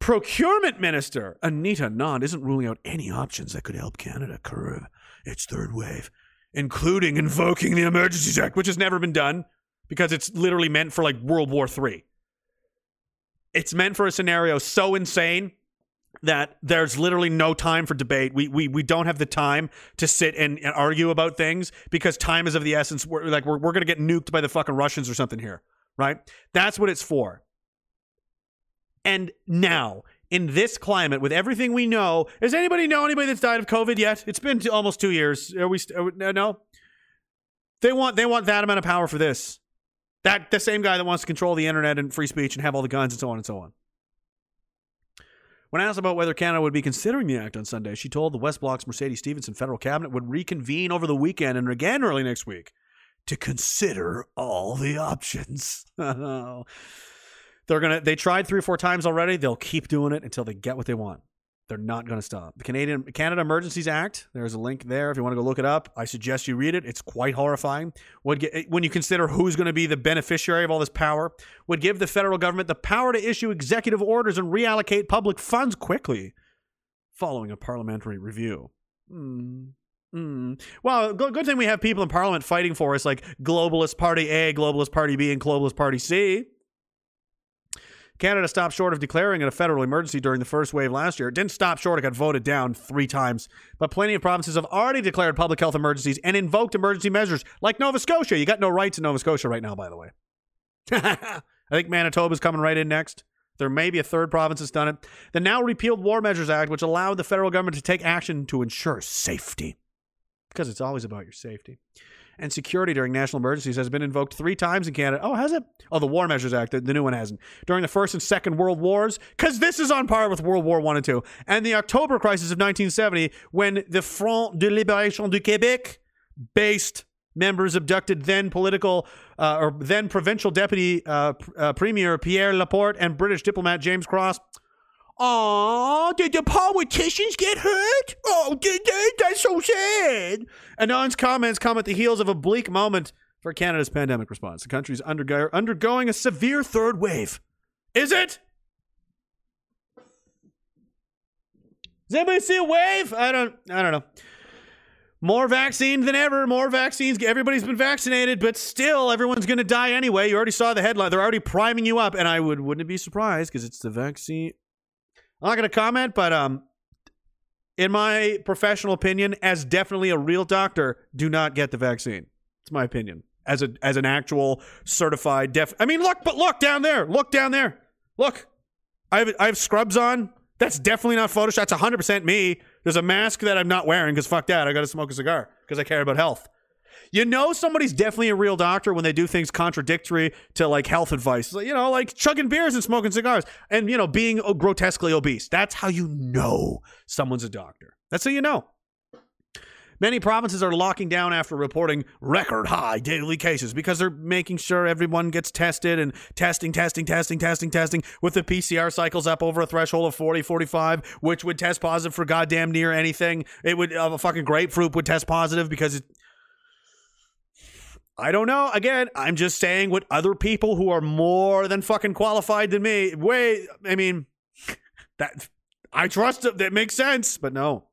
Procurement Minister Anita Anand isn't ruling out any options that could help Canada curb its third wave, including invoking the Emergencies Act, which has never been done because it's literally meant for like World War III. It's meant for a scenario so insane that there's literally no time for debate. We we we don't have the time to sit and, and argue about things because time is of the essence. We're like we're we're gonna get nuked by the fucking Russians or something here, right? That's what it's for. And now, in this climate, with everything we know, does anybody know anybody that's died of COVID yet? It's been almost two years. Are we? Are we no. They want they want that amount of power for this. That the same guy that wants to control the internet and free speech and have all the guns and so on and so on. When asked about whether Canada would be considering the act on Sunday, she told the West Block's Mercedes Stephenson federal cabinet would reconvene over the weekend and again early next week to consider all the options. They're gonna. They tried three or four times already. They'll keep doing it until they get what they want. They're not going to stop. The Canadian Canada Emergencies Act. There's a link there if you want to go look it up. I suggest you read it. It's quite horrifying. Would get, when you consider who's going to be the beneficiary of all this power, would give the federal government the power to issue executive orders and reallocate public funds quickly, following a parliamentary review. Hmm. Mm. Well, good, good thing we have people in Parliament fighting for us, like Globalist Party A, Globalist Party B, and Globalist Party C. Canada stopped short of declaring it a federal emergency during the first wave last year. It didn't stop short, it got voted down three times. But plenty of provinces have already declared public health emergencies and invoked emergency measures, like Nova Scotia. You got no rights in Nova Scotia right now, by the way. I think Manitoba's coming right in next. There may be a third province that's done it. The now repealed War Measures Act, which allowed the federal government to take action to ensure safety, because it's always about your safety and security during national emergencies has been invoked three times in Canada. Oh, has it? Oh, the War Measures Act, the, the new one hasn't. During the First and Second World Wars, because this is on par with World War One and Two, and the October crisis of 1970, when the Front de Libération du Québec based members abducted then political uh, or then provincial deputy uh, uh, premier Pierre Laporte and British diplomat James Cross. Aw, did the politicians get hurt? Oh, did they? That's so sad. Anand's comments come at the heels of a bleak moment for Canada's pandemic response. The country's undergo- undergoing a severe third wave. Is it? Does anybody see a wave? I don't. I don't know. More vaccine than ever. More vaccines. Everybody's been vaccinated, but still, everyone's going to die anyway. You already saw the headline. They're already priming you up, and I would wouldn't be surprised because it's the vaccine. I'm not going to comment, but um, in my professional opinion, as definitely a real doctor, do not get the vaccine. It's my opinion. As a as an actual certified def. I mean, look, but look down there. Look down there. Look, I have I have scrubs on. That's definitely not Photoshop. That's 100 percent me. There's a mask that I'm not wearing because fuck that. I got to smoke a cigar because I care about health. You know somebody's definitely a real doctor when they do things contradictory to like health advice. You know, like chugging beers and smoking cigars and you know being grotesquely obese. That's how you know someone's a doctor. That's how you know. Many provinces are locking down after reporting record high daily cases because they're making sure everyone gets tested and testing, testing, testing, testing, testing with the PCR cycles up over a threshold of 40, 45, which would test positive for goddamn near anything. It would, uh, a fucking grapefruit would test positive because it, I don't know. Again, I'm just saying what other people who are more than fucking qualified than me. Wait, I mean, that I trust it. That makes sense, but no.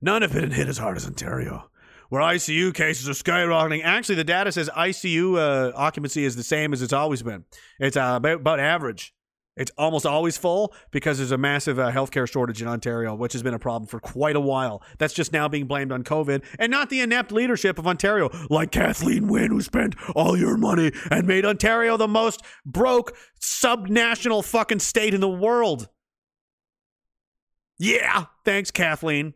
None have been hit as hard as Ontario, where ICU cases are skyrocketing. Actually, the data says ICU uh, occupancy is the same as it's always been. It's uh, about, about average. It's almost always full because there's a massive uh, healthcare shortage in Ontario, which has been a problem for quite a while. That's just now being blamed on COVID and not the inept leadership of Ontario, like Kathleen Wynne, who spent all your money and made Ontario the most broke subnational fucking state in the world. Yeah, thanks, Kathleen.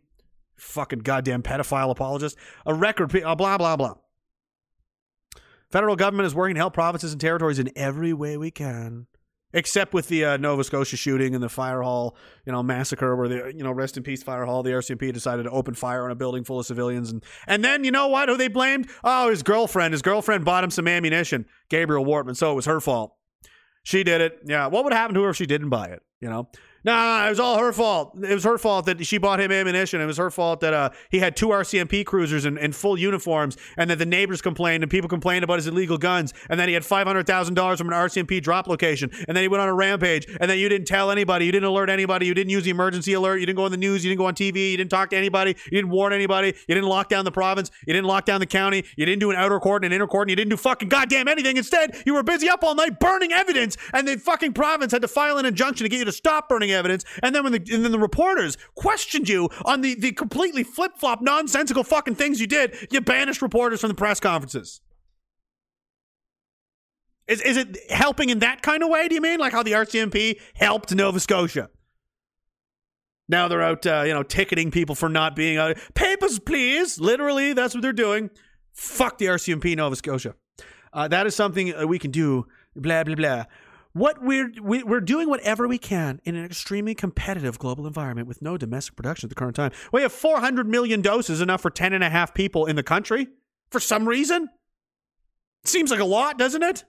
Fucking goddamn pedophile apologist. A record, pe- uh, blah, blah, blah. Federal government is working to help provinces and territories in every way we can. Except with the uh, Nova Scotia shooting and the fire hall, you know, massacre, where the you know, rest in peace, fire hall. The RCMP decided to open fire on a building full of civilians, and and then you know what? Who they blamed? Oh, his girlfriend. His girlfriend bought him some ammunition. Gabriel Wortman. So it was her fault. She did it. Yeah. What would happen to her if she didn't buy it? You know. No, it was all her fault. It was her fault that she bought him ammunition. It was her fault that uh, he had two RCMP cruisers in, in full uniforms, and that the neighbors complained and people complained about his illegal guns, and then he had five hundred thousand dollars from an RCMP drop location, and then he went on a rampage, and then you didn't tell anybody, you didn't alert anybody, you didn't use the emergency alert, you didn't go on the news, you didn't go on TV, you didn't talk to anybody, you didn't warn anybody, you didn't lock down the province, you didn't lock down the county, you didn't do an outer court and an inner court, and you didn't do fucking goddamn anything. Instead, you were busy up all night burning evidence, and the fucking province had to file an injunction to get you to stop burning evidence, and then when the and then the reporters questioned you on the the completely flip flop nonsensical fucking things you did, you banished reporters from the press conferences. Is is it helping in that kind of way? Do you mean like how the RCMP helped Nova Scotia? Now they're out, uh, you know, ticketing people for not being out. Papers, please. Literally, that's what they're doing. Fuck the RCMP, Nova Scotia. Uh, that is something uh, we can do. Blah blah blah. What we're we, we're doing whatever we can in an extremely competitive global environment with no domestic production at the current time. We have 400 million doses, enough for 10 and a half people in the country. For some reason, seems like a lot, doesn't it?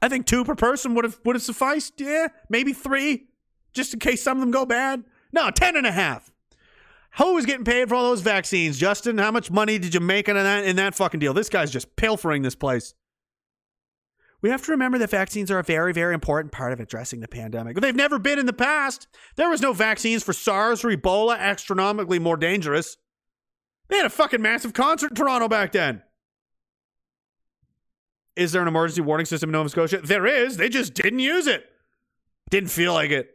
I think two per person would have would have sufficed. Yeah, maybe three, just in case some of them go bad. No, 10 and a half. Who is getting paid for all those vaccines, Justin? How much money did you make in that in that fucking deal? This guy's just pilfering this place. We have to remember that vaccines are a very, very important part of addressing the pandemic. They've never been in the past. There was no vaccines for SARS or Ebola, astronomically more dangerous. They had a fucking massive concert in Toronto back then. Is there an emergency warning system in Nova Scotia? There is. They just didn't use it. Didn't feel like it.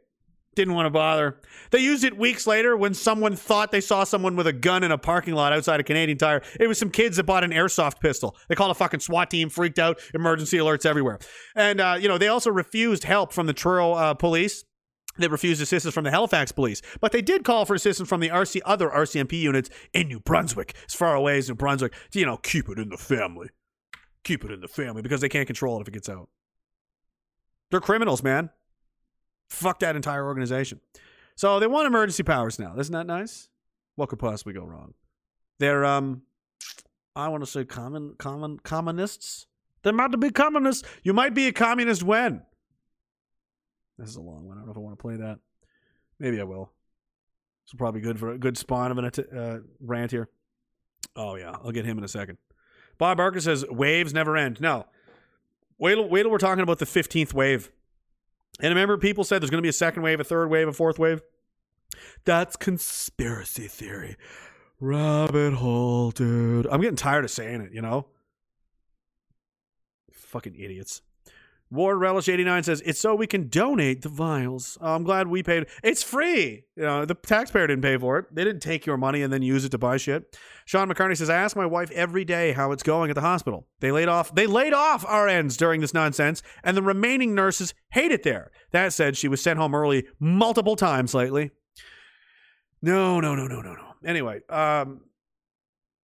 Didn't want to bother. They used it weeks later when someone thought they saw someone with a gun in a parking lot outside a Canadian Tire. It was some kids that bought an airsoft pistol. They called a fucking SWAT team, freaked out, emergency alerts everywhere. And, uh, you know, they also refused help from the Truro uh, police. They refused assistance from the Halifax police, but they did call for assistance from the RC other RCMP units in New Brunswick, as far away as New Brunswick. To, you know, keep it in the family, keep it in the family because they can't control it if it gets out. They're criminals, man. Fuck that entire organization. So they want emergency powers now. Isn't that nice? What could possibly go wrong? They're um I want to say common common communists. They're about to be communists. You might be a communist when? This is a long one. I don't know if I want to play that. Maybe I will. It's probably good for a good spawn of an uh, rant here. Oh yeah, I'll get him in a second. Bob Barker says waves never end. No, wait wait till we're talking about the fifteenth wave. And remember, people said there's going to be a second wave, a third wave, a fourth wave. That's conspiracy theory. Rabbit hole, dude. I'm getting tired of saying it, you know? Fucking idiots. Ward Relish 89 says, It's so we can donate the vials. Oh, I'm glad we paid. It's free. You know, the taxpayer didn't pay for it. They didn't take your money and then use it to buy shit. Sean McCartney says, I ask my wife every day how it's going at the hospital. They laid off they laid off RNs during this nonsense, and the remaining nurses hate it there. That said, she was sent home early multiple times lately. No, no, no, no, no, no. Anyway, um,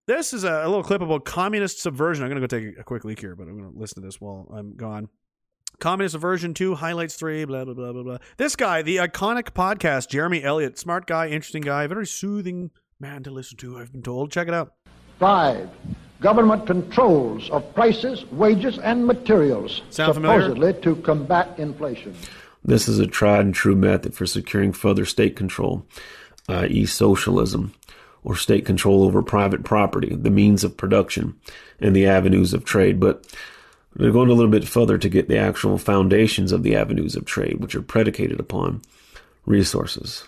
this is a, a little clip about communist subversion. I'm going to go take a quick leak here, but I'm going to listen to this while I'm gone. Communist version 2, Highlights 3, blah, blah, blah, blah, blah. This guy, the iconic podcast, Jeremy Elliott, smart guy, interesting guy, very soothing man to listen to, I've been told. Check it out. Five, government controls of prices, wages, and materials, Sound familiar? supposedly to combat inflation. This is a tried and true method for securing further state control, uh, i.e., socialism, or state control over private property, the means of production, and the avenues of trade. But they're going a little bit further to get the actual foundations of the avenues of trade, which are predicated upon resources.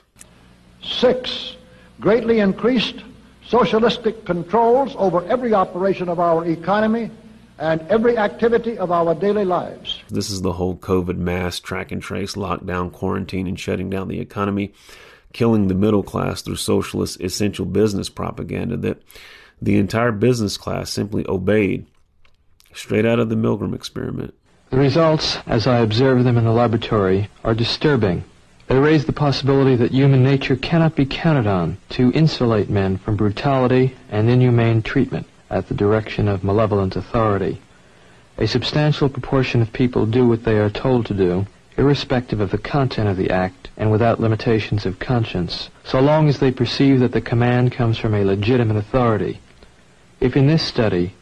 Six, greatly increased socialistic controls over every operation of our economy and every activity of our daily lives. This is the whole COVID mass track and trace, lockdown, quarantine, and shutting down the economy, killing the middle class through socialist essential business propaganda that the entire business class simply obeyed straight out of the Milgram experiment. The results, as I observe them in the laboratory, are disturbing. They raise the possibility that human nature cannot be counted on to insulate men from brutality and inhumane treatment at the direction of malevolent authority. A substantial proportion of people do what they are told to do, irrespective of the content of the act and without limitations of conscience, so long as they perceive that the command comes from a legitimate authority. If in this study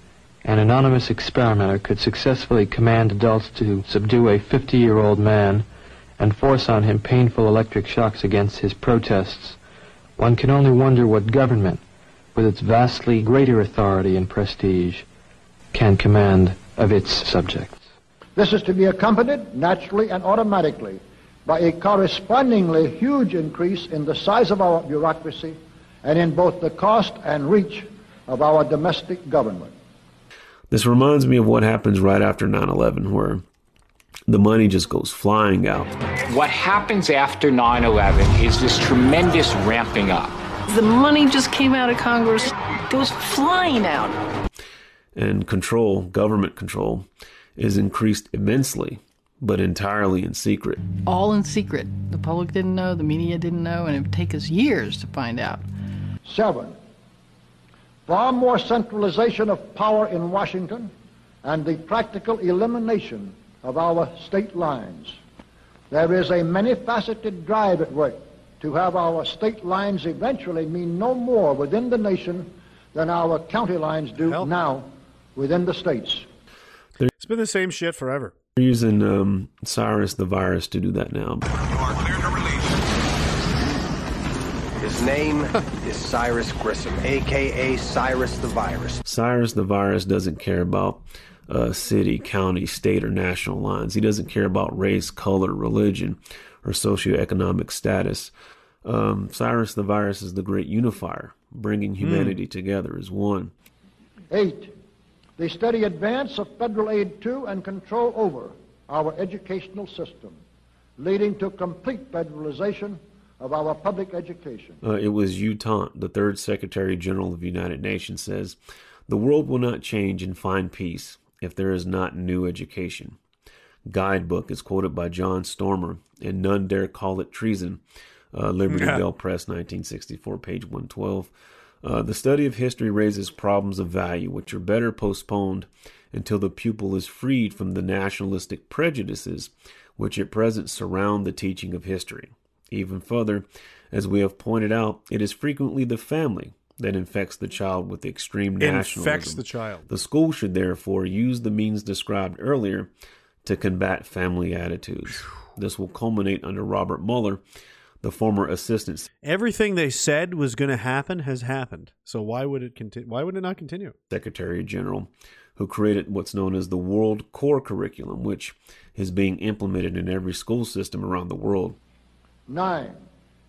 an anonymous experimenter could successfully command adults to subdue a 50-year-old man and force on him painful electric shocks against his protests, one can only wonder what government, with its vastly greater authority and prestige, can command of its subjects. This is to be accompanied naturally and automatically by a correspondingly huge increase in the size of our bureaucracy and in both the cost and reach of our domestic government. This reminds me of what happens right after 9 11, where the money just goes flying out. What happens after 9 11 is this tremendous ramping up. The money just came out of Congress, goes flying out. and control, government control, is increased immensely, but entirely in secret. All in secret. The public didn't know, the media didn't know, and it would take us years to find out. Seven, far more centralization of power in Washington and the practical elimination of our state lines. There is a many-faceted drive at work to have our state lines eventually mean no more within the nation than our county lines do now within the states. It's been the same shit forever. They're using um, Cyrus the virus to do that now. His name is Cyrus Grissom, aka Cyrus the Virus. Cyrus the virus doesn't care about uh, city, county, state, or national lines. He doesn't care about race, color, religion, or socioeconomic status. Um, Cyrus the virus is the great unifier, bringing humanity together as one. Eight, the steady advance of federal aid to and control over our educational system, leading to complete federalization of our public education. Uh, it was U Thant, the third Secretary General of the United Nations, says, The world will not change and find peace if there is not new education. Guidebook is quoted by John Stormer, and none dare call it treason. Uh, Liberty Yeah. Bell Press, 1964, page 112. Uh, the study of history raises problems of value, which are better postponed until the pupil is freed from the nationalistic prejudices which at present surround the teaching of history. Even further, as we have pointed out, it is frequently the family that infects the child with extreme Infects nationalism. the child. The school should therefore use the means described earlier to combat family attitudes. This will culminate under Robert Muller, the former assistant Everything they said was going to happen has happened. So why would it continue? Why would it not continue? Secretary General, who created what's known as the World Core Curriculum, which is being implemented in every school system around the world. Nine,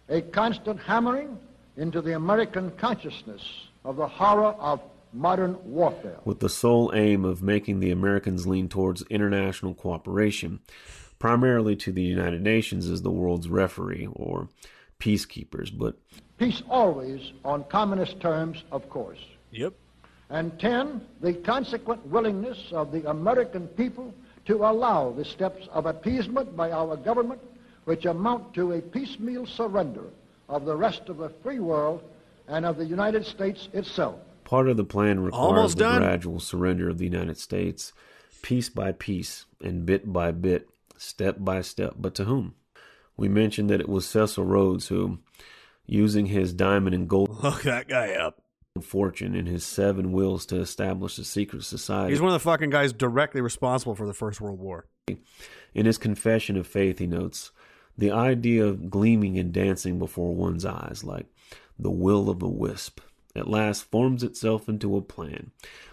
a constant hammering into the American consciousness of the horror of modern warfare. with the sole aim of making the Americans lean towards international cooperation, primarily to the United Nations as the world's referee or peacekeepers. But Peace always on communist terms, of course. Yep. And 10, the consequent willingness of the American people to allow the steps of appeasement by our government, which amount to a piecemeal surrender of the rest of the free world and of the United States itself. part of the plan requires Almost the gradual surrender of the United States, piece by piece and bit by bit, step by step. But to whom? We mentioned that it was Cecil Rhodes who, using his diamond and gold Look that guy up. fortune and his seven wills to establish a secret society. He's one of the fucking guys directly responsible for the First World War. In his confession of faith, he notes the idea of gleaming and dancing before one's eyes, like the will of a wisp, at last forms itself into a plan.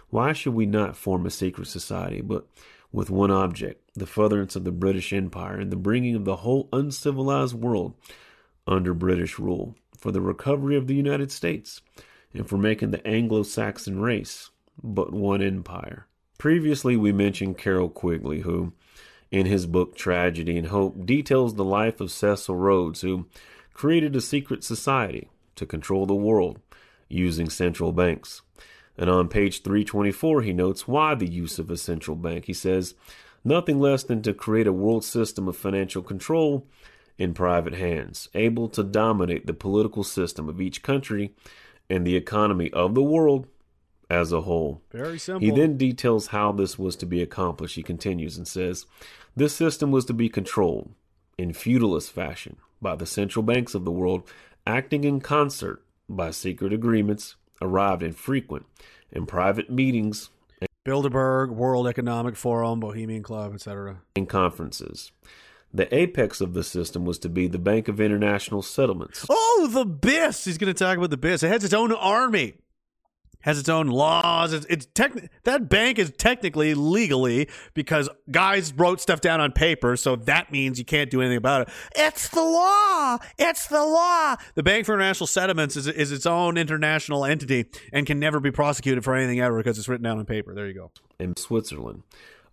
Why should we not form a secret society, but with one object, the furtherance of the British Empire and the bringing of the whole uncivilized world under British rule, for the recovery of the United States, and for making the Anglo Saxon race but one empire? Previously, we mentioned Carroll Quigley, who, in his book Tragedy and Hope, details the life of Cecil Rhodes, who created a secret society to control the world using central banks. And on page 324, he notes why the use of a central bank. He says, nothing less than to create a world system of financial control in private hands, able to dominate the political system of each country and the economy of the world as a whole. Very simple. He then details how this was to be accomplished. He continues and says, This system was to be controlled in feudalist fashion by the central banks of the world, acting in concert by secret agreements arrived in frequent and private meetings Bilderberg, World Economic Forum, Bohemian Club, etc. and conferences. The apex of the system was to be the Bank of International Settlements. Oh, the BIS. He's going to talk about the BIS. It has its own army, has its own laws. It's, it's techni- that bank is technically legally because guys wrote stuff down on paper, so that means you can't do anything about it. It's the law. It's the law. The Bank for International Settlements is, is its own international entity and can never be prosecuted for anything ever because it's written down on paper. There you go. in Switzerland,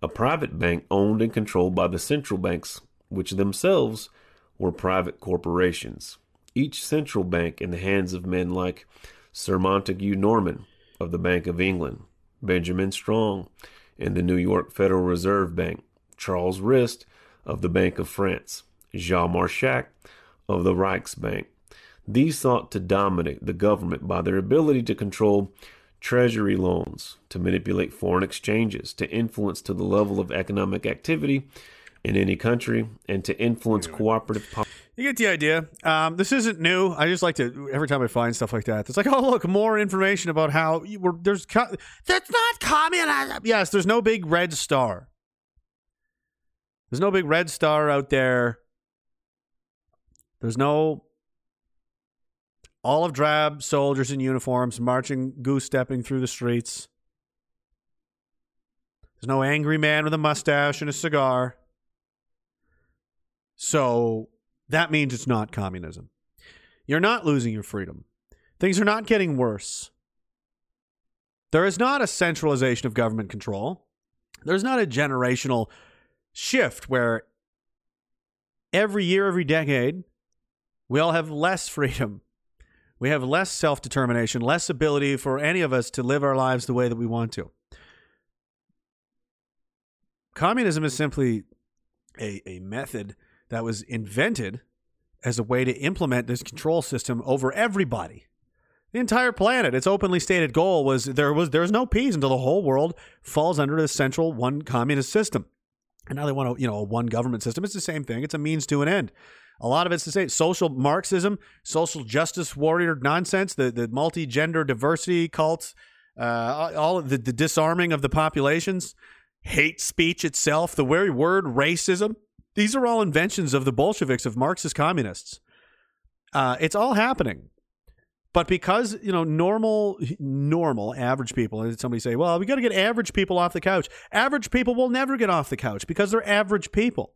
a private bank owned and controlled by the central banks, which themselves were private corporations. Each central bank in the hands of men like Sir Montagu Norman of the Bank of England, Benjamin Strong and the New York Federal Reserve Bank, Charles Rist of the Bank of France, Hjalmar Schacht of the Reichsbank. These sought to dominate the government by their ability to control treasury loans, to manipulate foreign exchanges, to influence to the level of economic activity in any country, and to influence cooperative policy. You get the idea. Um, this isn't new. I just like to every time I find stuff like that. It's like, oh look, more information about how you were. There's co- that's not communism. Yes, there's no big red star. There's no big red star out there. There's no olive drab soldiers in uniforms marching, goose stepping through the streets. There's no angry man with a mustache and a cigar. So that means it's not communism. You're not losing your freedom. Things are not getting worse. There is not a centralization of government control. There's not a generational shift where every year, every decade, we all have less freedom. We have less self determination, less ability for any of us to live our lives the way that we want to. Communism is simply a, a method that was invented as a way to implement this control system over everybody. The entire planet, its openly stated goal was there was there's no peace until the whole world falls under the central one communist system. And now they want a you know a one government system. It's the same thing. It's a means to an end. A lot of it's the same. Social Marxism, social justice warrior nonsense, the the multi gender diversity cults, uh, all of the, the disarming of the populations, hate speech itself, the very word racism. These are all inventions of the Bolsheviks, of Marxist communists. Uh, it's all happening. But because, you know, normal, normal, average people, and somebody say, well, we got to get average people off the couch. Average people will never get off the couch because they're average people.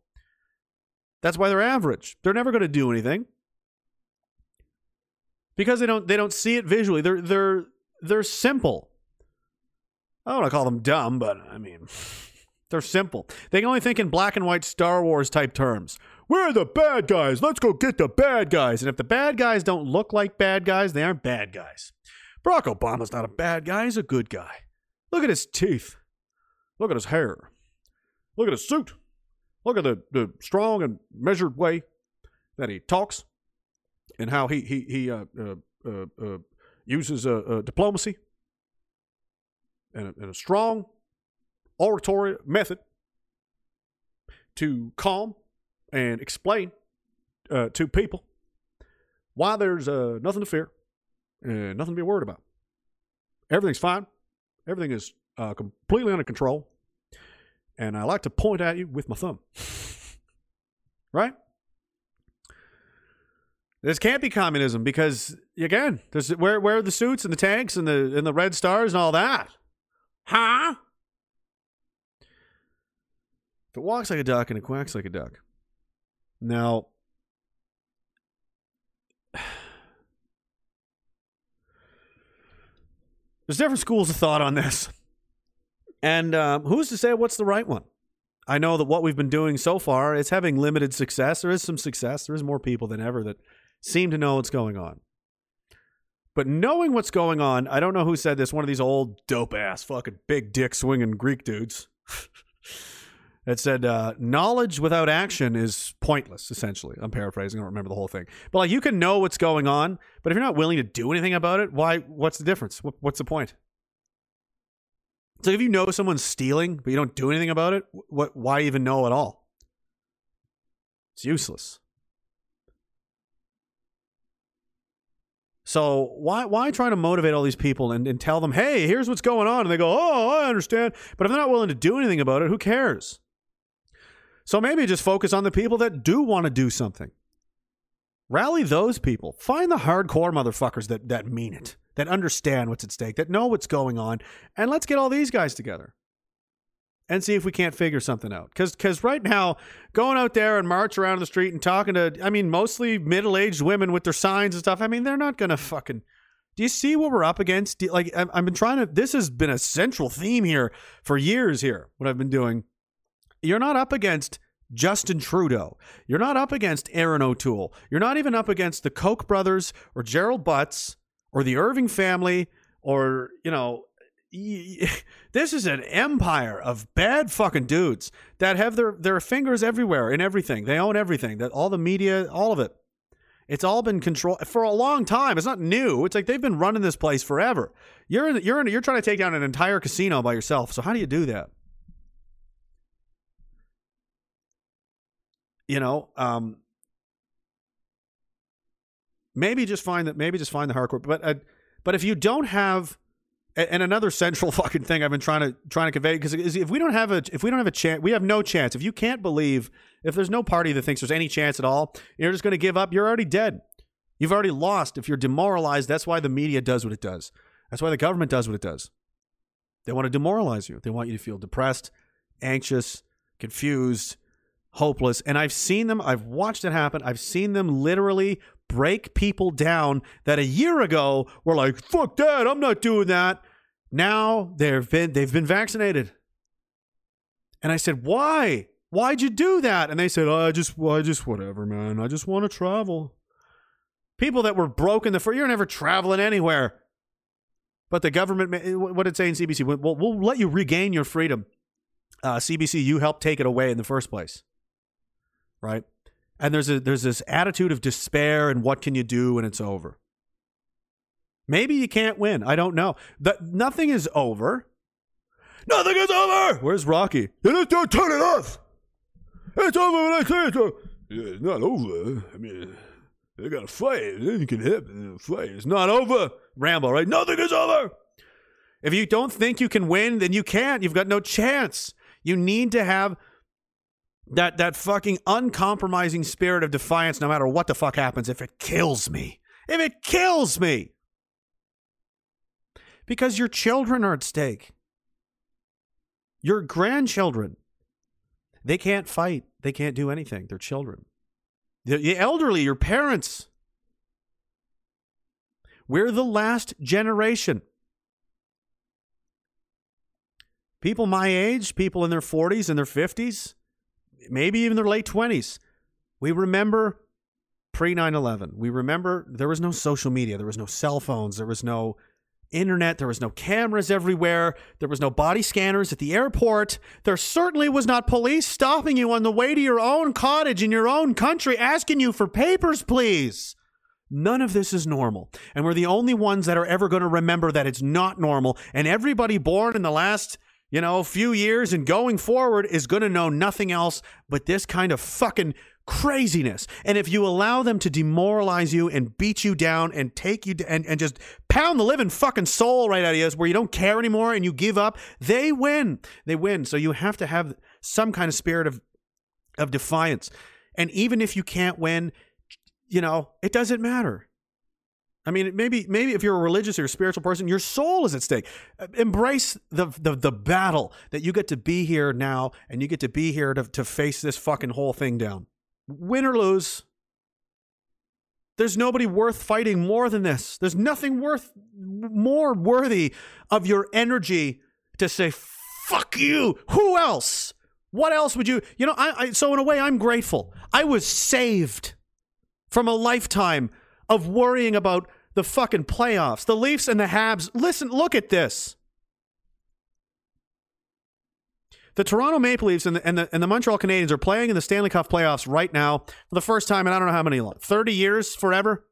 That's why they're average. They're never going to do anything. because they don't they don't see it visually. They're they're they're simple. I don't want to call them dumb, but I mean, they're simple. They only think in black and white Star Wars type terms. We're the bad guys. Let's go get the bad guys. And if the bad guys don't look like bad guys, they aren't bad guys. Barack Obama's not a bad guy. He's a good guy. Look at his teeth. Look at his hair. Look at his suit. Look at the, the strong and measured way that he talks and how he he he uh, uh, uh, uh, uses uh, uh, diplomacy and a, and a strong oratory method to calm and explain uh, to people why there's uh, nothing to fear and nothing to be worried about. Everything's fine. Everything is uh, completely under control. And I like to point at you with my thumb. right? This can't be communism because again, there's where where are the suits and the tanks and the and the red stars and all that? Huh? It walks like a duck and it quacks like a duck. Now there's different schools of thought on this. And um, who's to say what's the right one? I know that what we've been doing so far is having limited success. There is some success. There is more people than ever that seem to know what's going on. But knowing what's going on, I don't know who said this. One of these old dope ass fucking big dick swinging Greek dudes that said, uh, knowledge without action is pointless, essentially. I'm paraphrasing. I don't remember the whole thing. But like, you can know what's going on, but if you're not willing to do anything about it, why? What's the difference? What, what's the point? So if you know someone's stealing, but you don't do anything about it, what? Why even know at all? It's useless. So why why try to motivate all these people and, and tell them, hey, here's what's going on, and they go, oh, I understand. But if they're not willing to do anything about it, who cares? So maybe just focus on the people that do want to do something. Rally those people. Find the hardcore motherfuckers that that mean it, that understand what's at stake, that know what's going on, and let's get all these guys together and see if we can't figure something out. Because because right now, going out there and march around the street and talking to, I mean, mostly middle aged women with their signs and stuff. I mean, they're not gonna fucking. Do you see what we're up against? Like I've been trying to. This has been a central theme here for years. Here, what I've been doing. You're not up against Justin Trudeau. You're not up against Erin O'Toole. You're not even up against the Koch brothers or Gerald Butts or the Irving family or you know this is an empire of bad fucking dudes that have their their fingers everywhere in everything. They own everything. That all the media, all of it. It's all been controlled for a long time. It's not new. It's like they've been running this place forever. You're in, you're in, you're trying to take down an entire casino by yourself. So how do you do that? You know, um, maybe just find that. Maybe just find the hardcore. But uh, but if you don't have and another central fucking thing I've been trying to trying to convey because if we don't have a if we don't have a chance, we have no chance. If you can't believe, if there's no party that thinks there's any chance at all, you're just going to give up. You're already dead. You've already lost. If you're demoralized, that's why the media does what it does. That's why the government does what it does. They want to demoralize you. They want you to feel depressed, anxious, confused, hopeless. And I've seen them. I've watched it happen. I've seen them literally break people down that a year ago were like, "Fuck that! I'm not doing that." Now they've been they've been vaccinated. And I said, "Why? Why'd you do that?" And they said, oh, "I just, well, I just, whatever, man. I just want to travel." People that were broken the first, you're never traveling anywhere. But the government, what did it say in CBC? We'll, we'll let you regain your freedom. Uh, CBC, you helped take it away in the first place, right? And there's a there's this attitude of despair and what can you do when it's over. Maybe you can't win. I don't know. The, nothing is over. Nothing is over. Where's Rocky? You just don't turn it off. It's over when I say it's over. Yeah, it's not over. I mean, they got to fight. You can hit and fight. It's not over. Rambo, right? Nothing is over. If you don't think you can win, then you can't. You've got no chance. You need to have that that fucking uncompromising spirit of defiance no matter what the fuck happens if it kills me. If it kills me. Because your children are at stake. Your grandchildren. They can't fight. They can't do anything. They're children. The, the elderly, your parents. We're the last generation. People my age, people in their 40s and their 50s, maybe even their late 20s, we remember pre 9 11. We remember there was no social media, there was no cell phones, there was no internet, there was no cameras everywhere, there was no body scanners at the airport. There certainly was not police stopping you on the way to your own cottage in your own country asking you for papers, please. None of this is normal. And we're the only ones that are ever going to remember that it's not normal. And everybody born in the last, you know, a few years and going forward is going to know nothing else but this kind of fucking craziness. And if you allow them to demoralize you and beat you down and take you and, and just pound the living fucking soul right out of you where you don't care anymore and you give up, they win. They win. So you have to have some kind of spirit of of defiance. And even if you can't win, you know, it doesn't matter. I mean, maybe maybe if you're a religious or a spiritual person, your soul is at stake. Uh, Embrace the, the the battle that you get to be here now, and you get to be here to to face this fucking whole thing down. Win or lose, there's nobody worth fighting more than this. There's nothing worth more worthy of your energy to say fuck you. Who else? What else would you? You know, I, I so in a way, I'm grateful. I was saved from a lifetime of worrying about the fucking playoffs, the Leafs and the Habs. Listen, look at this. The Toronto Maple Leafs and the, and the, and the Montreal Canadiens are playing in the Stanley Cup playoffs right now for the first time in I don't know how many, long, 30 years, forever?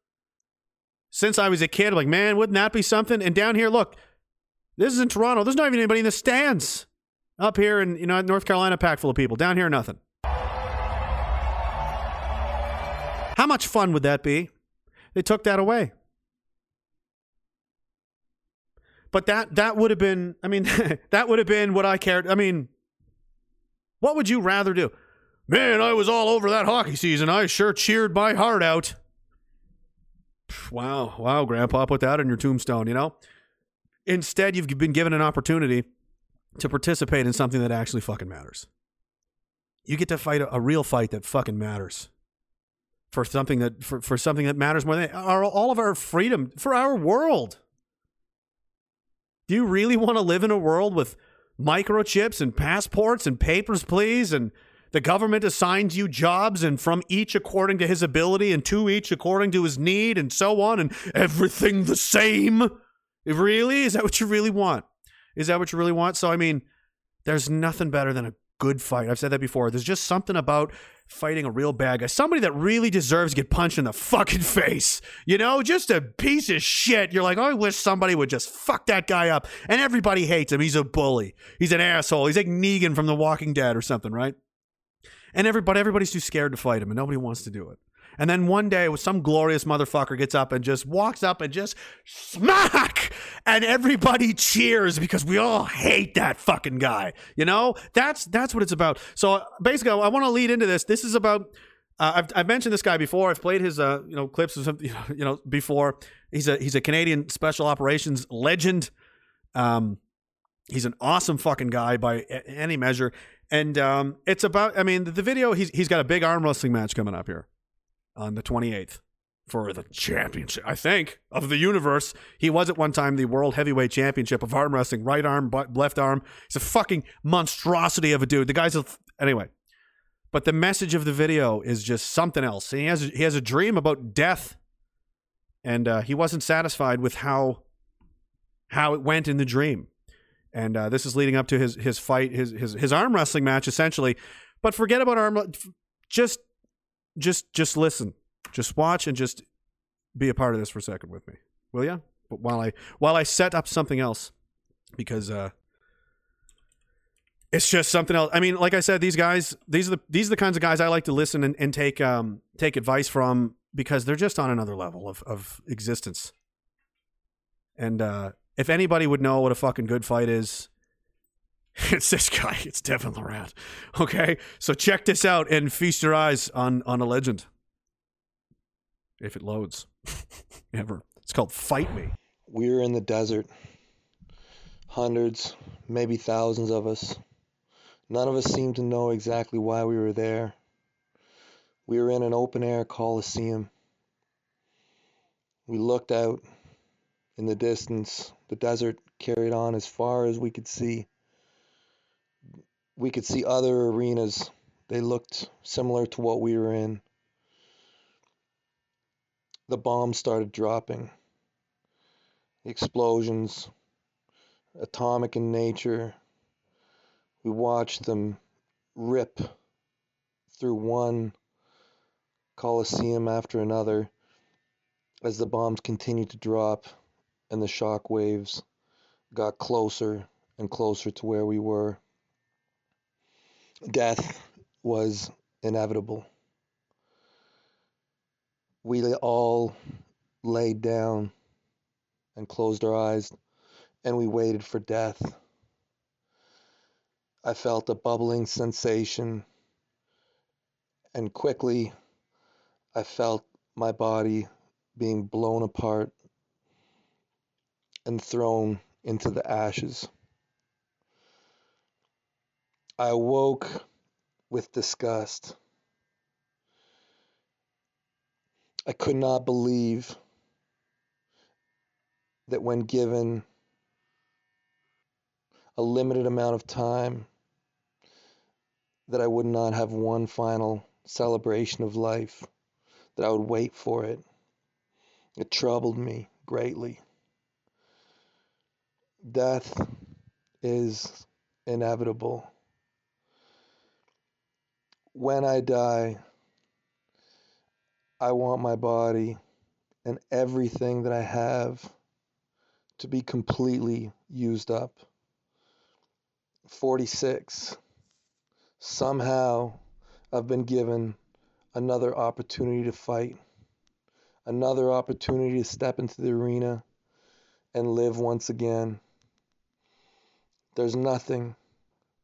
Since I was a kid, I'm like, man, wouldn't that be something? And down here, look, this is in Toronto. There's not even anybody in the stands. Up here in you know North Carolina, packed full of people. Down here, nothing. How much fun would that be? They took that away. But that that would have been I mean that would have been what I cared. I mean what would you rather do? Man, I was all over that hockey season. I sure cheered my heart out. Wow, wow, grandpa put that on your tombstone, you know? Instead, you've been given an opportunity to participate in something that actually fucking matters. You get to fight a, a real fight that fucking matters for something that for, for something that matters more than our, all of our freedom for our world. Do you really want to live in a world with microchips and passports and papers, please? And the government assigns you jobs, and from each according to his ability, and to each according to his need, and so on, and everything the same? Really? Is that what you really want? Is that what you really want? So, I mean, there's nothing better than a good fight. I've said that before. There's just something about fighting a real bad guy, somebody that really deserves to get punched in the fucking face. You know, just a piece of shit. You're like, oh, I wish somebody would just fuck that guy up. And everybody hates him. He's a bully. He's an asshole. He's like Negan from The Walking Dead or something, right? And everybody, everybody's too scared to fight him, and nobody wants to do it. And then one day, some glorious motherfucker gets up and just walks up and just smack, and everybody cheers because we all hate that fucking guy. You know, that's that's what it's about. So basically, I want to lead into this. This is about. Uh, I've, I've mentioned this guy before. I've played his uh, you know clips of you know, you know before. He's a he's a Canadian special operations legend. Um, he's an awesome fucking guy by any measure. And um, it's about. I mean, the video. He's he's got a big arm wrestling match coming up here on the 28th for the championship, I think, of the universe. He was at one time the world heavyweight championship of arm wrestling, right arm, but left arm. He's a fucking monstrosity of a dude. The guy's a, anyway. But the message of the video is just something else. And he has he has a dream about death, and uh, he wasn't satisfied with how how it went in the dream. And uh, this is leading up to his his fight, his his his arm wrestling match, essentially. But forget about arm. Just just just listen. Just watch and just be a part of this for a second with me. Will you but while i while i set up something else because uh it's just something else i mean like i said these guys these are the these are the kinds of guys i like to listen and, and take um take advice from because they're just on another level of of existence. And uh if anybody would know what a fucking good fight is it's this guy. It's Devin Larratt. Okay, so check this out and feast your eyes on on a legend. If it loads, ever. It's called Fight Me. We're in the desert. Hundreds, maybe thousands of us. None of us seemed to know exactly why we were there. We were in an open air coliseum. We looked out. In the distance, the desert carried on as far as we could see. We could see other arenas. They looked similar to what we were in. The bombs started dropping. The explosions, atomic in nature. We watched them rip through one coliseum after another as the bombs continued to drop and the shock waves got closer and closer to where we were. Death was inevitable. We all laid down and closed our eyes and we waited for death. I felt a bubbling sensation and quickly I felt my body being blown apart and thrown into the ashes. I awoke with disgust. I could not believe that when given a limited amount of time that I would not have one final celebration of life, that I would wait for it. It troubled me greatly. Death is inevitable. When I die, I want my body and everything that I have to be completely used up. 46. Somehow I've been given another opportunity to fight, another opportunity to step into the arena and live once again. There's nothing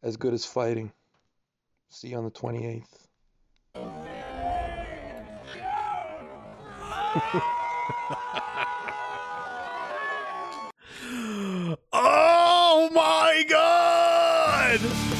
as good as fighting. See you on the 28th. Oh my god!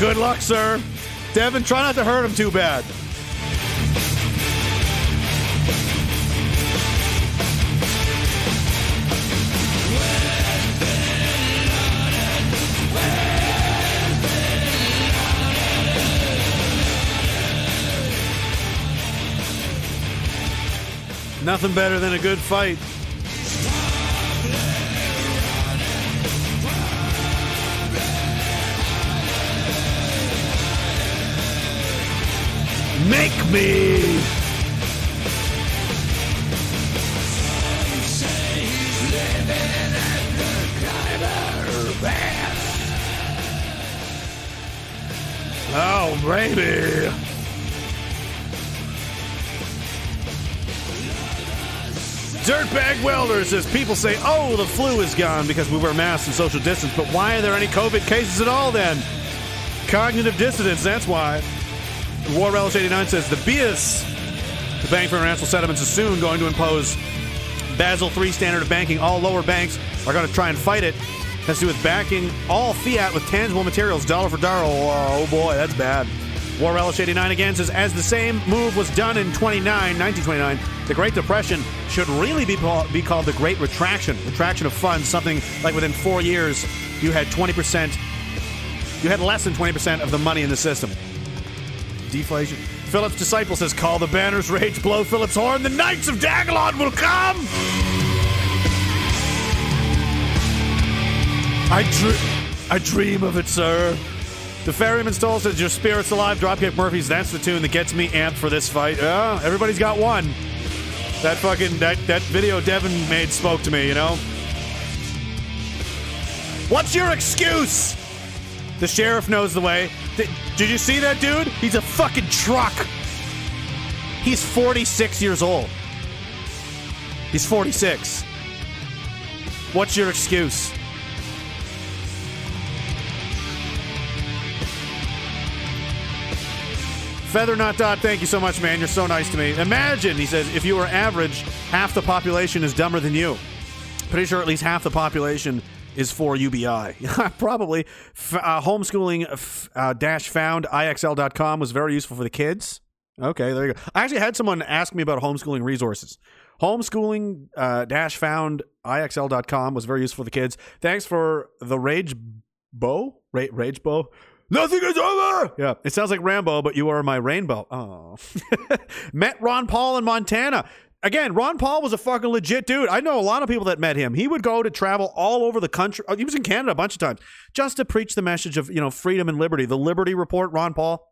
Good luck, sir. Devin, try not to hurt him too bad. Nothing better than a good fight. Make me! Oh, baby! Dirtbag Welder says people say, oh, the flu is gone because we wear masks and social distance, but why are there any COVID cases at all then? Cognitive dissonance, that's why. War Relish 89 says the BIS, the Bank for International Settlements, is soon going to impose Basel III standard of banking. All lower banks are going to try and fight it. Has to do with backing all fiat with tangible materials, dollar for dollar. Oh, oh boy, that's bad. War Relish 89 again says, as the same move was done in 29, 1929, the Great Depression should really be, be called the Great Retraction. Retraction of funds, something like within four years, you had 20%, you had less than 20% of the money in the system. Deflation. Philip's disciple says, call the banners, rage, blow Philip's horn, the Knights of Dagalon will come! I, dr- I dream of it, sir. The ferryman stole says, Your spirit's alive. Dropkick Murphys. That's the tune that gets me amped for this fight. Yeah, everybody's got one. That fucking that that video Devin made spoke to me. You know. What's your excuse? The sheriff knows the way. Did, did you see that dude? He's a fucking truck. He's 46 years old. He's 46. What's your excuse? Feather Not Dot, thank you so much, man. You're so nice to me. Imagine, he says, if you were average, half the population is dumber than you. Pretty sure at least half the population is for UBI. Probably. F- uh, homeschooling uh, dash found IXL.com was very useful for the kids. Okay, there you go. I actually had someone ask me about homeschooling resources. Homeschooling uh, dash found IXL.com was very useful for the kids. Thanks for the Rage Bow? Ra- Rage Bow? Nothing is over. Yeah, it sounds like Rambo, but you are my rainbow. Oh, met Ron Paul in Montana. Again, Ron Paul was a fucking legit dude. I know a lot of people that met him. He would go to travel all over the country. oh, He was in Canada a bunch of times just to preach the message of you know freedom and liberty. The Liberty Report. Ron Paul.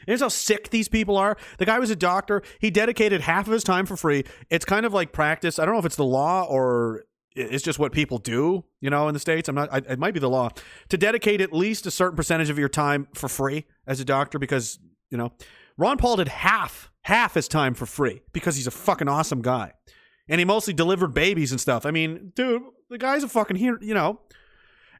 And here's how sick these people are. The guy was a doctor. He dedicated half of his time for free. It's kind of like practice. I don't know if it's the law or it's just what people do, you know, in the States. I'm not, I, it might be the law to dedicate at least a certain percentage of your time for free as a doctor because, you know, Ron Paul did half, half his time for free because he's a fucking awesome guy. And he mostly delivered babies and stuff. I mean, dude, the guy's a fucking hero, you know.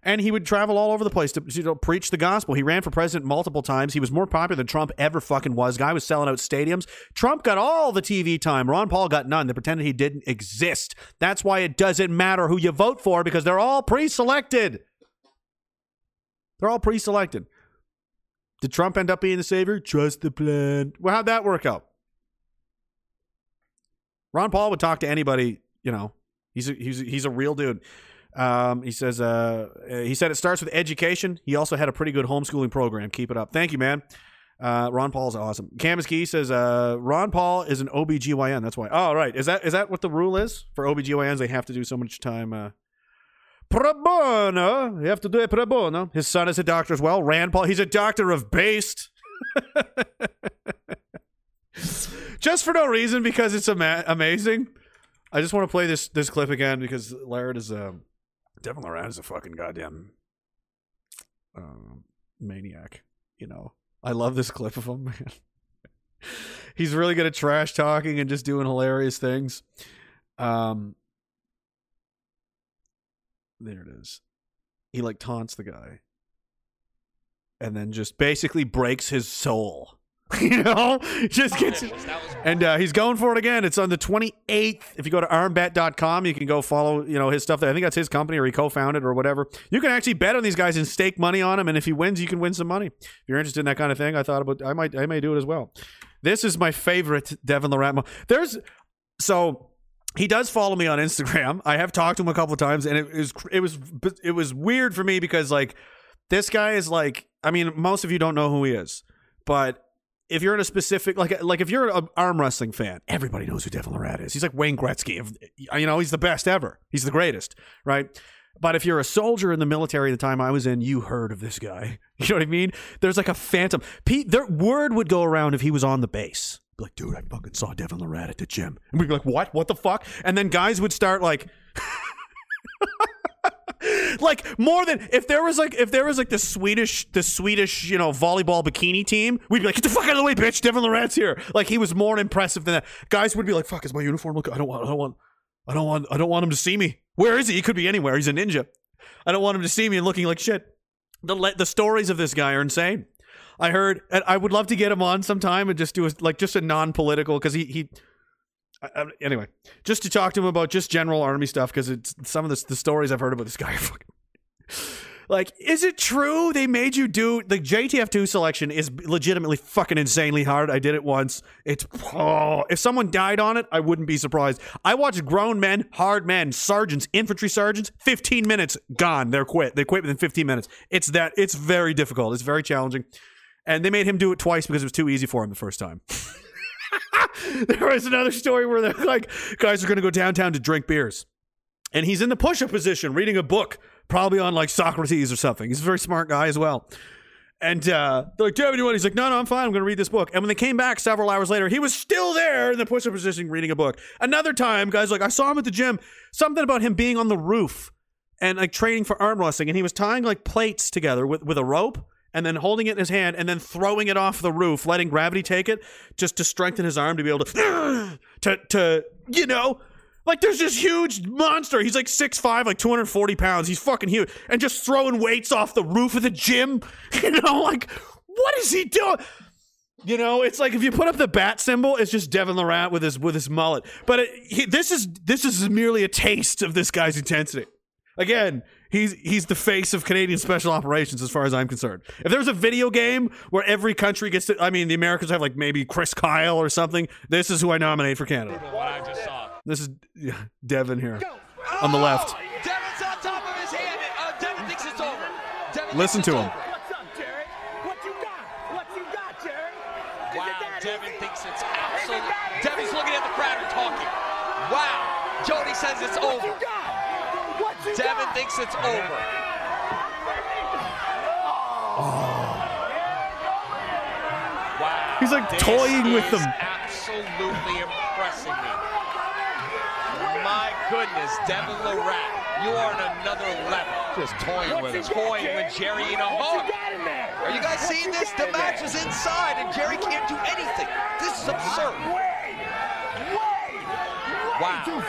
And he would travel all over the place to you know, preach the gospel. He ran for president multiple times. He was more popular than Trump ever fucking was. Guy was selling out stadiums. Trump got all the TV time. Ron Paul got none. They pretended he didn't exist. That's why it doesn't matter who you vote for because they're all pre-selected. They're all pre-selected. Did Trump end up being the savior? Trust the plan. Well, how'd that work out? Ron Paul would talk to anybody. You know, he's a, he's a, he's a real dude. Um, he says uh, he said it starts with education. He also had a pretty good homeschooling program. Keep it up. Thank you, man. Uh, Ron Paul's awesome. Camus Key says uh, Ron Paul is an OBGYN. That's why. Oh, right. Is that is that what the rule is for OBGYNs? They have to do so much time. Uh, pro bono. You have to do it pro bono. His son is a doctor as well. Rand Paul. He's a doctor of based. just for no reason because it's ama- amazing. I just want to play this this clip again because Laird is a Devin Larratt is a fucking goddamn um, maniac. You know, I love this clip of him. He's really good at trash talking and just doing hilarious things. Um, there it is. He like taunts the guy, and then just basically breaks his soul. you know, just gets and uh, he's going for it again. It's on the 28th. If you go to armbet.com, you can go follow, you know, his stuff. There. I think that's his company or he co-founded or whatever. You can actually bet on these guys and stake money on them. And if he wins, you can win some money. If you're interested in that kind of thing, I thought about, I might, I may do it as well. This is my favorite Devin Laratmo. There's, so he does follow me on Instagram. I have talked to him a couple of times and it was, it was, it was weird for me because like this guy is like, I mean, most of you don't know who he is, but if you're in a specific like like if you're an arm wrestling fan, everybody knows who Devin Larratt is. He's like Wayne Gretzky. Of, you know, he's the best ever. He's the greatest, right? But if you're a soldier in the military, the time I was in, you heard of this guy. You know what I mean? There's like a phantom. Pete, their word would go around if he was on the base. Be like, dude, I fucking saw Devin Larratt at the gym, and we'd be like, what? What the fuck? And then guys would start like. like more than if there was like if there was like the Swedish the Swedish you know volleyball bikini team, we'd be like, get the fuck out of the way, bitch! Devin Larratt's here. Like he was more impressive than that. Guys would be like, fuck, is my uniform look? I don't want, I don't want, I don't want, I don't want him to see me. Where is he? He could be anywhere. He's a ninja. I don't want him to see me and looking like shit. The the stories of this guy are insane. I heard, I would love to get him on sometime and just do a, like just a non political because he he. I- anyway, just to talk to him about just general army stuff because it's some of the, the stories I've heard about this guy. Like, is it true they made you do the JTF two selection? Is legitimately fucking insanely hard. I did it once. It's oh, if someone died on it, I wouldn't be surprised. I watched grown men, hard men, sergeants, infantry sergeants. Fifteen minutes gone. They're quit. They quit within fifteen minutes. It's that. It's very difficult. It's very challenging, and they made him do it twice because it was too easy for him the first time. there was another story where they're like, guys are going to go downtown to drink beers. And he's in the push up position reading a book, probably on like Socrates or something. He's a very smart guy as well. And uh, they're like, do you have anyone? He's like, no, no, I'm fine. I'm going to read this book. And when they came back several hours later, he was still there in the push up position reading a book. Another time, guys, like, I saw him at the gym. Something about him being on the roof and like training for arm wrestling. And he was tying like plates together with, with a rope and then holding it in his hand and then throwing it off the roof, letting gravity take it just to strengthen his arm to be able to, to, to you know, like there's this huge monster. He's like 6'5, like 240 pounds. He's fucking huge. And just throwing weights off the roof of the gym. You know, like, what is he doing? You know, it's like if you put up the bat symbol, it's just Devin Larratt with his with his mullet. But it, he, this is this is merely a taste of this guy's intensity. Again, he's he's the face of Canadian special operations as far as I'm concerned. If there's a video game where every country gets to, I mean, the Americans have like maybe Chris Kyle or something. This is who I nominate for Canada. What I just saw. This is Devin here on the left. Devin's on top of his hand. Uh, Devin thinks it's over. Devin Listen to him. over. What's up, Jerry? What you got? What you got, Jerry? Wow, Devin thinks it's absolute. Devin's looking at the crowd and talking. Wow, Jody says it's over. Devin thinks it's over. Oh. Wow. He's like this toying with them. Absolutely impressing me. My goodness, Devin Larratt, you are on another level. Just toying with him. Toying with Jerry in a hug. Are you guys seeing this? The match is inside and Jerry can't do anything. This is absurd. Wow.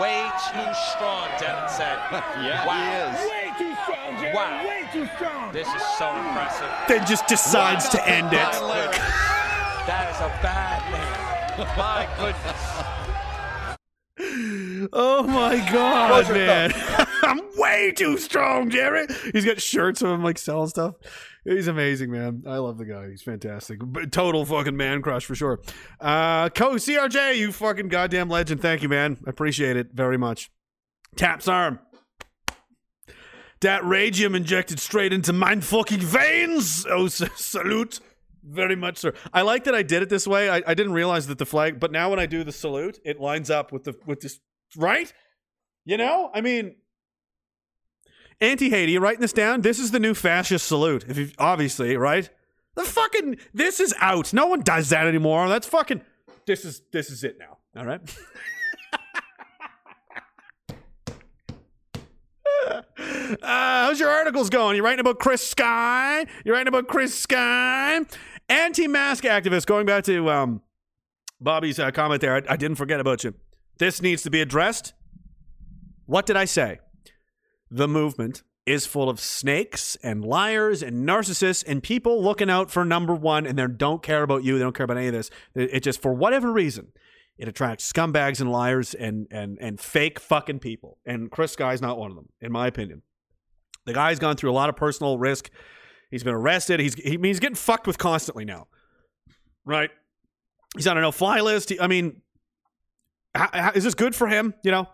Way too strong, Devin said. Yeah, wow. he is. Way too strong, Jerry. Wow. Way too strong. This is so impressive. Then just decides to end it. That is a bad man. My goodness. Oh my god, Close man! I'm way too strong, Jerry. He's got shirts of him like selling stuff. He's amazing, man. I love the guy. He's fantastic. Total fucking man crush for sure. Uh, Co CRJ, you fucking goddamn legend. Thank you, man. I appreciate it very much. Taps arm. That radium injected straight into my fucking veins. Oh, salute. Very much, sir. I like that I did it this way. I, I didn't realize that the flag, but now when I do the salute, it lines up with the with this right. You know, I mean, anti Haiti, writing this down? This is the new fascist salute. If you obviously right, the fucking this is out. No one does that anymore. That's fucking. This is this is it now. All right. Uh, how's your articles going? You writing about Chris Sky? You writing about Chris Sky? Anti-mask activist. Going back to um, Bobby's uh, comment there, I, I didn't forget about you. This needs to be addressed. What did I say? The movement is full of snakes and liars and narcissists and people looking out for number one, and they don't care about you. They don't care about any of this. It, just, for whatever reason, it attracts scumbags and liars and and and fake fucking people. And Chris Sky's not one of them, in my opinion. The guy's gone through a lot of personal risk. He's been arrested. He's he, he's getting fucked with constantly now, right? He's on a no-fly list. He- I mean, how, how, is this good for him? You know,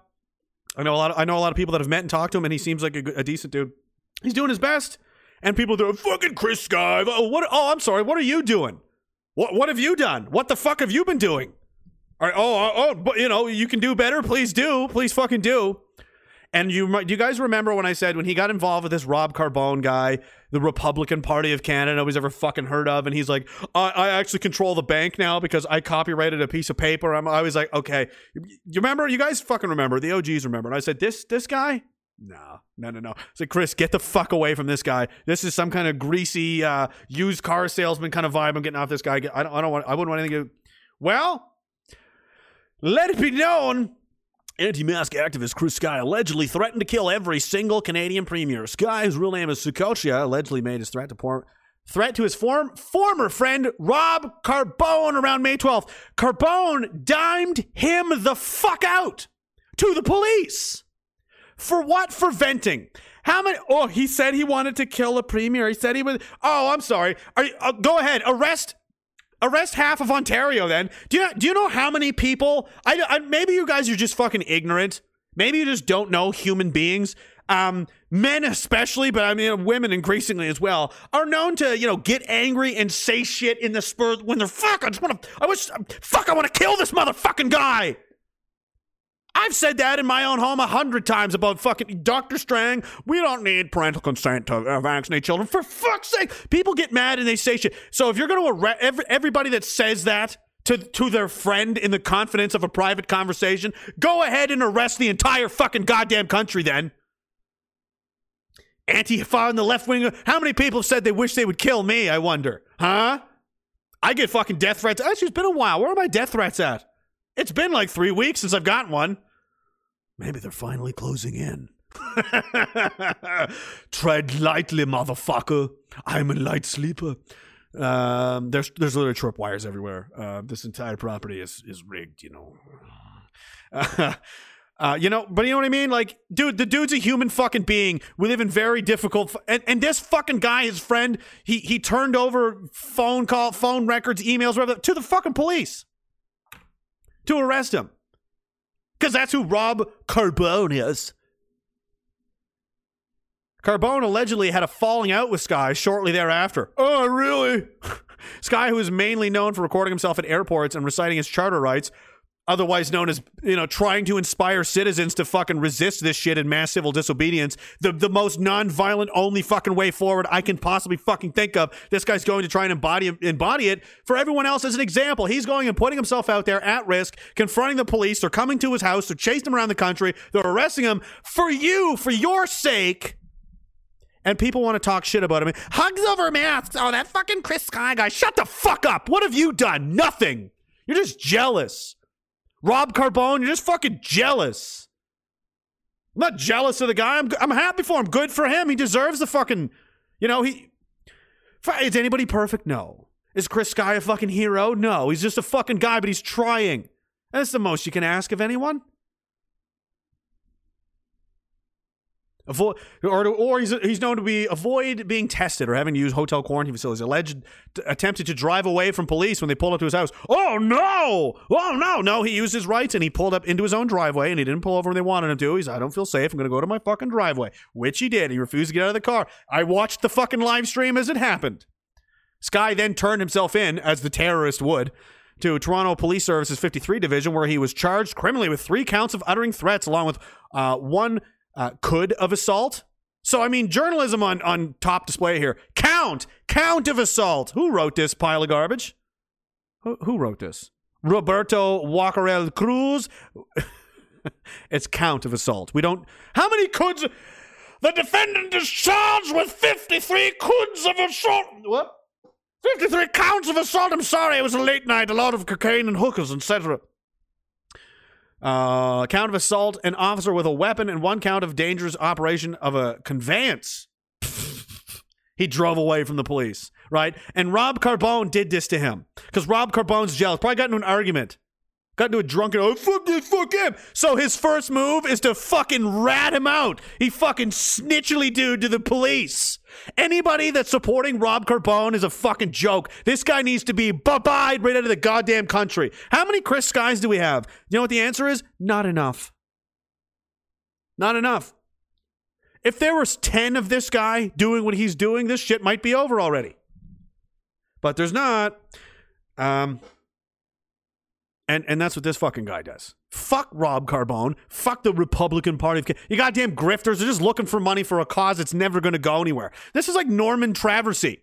I know a lot. Of, I know a lot of people that have met and talked to him, and he seems like a, a decent dude. He's doing his best, and people do fucking Chris Sky. Oh, what? Oh, I'm sorry. What are you doing? What What have you done? What the fuck have you been doing? All right, oh, oh, oh, but you know, you can do better. Please do. Please fucking do. And you, do you guys remember when I said when he got involved with this Rob Carbone guy, the Republican Party of Canada, nobody's ever fucking heard of, and he's like, I, I actually control the bank now because I copyrighted a piece of paper. I'm, I was like, okay, you remember? You guys fucking remember? The OGs remember? And I said, this, this guy. No, no, no, no. I said, Chris, get the fuck away from this guy. This is some kind of greasy uh, used car salesman kind of vibe. I'm getting off this guy. I don't, I don't want. I wouldn't want anything to. Well, let it be known. Anti-mask activist Chris Sky allegedly threatened to kill every single Canadian premier. Sky, whose real name is Saccoccia, allegedly made his threat to threat to his form- former friend Rob Carbone around May 12th. Carbone dimed him the fuck out to the police. For what? For venting. How many? Oh, he said he wanted to kill a premier. He said he would. Oh, I'm sorry. You, uh, go ahead. Arrest arrest half of Ontario then. Do you do you know how many people I, I maybe you guys are just fucking ignorant. Maybe you just don't know human beings. Um, men especially, but I mean women increasingly as well, are known to, you know, get angry and say shit in the spur when they're fuck, I just want to I wish fuck I want to kill this motherfucking guy. I've said that in my own home a hundred times about fucking Dr. Strang. We don't need parental consent to uh, vaccinate children. For fuck's sake, people get mad and they say shit. So if you're going to arrest every, everybody that says that to to their friend in the confidence of a private conversation, go ahead and arrest the entire fucking goddamn country. Then Antifa and the left wing. How many people have said they wish they would kill me? I wonder, huh? I get fucking death threats. Actually, it's been a while. Where are my death threats at? It's been like three weeks since I've gotten one. Maybe they're finally closing in. Tread lightly, motherfucker. I'm a light sleeper. Um, there's there's literally tripwires everywhere. Uh, this entire property is is rigged. You know. Uh, you know, but you know what I mean? Like, dude, the dude's a human fucking being. We live in very difficult, f- and, and this fucking guy, his friend, he he turned over phone call, phone records, emails, whatever, to the fucking police to arrest him, because that's who Rob Carbone is. Carbone allegedly had a falling out with Sky shortly thereafter. Oh, really? Sky, who is mainly known for recording himself at airports and reciting his charter rights, otherwise known as, you know, trying to inspire citizens to fucking resist this shit in mass civil disobedience, the, the most non-violent only fucking way forward I can possibly fucking think of. This guy's going to try and embody embody it for everyone else as an example. He's going and putting himself out there at risk, confronting the police. They're coming to his house. They're chasing him around the country. They're arresting him for you, for your sake. And people want to talk shit about him. Hugs over masks. Oh, that fucking Chris Sky guy. Shut the fuck up. What have you done? Nothing. You're just jealous. Rob Carbone, you're just fucking jealous. I'm not jealous of the guy. I'm, I'm happy for him. Good for him. He deserves the fucking, you know, he. Is anybody perfect? No. Is Chris Sky a fucking hero? No. He's just a fucking guy, but he's trying. That's the most you can ask of anyone. Avoid, or, or he's, he's known to be avoid being tested or having to use hotel quarantine facilities. Alleged t- attempted to drive away from police when they pulled up to his house. Oh no! Oh no! No, he used his rights and he pulled up into his own driveway and he didn't pull over when they wanted him to. He's I don't feel safe. I'm going to go to my fucking driveway, which he did. He refused to get out of the car. I watched the fucking live stream as it happened. Sky then turned himself in as the terrorist would to Toronto Police Services 53 Division, where he was charged criminally with three counts of uttering threats, along with uh, one uh, could of assault. So I mean, journalism on on top display here. Count, count of assault. Who wrote this pile of garbage? Who, who wrote this? Roberto Walkerel Cruz. it's count of assault. We don't. How many coulds? The defendant is charged with fifty-three coulds of assault. What? 53 counts of assault. I'm sorry, it was a late night, a lot of cocaine and hookers, etc. Uh, count of assault, an officer with a weapon, and one count of dangerous operation of a conveyance. he drove away from the police, right? And Rob Carbone did this to him because Rob Carbone's jealous. Probably got into an argument. Got into a drunken, oh, fuck this, fuck him. So his first move is to fucking rat him out. He fucking snitchily dude to the police. Anybody that's supporting Rob Carbone is a fucking joke. This guy needs to be bye-bye right out of the goddamn country. How many Chris Skies do we have? You know what the answer is? Not enough. Not enough. If there was 10 of this guy doing what he's doing, this shit might be over already. But there's not. Um, and and that's what this fucking guy does. Fuck Rob Carbone. Fuck the Republican Party. Of, you goddamn grifters. They're just looking for money for a cause that's never going to go anywhere. This is like Norman Traversy.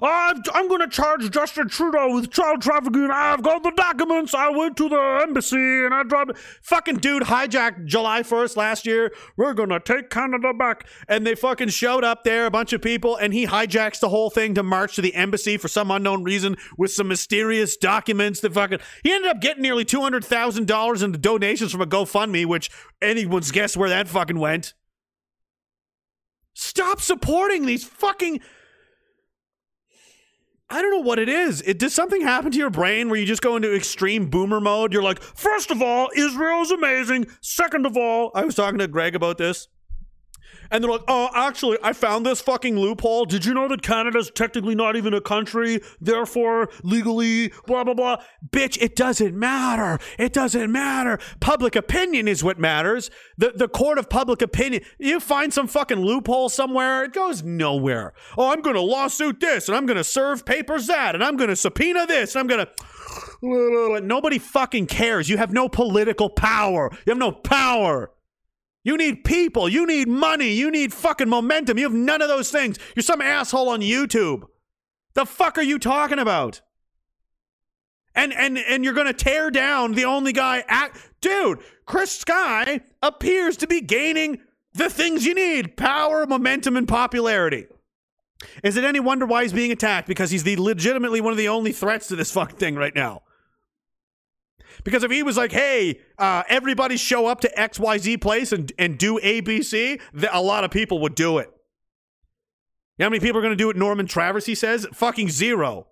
I'm, I'm going to charge Justin Trudeau with child trafficking. I've got the documents. I went to the embassy and I dropped. Fucking dude hijacked July 1st last year. We're going to take Canada back. And they fucking showed up there, a bunch of people, and he hijacks the whole thing to march to the embassy for some unknown reason with some mysterious documents that fucking. He ended up getting nearly $200,000 in donations from a GoFundMe, which anyone's guess where that fucking went. Stop supporting these fucking. I don't know what it is. It does something happen to your brain where you just go into extreme boomer mode? You're like, first of all, Israel is amazing. Second of all, I was talking to Greg about this. And they're like, oh, actually, I found this fucking loophole. Did you know that Canada's technically not even a country? Therefore, legally, blah, blah, blah. Bitch, it doesn't matter. It doesn't matter. Public opinion is what matters. The, the court of public opinion. You find some fucking loophole somewhere, it goes nowhere. Oh, I'm going to lawsuit this, and I'm going to serve papers that, and I'm going to subpoena this, and I'm going to. Nobody fucking cares. You have no political power. You have no power. You need people. You need money. You need fucking momentum. You have none of those things. You're some asshole on YouTube. The fuck are you talking about? And and and you're gonna tear down the only guy at dude. Chris Sky appears to be gaining the things you need: power, momentum, and popularity. Is it any wonder why he's being attacked? Because he's the legitimately one of the only threats to this fucking thing right now. Because if he was like, hey, uh, everybody show up to XYZ place and, and do ABC, th- a lot of people would do it. You know how many people are going to do what Norman Traversy says? Fucking zero.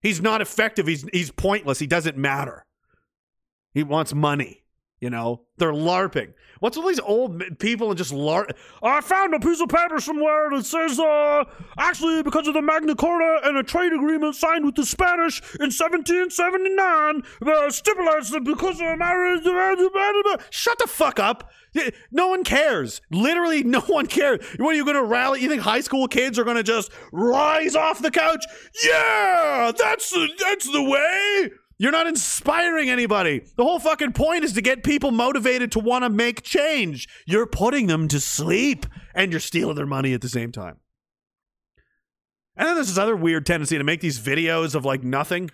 He's not effective. He's he's pointless. He doesn't matter. He wants money. You know, they're LARPing. What's all these old people and just LARP? I found a piece of paper somewhere that says, uh, actually, because of the Magna Carta and a trade agreement signed with the Spanish in 1779, uh, stipulates that because of marriage. Shut the fuck up. No one cares. Literally, no one cares. What are you going to rally? You think high school kids are going to just rise off the couch? Yeah, that's the, that's the way. You're not inspiring anybody. The whole fucking point is to get people motivated to want to make change. You're putting them to sleep and you're stealing their money at the same time. And then there's this other weird tendency to make these videos of like nothing.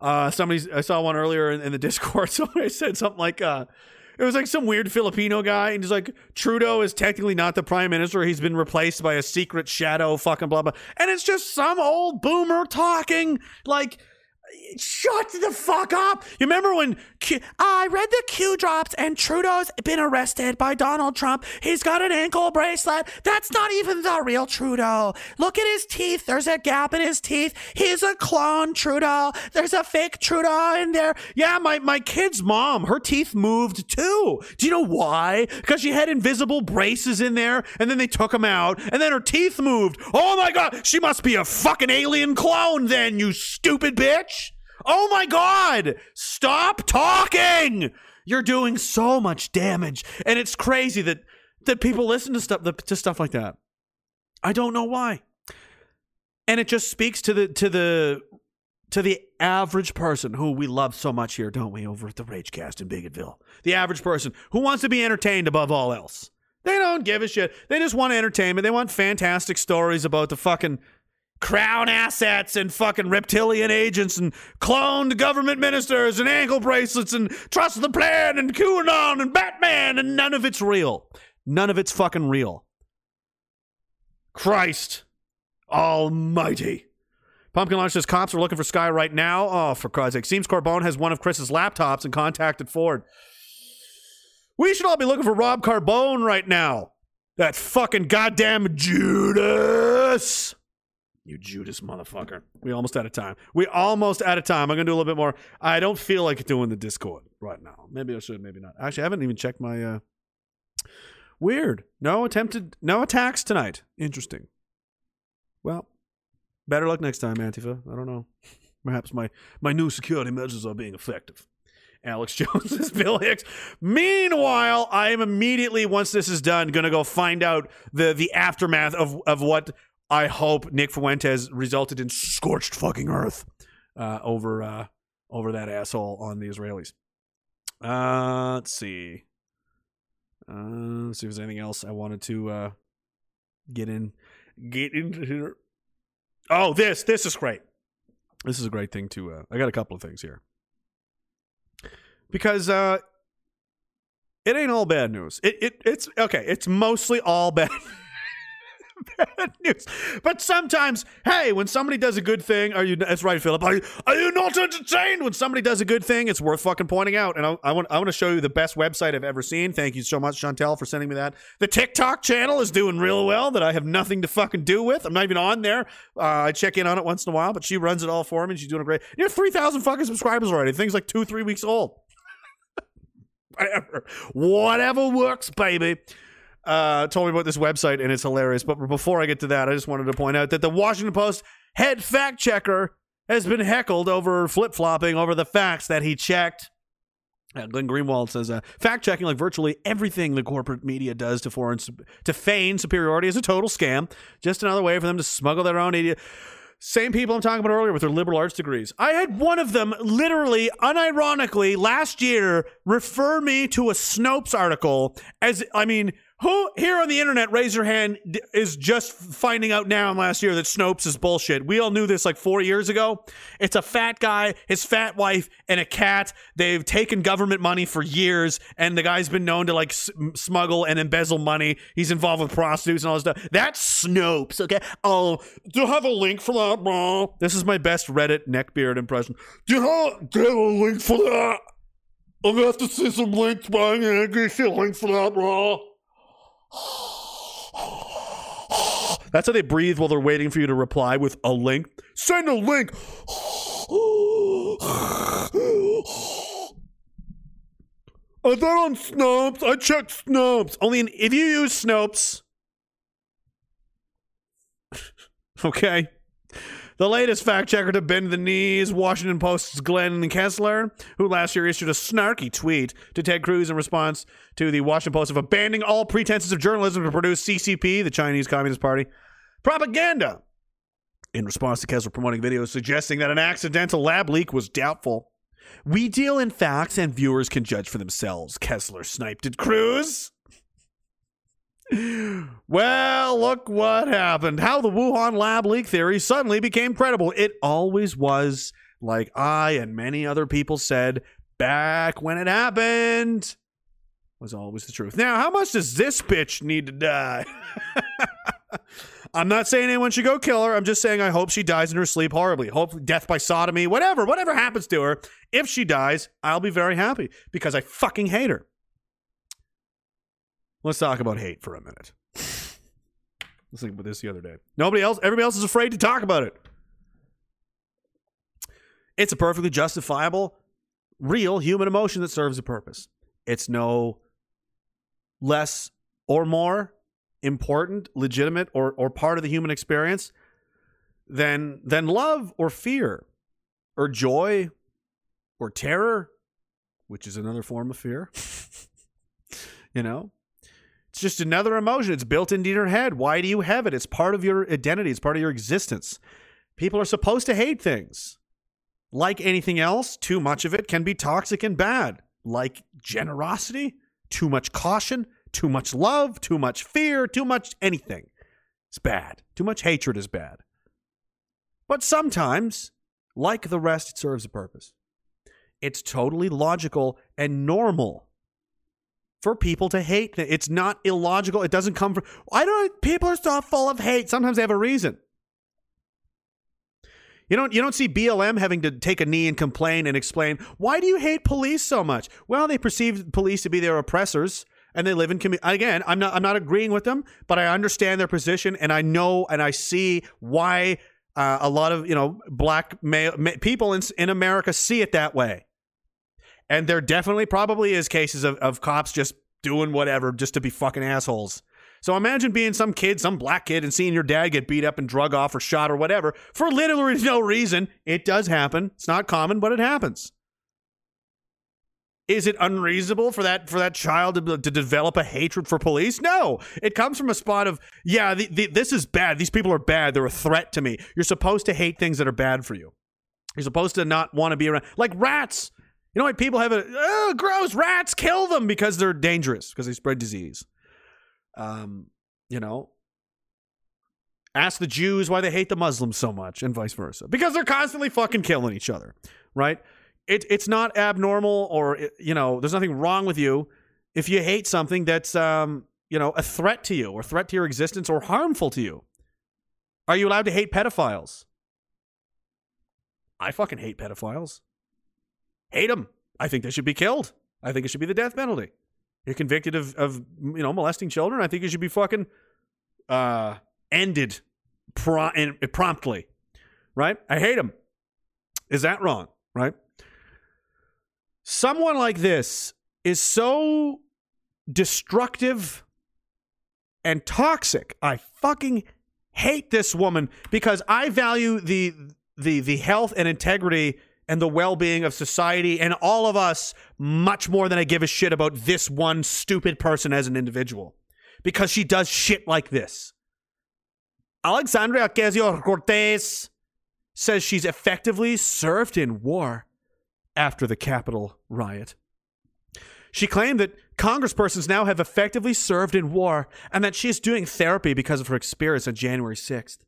Uh, somebody, I saw one earlier in, in the Discord. Somebody said something like, uh, it was like some weird Filipino guy, and he's like, Trudeau is technically not the prime minister. He's been replaced by a secret shadow, fucking blah, blah. And it's just some old boomer talking like, Shut the fuck up! You remember when Q- I read the Q drops and Trudeau's been arrested by Donald Trump? He's got an ankle bracelet. That's not even the real Trudeau. Look at his teeth. There's a gap in his teeth. He's a clone Trudeau. There's a fake Trudeau in there. Yeah, my, my kid's mom, her teeth moved too. Do you know why? Because she had invisible braces in there and then they took them out and then her teeth moved. Oh my god, she must be a fucking alien clone then, you stupid bitch. Oh my God! Stop talking! You're doing so much damage, and it's crazy that that people listen to stuff to stuff like that. I don't know why, and it just speaks to the to the to the average person who we love so much here, don't we? Over at the Ragecast in Bigotville, the average person who wants to be entertained above all else. They don't give a shit. They just want entertainment. They want fantastic stories about the fucking crown assets and fucking reptilian agents and cloned government ministers and ankle bracelets and trust the plan and QAnon and Batman and none of it's real. None of it's fucking real. Christ almighty. Pumpkin Launch says cops are looking for Sky right now. Oh, for Christ's sake. Seems Carbone has one of Chris's laptops and contacted Ford. We should all be looking for Rob Carbone right now. That fucking goddamn Judas. You Judas motherfucker. We almost out of time. We almost out of time. I'm gonna do a little bit more. I don't feel like doing the Discord right now. Maybe I should, maybe not. Actually, I haven't even checked my uh weird. No attempted no attacks tonight. Interesting. Well, better luck next time, Antifa. I don't know. Perhaps my my new security measures are being effective. Alex Jones is Bill Hicks. Meanwhile, I am immediately, once this is done, gonna go find out the the aftermath of of what I hope Nick Fuentes resulted in scorched fucking earth uh, over uh, over that asshole on the Israelis. Uh, let's see. Uh, let's see if there's anything else I wanted to uh, get in get into here. Oh, this this is great. This is a great thing to. Uh, I got a couple of things here because it ain't all bad news. It it it's okay. It's mostly all bad. bad news. But sometimes, hey, when somebody does a good thing, are you? That's right, Philip. Are you, are you not entertained? When somebody does a good thing, it's worth fucking pointing out. And I, I want I want to show you the best website I've ever seen. Thank you so much, Chantel, for sending me that. The TikTok channel is doing real well. That I have nothing to fucking do with. I'm not even on there. Uh, I check in on it once in a while, but she runs it all for me. and She's doing a great. You have three thousand fucking subscribers already. Things like two, three weeks old. Whatever. Whatever works, baby uh, told me about this website and it's hilarious. But before I get to that, I just wanted to point out that the Washington Post head fact checker has been heckled over flip flopping over the facts that he checked. Uh, Glenn Greenwald says uh, fact checking, like virtually everything the corporate media does to foreign to feign superiority, is a total scam. Just another way for them to smuggle their own idiot. Same people I'm talking about earlier with their liberal arts degrees. I had one of them literally, unironically, last year refer me to a Snopes article as, I mean, who here on the internet, raise your hand, is just finding out now in last year that Snopes is bullshit. We all knew this like four years ago. It's a fat guy, his fat wife, and a cat. They've taken government money for years, and the guy's been known to like smuggle and embezzle money. He's involved with prostitutes and all this stuff. That's Snopes, okay? Oh, do you have a link for that, bro? This is my best Reddit neckbeard impression. Do you have, do a link for that? I'm gonna have to see some links, bro. I'm gonna a link for that, bro. That's how they breathe while they're waiting for you to reply with a link. Send a link. I thought on Snopes. I checked Snopes. Only in, if you use Snopes. okay. The latest fact checker to bend the knees, Washington Post's Glenn Kessler, who last year issued a snarky tweet to Ted Cruz in response to the Washington Post of abandoning all pretenses of journalism to produce CCP, the Chinese Communist Party, propaganda. In response to Kessler promoting videos suggesting that an accidental lab leak was doubtful. We deal in facts and viewers can judge for themselves, Kessler sniped at Cruz. Well, look what happened. How the Wuhan lab leak theory suddenly became credible. It always was, like I and many other people said back when it happened. Was always the truth. Now, how much does this bitch need to die? I'm not saying anyone should go kill her. I'm just saying I hope she dies in her sleep horribly. Hopefully, death by sodomy, whatever, whatever happens to her. If she dies, I'll be very happy because I fucking hate her. Let's talk about hate for a minute. Let's think about this the other day. Nobody else, everybody else is afraid to talk about it. It's a perfectly justifiable, real human emotion that serves a purpose. It's no less or more important, legitimate, or, or part of the human experience than, than love or fear or joy or terror, which is another form of fear. you know? It's just another emotion. It's built into your head. Why do you have it? It's part of your identity, it's part of your existence. People are supposed to hate things. Like anything else, too much of it can be toxic and bad. Like generosity, too much caution, too much love, too much fear, too much anything. It's bad. Too much hatred is bad. But sometimes, like the rest, it serves a purpose. It's totally logical and normal for people to hate. It's not illogical. It doesn't come from. I don't. People are so full of hate. Sometimes they have a reason. You don't. You don't see BLM having to take a knee and complain and explain why do you hate police so much? Well, they perceive police to be their oppressors, and they live in community. Again, I'm not. I'm not agreeing with them, but I understand their position, and I know and I see why uh, a lot of you know black male, ma- people in in America see it that way. And there definitely probably is cases of, of cops just doing whatever just to be fucking assholes. So imagine being some kid, some black kid, and seeing your dad get beat up and drug off or shot or whatever for literally no reason. It does happen. It's not common, but it happens. Is it unreasonable for that for that child to, to develop a hatred for police? No, it comes from a spot of yeah, the, the, this is bad. These people are bad. They're a threat to me. You're supposed to hate things that are bad for you. You're supposed to not want to be around like rats. You know why People have a oh, gross rats. Kill them because they're dangerous because they spread disease. Um, you know, ask the Jews why they hate the Muslims so much, and vice versa, because they're constantly fucking killing each other, right? It, it's not abnormal, or you know, there's nothing wrong with you if you hate something that's um, you know, a threat to you, or threat to your existence, or harmful to you. Are you allowed to hate pedophiles? I fucking hate pedophiles. Hate them. I think they should be killed. I think it should be the death penalty. You're convicted of, of you know molesting children. I think you should be fucking uh, ended pro- and promptly. Right? I hate them. Is that wrong? Right? Someone like this is so destructive and toxic. I fucking hate this woman because I value the the the health and integrity and the well-being of society and all of us much more than I give a shit about this one stupid person as an individual because she does shit like this. Alexandria Ocasio-Cortez says she's effectively served in war after the Capitol riot. She claimed that congresspersons now have effectively served in war and that she is doing therapy because of her experience on January 6th.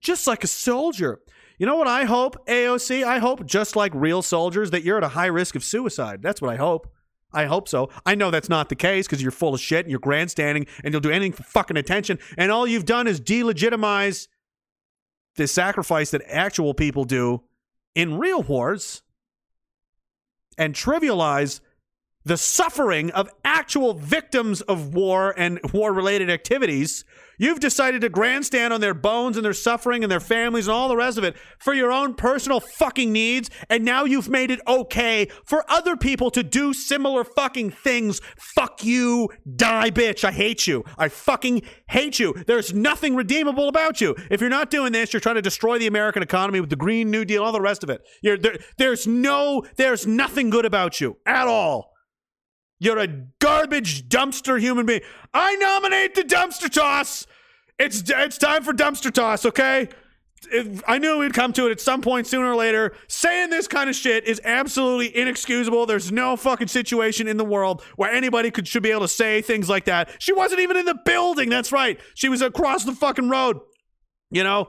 Just like a soldier. You know what I hope, AOC? I hope, just like real soldiers, that you're at a high risk of suicide. That's what I hope. I hope so. I know that's not the case because you're full of shit and you're grandstanding and you'll do anything for fucking attention. And all you've done is delegitimize the sacrifice that actual people do in real wars and trivialize the suffering of actual victims of war and war related activities. You've decided to grandstand on their bones and their suffering and their families and all the rest of it for your own personal fucking needs. And now you've made it okay for other people to do similar fucking things. Fuck you. Die, bitch. I hate you. I fucking hate you. There's nothing redeemable about you. If you're not doing this, you're trying to destroy the American economy with the Green New Deal, all the rest of it. There, there's no, there's nothing good about you at all. You're a garbage dumpster human being. I nominate the dumpster toss. It's it's time for dumpster toss, okay? It- I knew we'd come to it at some point sooner or later. Saying this kind of shit is absolutely inexcusable. There's no fucking situation in the world where anybody could should be able to say things like that. She wasn't even in the building. That's right. She was across the fucking road. You know?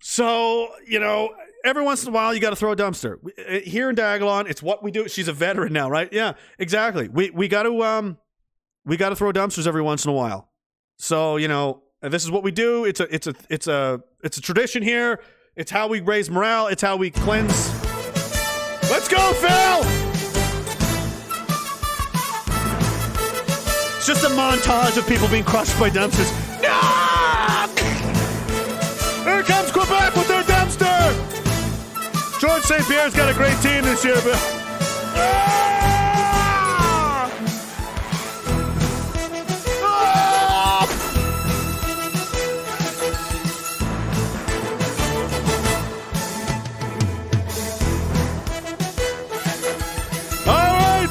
So, you know, every once in a while you got to throw a dumpster. Uh, Here in Diagolon, it's what we do. She's a veteran now, right? Yeah, exactly. We we got to um we got to throw dumpsters every once in a while. So, you know, this is what we do. It's a it's a it's a it's a tradition here. It's how we raise morale. It's how we cleanse. Let's go, Phil! It's just a montage of people being crushed by dumpsters. St. Pierre's got a great team this year, but. Ah! All right!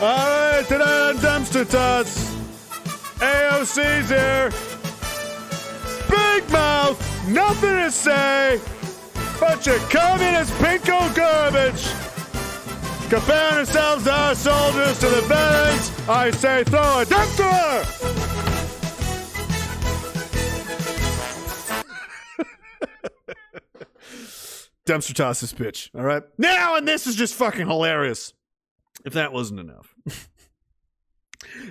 All right, tonight on Dumpster Toss, Here. Big mouth, nothing to say. Bunch of communist pinko garbage. Comparing ourselves to our soldiers, to the veterans, I say throw a dumpster! Dumpster toss this bitch, all right? Now, and this is just fucking hilarious. If that wasn't enough.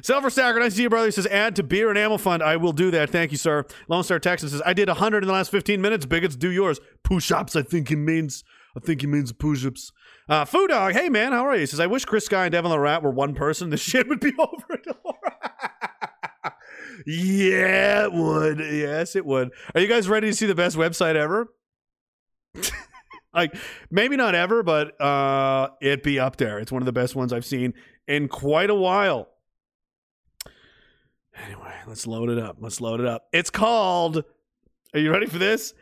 Silver Stacker, nice to see you, brother. He says, add to beer and ammo fund. I will do that. Thank you, sir. Lone Star Texas says, I did 100 in the last 15 minutes. Bigots, do yours. Push-ups, I think he means. I think he means push-ups. Uh, Foo Dog, hey, man, how are you? He says, I wish Chris Sky and Devin the Rat were one person. This shit would be over. yeah, it would. Yes, it would. Are you guys ready to see the best website ever? like maybe not ever, but uh it'd be up there. It's one of the best ones I've seen in quite a while. Anyway, let's load it up. Let's load it up. It's called Are you ready for this?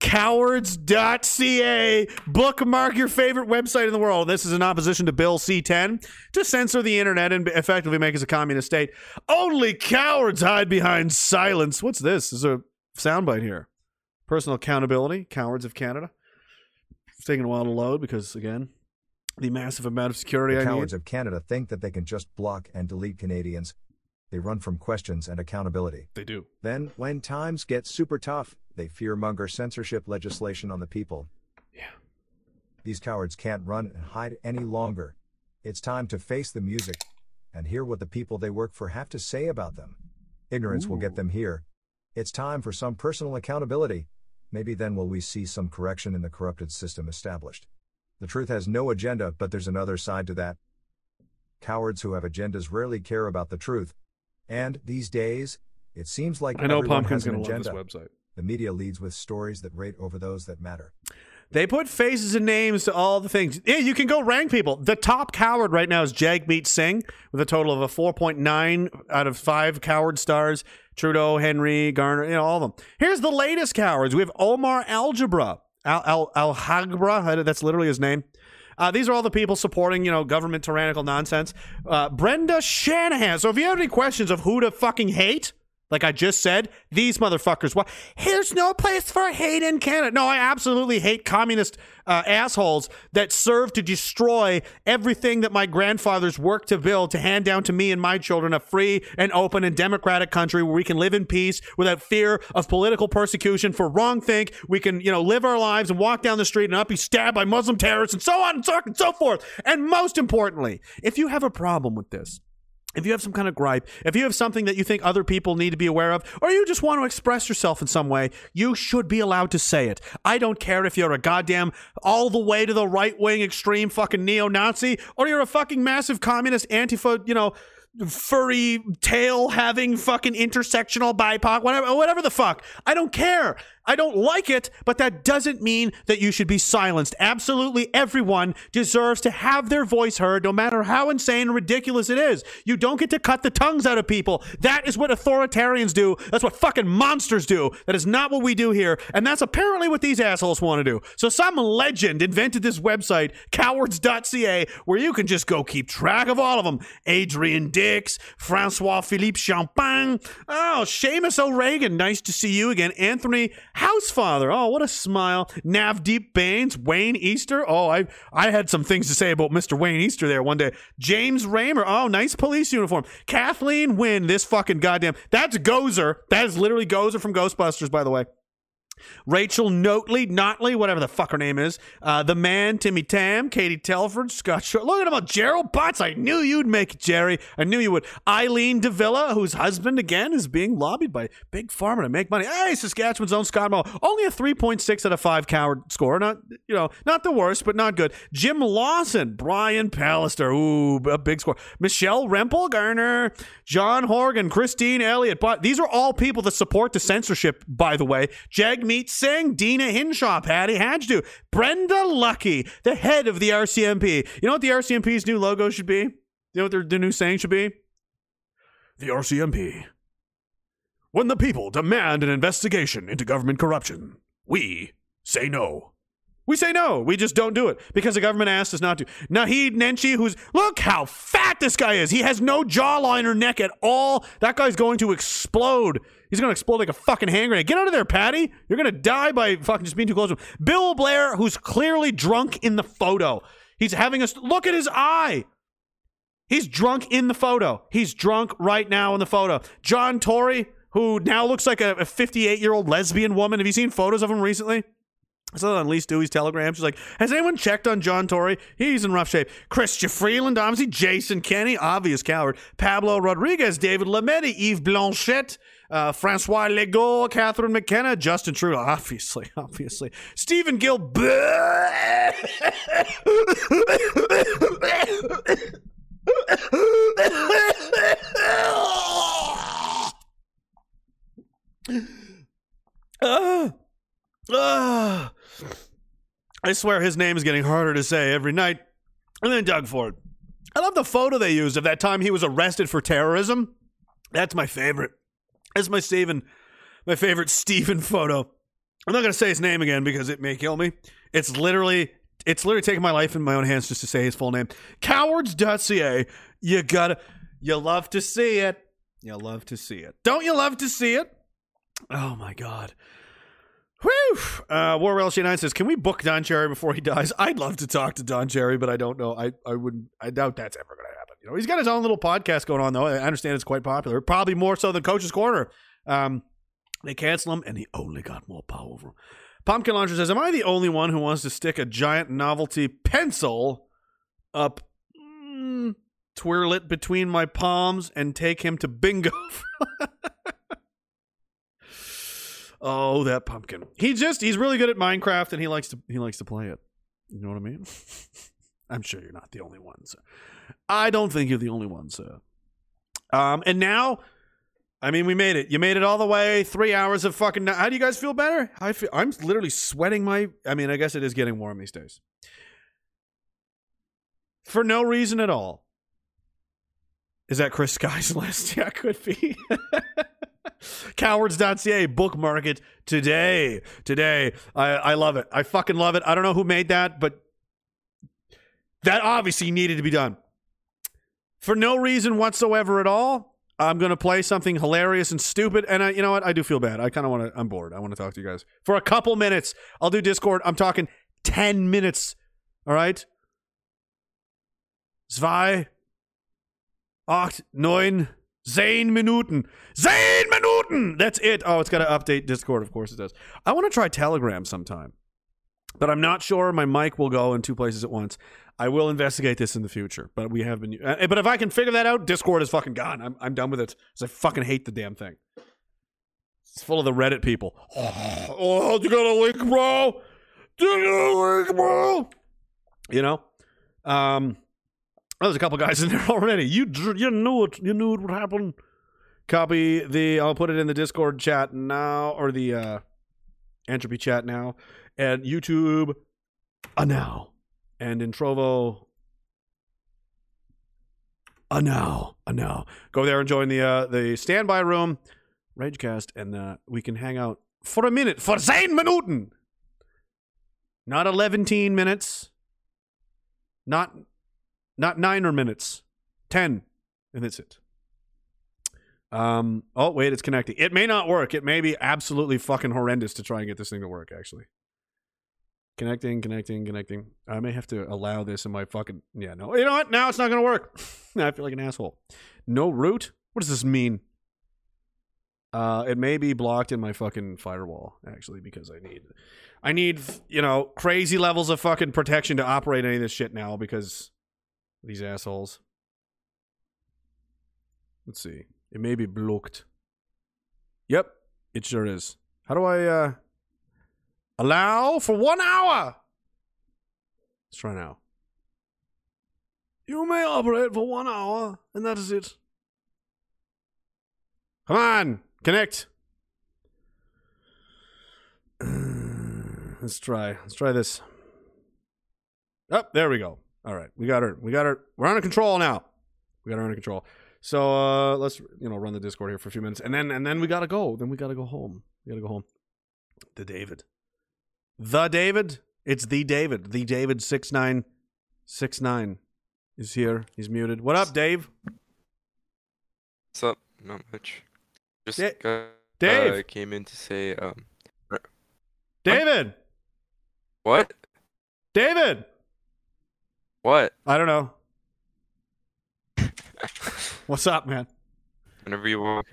Cowards.ca. Bookmark your favorite website in the world. This is in opposition to Bill C10 to censor the internet and effectively make us a communist state. Only cowards hide behind silence. What's this? There's a soundbite here. Personal accountability, Cowards of Canada. It's taking a while to load because, again, the massive amount of security The I cowards need. of Canada think that they can just block and delete Canadians. They run from questions and accountability. They do. Then, when times get super tough, they fearmonger censorship legislation on the people. Yeah. These cowards can't run and hide any longer. It's time to face the music and hear what the people they work for have to say about them. Ignorance will get them here. It's time for some personal accountability. Maybe then will we see some correction in the corrupted system established. The truth has no agenda, but there's another side to that. Cowards who have agendas rarely care about the truth. And these days, it seems like I know Pumpkin's an gonna love agenda. this website. The media leads with stories that rate over those that matter. They put faces and names to all the things. Yeah, you can go rank people. The top coward right now is Jagmeet Singh with a total of a 4.9 out of 5 coward stars. Trudeau, Henry, Garner, you know, all of them. Here's the latest cowards. We have Omar Algebra. Al Al Alghabra, that's literally his name. Uh, these are all the people supporting, you know, government tyrannical nonsense. Uh, Brenda Shanahan. So if you have any questions of who to fucking hate, like I just said, these motherfuckers. Why? Here's no place for hate in Canada. No, I absolutely hate communist uh, assholes that serve to destroy everything that my grandfathers worked to build to hand down to me and my children a free and open and democratic country where we can live in peace without fear of political persecution for wrong think. We can, you know, live our lives and walk down the street and not be stabbed by Muslim terrorists and so on and so forth. And most importantly, if you have a problem with this, if you have some kind of gripe, if you have something that you think other people need to be aware of, or you just want to express yourself in some way, you should be allowed to say it. I don't care if you're a goddamn all the way to the right wing extreme fucking neo Nazi, or you're a fucking massive communist antifa, you know, furry tail having fucking intersectional BIPOC, whatever, whatever the fuck. I don't care. I don't like it, but that doesn't mean that you should be silenced. Absolutely everyone deserves to have their voice heard, no matter how insane and ridiculous it is. You don't get to cut the tongues out of people. That is what authoritarians do. That's what fucking monsters do. That is not what we do here. And that's apparently what these assholes want to do. So some legend invented this website, cowards.ca, where you can just go keep track of all of them. Adrian Dix, Francois Philippe Champagne. Oh, Seamus O'Regan. Nice to see you again. Anthony Housefather. Oh, what a smile. Navdeep Bains, Wayne Easter. Oh, I I had some things to say about Mr. Wayne Easter there one day. James Ramer. Oh, nice police uniform. Kathleen Wynne, this fucking goddamn. That's Gozer. That is literally Gozer from Ghostbusters, by the way. Rachel Notley, Notley, whatever the fuck her name is. Uh, the man, Timmy Tam, Katie Telford, Scott Short. Look at him, Gerald Butts. I knew you'd make it, Jerry. I knew you would. Eileen de Villa, whose husband, again, is being lobbied by Big Pharma to make money. Hey, Saskatchewan's own Scott Moe. Only a 3.6 out of 5 coward score. Not, you know, not the worst, but not good. Jim Lawson, Brian Pallister. Ooh, a big score. Michelle Rempel Garner, John Horgan, Christine Elliott. But these are all people that support the censorship, by the way. Jagmeet Singh, Deena Hinshaw, Patty Hajdu, Brenda Lucki, the head of the RCMP. You know what the RCMP's new logo should be? You know what their, their new saying should be? The RCMP. When the people demand an investigation into government corruption, we say no. We say no. We just don't do it because the government asked us not to. Naheed Nenshi, who's look how fat this guy is. He has no jawline or neck at all. That guy's going to explode. He's going to explode like a fucking hand grenade. Get out of there, Patty. You're going to die by fucking just being too close to him. Bill Blair, who's clearly drunk in the photo. He's having us look at his eye. He's drunk in the photo. He's drunk right now in the photo. John Tory, who now looks like a 58 year old lesbian woman. Have you seen photos of him recently? I saw that on Lee Stewie's telegram. She's like, Has anyone checked on John Tory? He's in rough shape. Chrystia Freeland, obviously. Jason Kenney, obvious coward. Pablo Rodriguez, David Lametti, Yves Blanchet, uh, Francois Legault, Catherine McKenna, Justin Trudeau, obviously, obviously. Stephen Gill. Ah. Ah. I swear his name is getting harder to say every night. And then Doug Ford. I love the photo they used of that time he was arrested for terrorism. That's my favorite. That's my Steven, my favorite Steven photo. I'm not to say his name again because it may kill me. It's literally, it's literally taking my life in my own hands just to say his full name. Cowards.ca. You gotta, you love to see it. You love to see it. Don't you love to see it? Oh my God. Whew. Uh, War Relish 9 says, Can we book Don Cherry before he dies? I'd love to talk to Don Cherry, but I don't know. I, I wouldn't, I doubt that's ever to happen. You know, he's got his own little podcast going on, though. I understand it's quite popular, probably more so than Coach's Corner. Um, they cancel him, and he only got more power over him. Pumpkin Launcher says, Am I the only one who wants to stick a giant novelty pencil up, mm, twirl it between my palms, and take him to bingo? Oh, that pumpkin. He just he's really good at Minecraft and he likes to he likes to play it. You know what I mean? I'm sure you're not the only ones. I don't think you're the only ones. Um and now I mean we made it. You made it all the way. 3 hours of fucking How do you guys feel better? I feel I'm literally sweating my I mean, I guess it is getting warm these days. For no reason at all. Is that Chris Sky's list? Yeah, could be. Cowards.ca, bookmark it today. Today. I, I love it. I fucking love it. I don't know who made that, but that obviously needed to be done. For no reason whatsoever at all, I'm going to play something hilarious and stupid. And I, you know what? I do feel bad. I kind of want to, I'm bored. I want to talk to you guys for a couple minutes. I'll do Discord. I'm talking 10 minutes. All right. Zwei, acht, neun, Zehn Minuten. Zehn Minuten! That's it. Oh, it's got to update Discord. Of course it does. I want to try Telegram sometime. But I'm not sure my mic will go in two places at once. I will investigate this in the future, but we have been. Uh, but if I can figure that out, Discord is fucking gone. I'm I'm done with it because I fucking hate the damn thing. It's full of the Reddit people. Oh, you got a link, bro? You got a link, bro? You know, um, there's a couple guys in there already. You you knew it. You knew it would happen. Copy the. I'll put it in the Discord chat now or the uh, entropy chat now, and YouTube, a now, and in Trovo, a now, a now. Go there and join the uh, the standby room, Ragecast, and uh, we can hang out for a minute for zehn Minuten. Not 11 minutes. Not not nine or minutes. Ten. And that's it. Um oh wait, it's connecting. It may not work. It may be absolutely fucking horrendous to try and get this thing to work, actually. Connecting, connecting, connecting. I may have to allow this in my fucking yeah, no. You know what? Now it's not gonna work. I feel like an asshole. No root? What does this mean? Uh, it may be blocked in my fucking firewall actually because I need, I need you know crazy levels of fucking protection to operate any of this shit now because these assholes. Let's see. It may be blocked. Yep, it sure is. How do I uh allow for one hour? Let's try now. You may operate for one hour, and that is it. Come on, connect. Let's try. Let's try this. Oh, there we go. All right, we got her. We got her. We're under control now. We got her under control. So uh, let's you know run the Discord here for a few minutes, and then and then we gotta go. Then we gotta go home. We gotta go home. The David, the David. It's the David. The David six nine six nine is here. He's muted. What up, Dave? What's up? Not much. Just Da- got, Dave! uh, came in to say um. David. What? David. What? I don't know. What's up, man? Whenever you walk,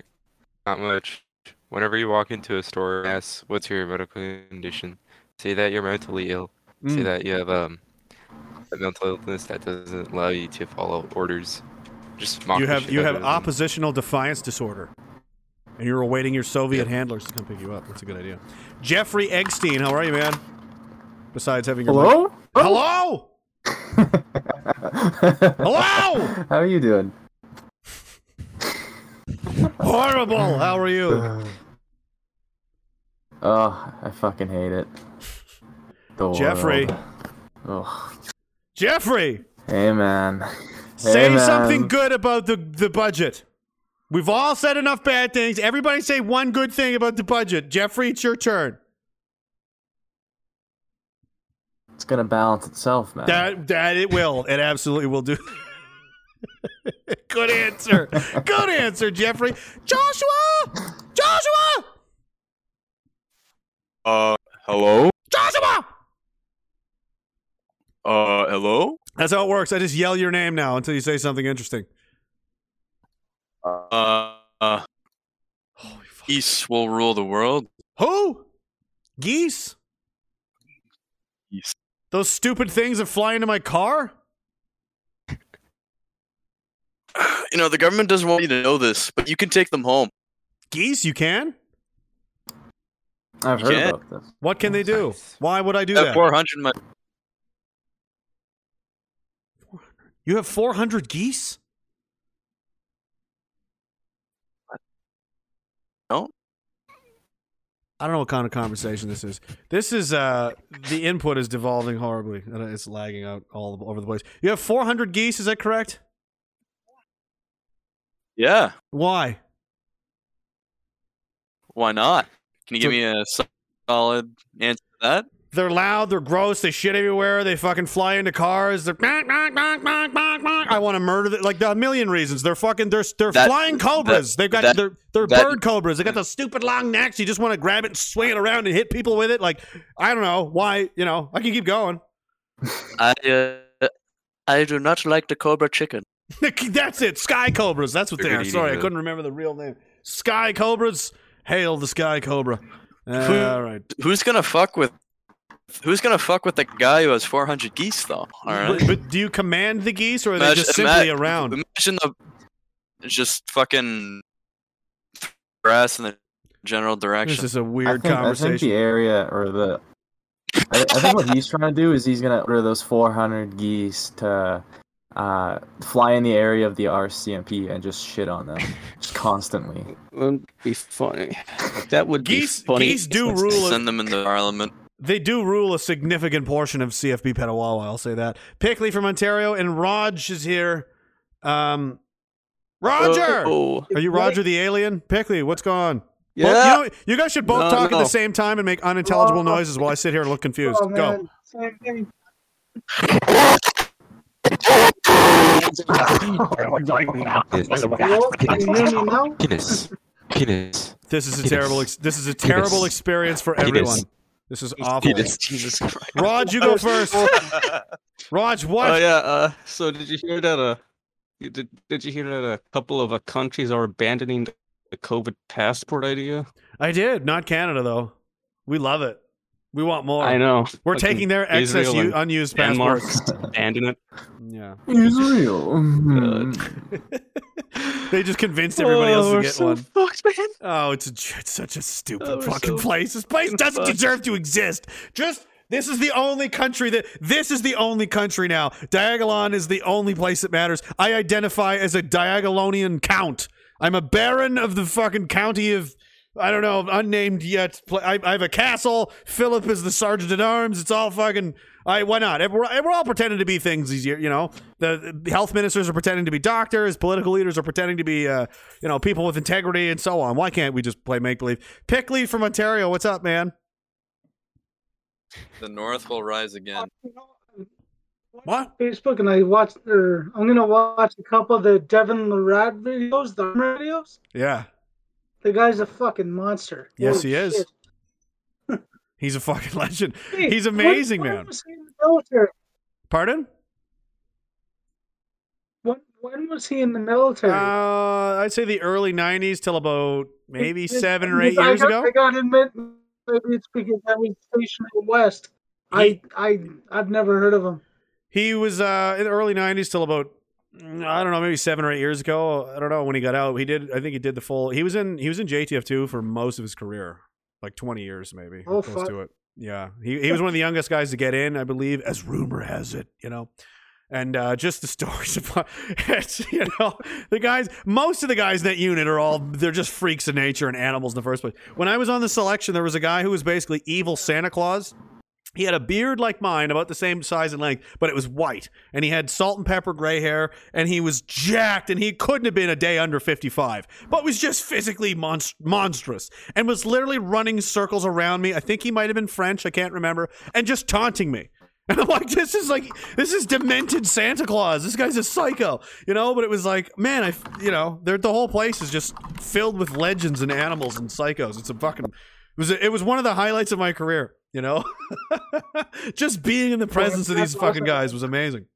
not much. Whenever you walk into a store, ask what's your medical condition. Say that you're mentally ill. Say Mm. that you have um a mental illness that doesn't allow you to follow orders. Just mock you have you have them. oppositional defiance disorder, and you're awaiting your Soviet handlers to come pick you up. That's a good idea. Jeffrey Eggstein, how are you, man? Besides having your Hello? mic- hello, hello, How are you doing? horrible. How are you? Oh, I fucking hate it. The Jeffrey. Oh. Jeffrey, Hey man. say Hey, man. something good about the the budget. We've all said enough bad things. Everybody say one good thing about the budget. Jeffrey, it's your turn. It's gonna balance itself, man. That that it will. It absolutely will do. Good answer. Good answer, Jeffrey. Joshua! Joshua! Uh, hello? Joshua! Uh, hello? That's how it works. I just yell your name now until you say something interesting. Uh, uh Geese will rule the world. Who? Geese? Geese. Those stupid things that fly into my car? You know, the government doesn't want you to know this, but you can take them home. Geese, you can? I've You heard can. about this. What can they do? Why would I do At that? 400 mi- You have 400 geese? No. I don't know what kind of conversation this is. This is uh the input is devolving horribly and it's lagging out all over the place. You have 400 geese, is that correct? Yeah. Why? Why not? Can you give me a solid answer to that? They're loud, they're gross, they shit everywhere, they fucking fly into cars, they're "Bonk, bonk, bonk, bonk, bonk, bonk." I want to murder them like a million reasons. They're fucking they're they're That- flying cobras. that- They've got that- they're they're that- bird cobras. They got those stupid long necks. You just want to grab it and swing it around and hit people with it. Like I don't know why. You know I can keep going. I uh, I do not like the cobra chicken. That's it. Sky cobras. That's what they are. Sorry, I couldn't remember the real name. Sky cobras. Hail the sky cobra. Uh, Who- all right. Who's gonna fuck with who's gonna fuck with the guy who has 400 geese though? All right. But, but do you command the geese, or are they just simply ima- around? Imagine the just fucking grass in the general direction. This is a I weird think, I think conversation. the area or the. I, I think what he's trying to do is he's gonna order those 400 geese to uh, fly in the area of the RCMP and just shit on them, just constantly. Wouldn't be funny. That would Geese- be funny. geese do rule a- Send them into Parliament. They do rule a significant portion of CFB Petawawa, I'll say that. Pickley from Ontario, and Raj is here. Um, Roger! Oh. Are you Roger the alien? Pickley, what's going on? Yeah. Both- you, know, you guys should both No, talk at the same time and make unintelligible noises while I sit here and look confused. Oh, Go. Penis. Penis. This is a Penis. terrible. Ex- this is a Penis. terrible experience for Penis. everyone. This is awful. Penis. Jesus Christ. Raj, you go first. Raj, what? Oh yeah. Uh, so did you hear that? Uh, did did you hear that a couple of uh, countries are abandoning the COVID passport idea? I did. Not Canada though. We love it. We want more. I know. We're Fucking taking their excess Israel u- and unused Denmark passports. abandon it. Yeah. Israel. They just convinced oh, everybody else Oh, to we're get so one. fucked, man. Oh, it's, a, it's such a stupid Oh, fucking so place. This place doesn't fucked. deserve to exist. Just this is the only country that this is the only country now. Diagolon is the only place that matters. I identify as a Diagolonian count. I'm a baron of the fucking county of I don't know, unnamed yet. I, I have a castle. Philip is the sergeant at arms. It's all fucking. I why not? We're, we're all pretending to be things these years. You know, the, the health ministers are pretending to be doctors. Political leaders are pretending to be, uh, you know, people with integrity and so on. Why can't we just play make believe? Pickley from Ontario, what's up, man? The North will rise again. What? Facebook and I watched, or I'm gonna watch a couple of the Devin Larratt videos, the armor videos. Yeah. The guy's a fucking monster. Yes, Holy he is. He's a fucking legend. Hey, He's amazing, when man. was he in the military? Pardon? When, when was he in the military? Uh, I'd say the early '90s till about maybe seven or eight I years got- ago. I gotta admit, maybe it's because I was stationed in the West. I, I, I've never heard of him. He was uh, in the early '90s till about I don't know, maybe seven or eight years ago. I don't know when he got out. He did. I think he did the full. He was in. He was in JTF two for most of his career, like 20 years maybe. Oh, close fuck. to it. Yeah, he he was one of the youngest guys to get in, I believe, as rumor has it. You know. And uh, just the stories about it's, you know the guys. Most of the guys in that unit are all they're just freaks of nature and animals in the first place. When I was on the selection, there was a guy who was basically evil Santa Claus. He had a beard like mine, about the same size and length, but it was white. And he had salt and pepper gray hair, and he was jacked, and he couldn't have been a day under 55, but was just physically monst- monstrous and was literally running circles around me. I think he might have been French, I can't remember, and just taunting me. And I'm like, this is like, this is demented Santa Claus. This guy's a psycho, you know? But it was like, man, I, you know, the whole place is just filled with legends and animals and psychos. It's a fucking, it was, it was one of the highlights of my career, you know? just being in the presence of these fucking guys was amazing.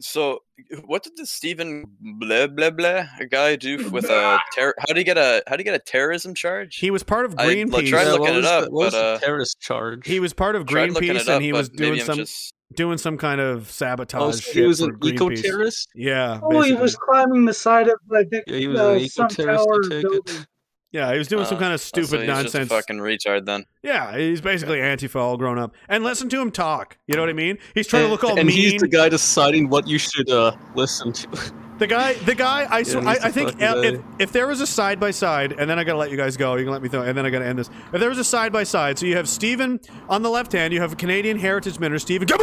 So, what did the Stephen blah blah blah guy do with a ter- how do you get a how do you get a terrorism charge? He was part of I Greenpeace. l- tried Yeah, looking what it was up, the- what was but the uh, terrorist charge. He was part of Tried looking Greenpeace, up, and he was doing some just- doing some kind of sabotage. Oh, so he was an Greenpeace. eco-terrorist? Yeah, Oh, he was climbing the side of, I think, Yeah, he was uh, an some eco-terrorist, I tower take it. building. Yeah, he was doing some uh, kind of so stupid he's nonsense. Just a fucking retard then. Yeah, he's basically Antifa all grown up. And listen to him talk. You know what I mean? He's trying to look all mean. and he's the guy deciding what you should uh, listen to. The guy, the guy, I, Yeah, I, I think fucking if, if there was a side by side, and then I gotta let you guys go, you can let me know, and then I gotta end this. If there was a side by side, so you have Stephen on the left hand, you have a Canadian Heritage Minister, Stephen,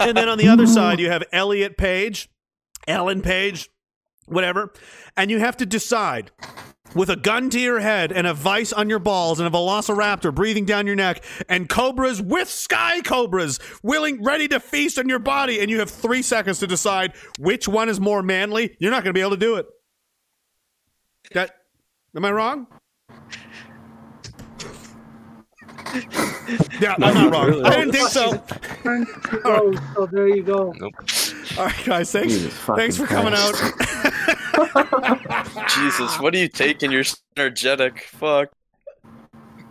and then on the other side, you have Elliot Page, Ellen Page, whatever, and you have to decide with a gun to your head and a vice on your balls and a velociraptor breathing down your neck and cobras with sky cobras willing ready to feast on your body and you have three seconds to decide which one is more manly you're not going to be able to do it. That am i wrong yeah i'm not wrong i didn't think so Oh, oh so there you go. all right guys thanks Jesus thanks for coming Christ. out Jesus, what are you taking? You're energetic. Fuck.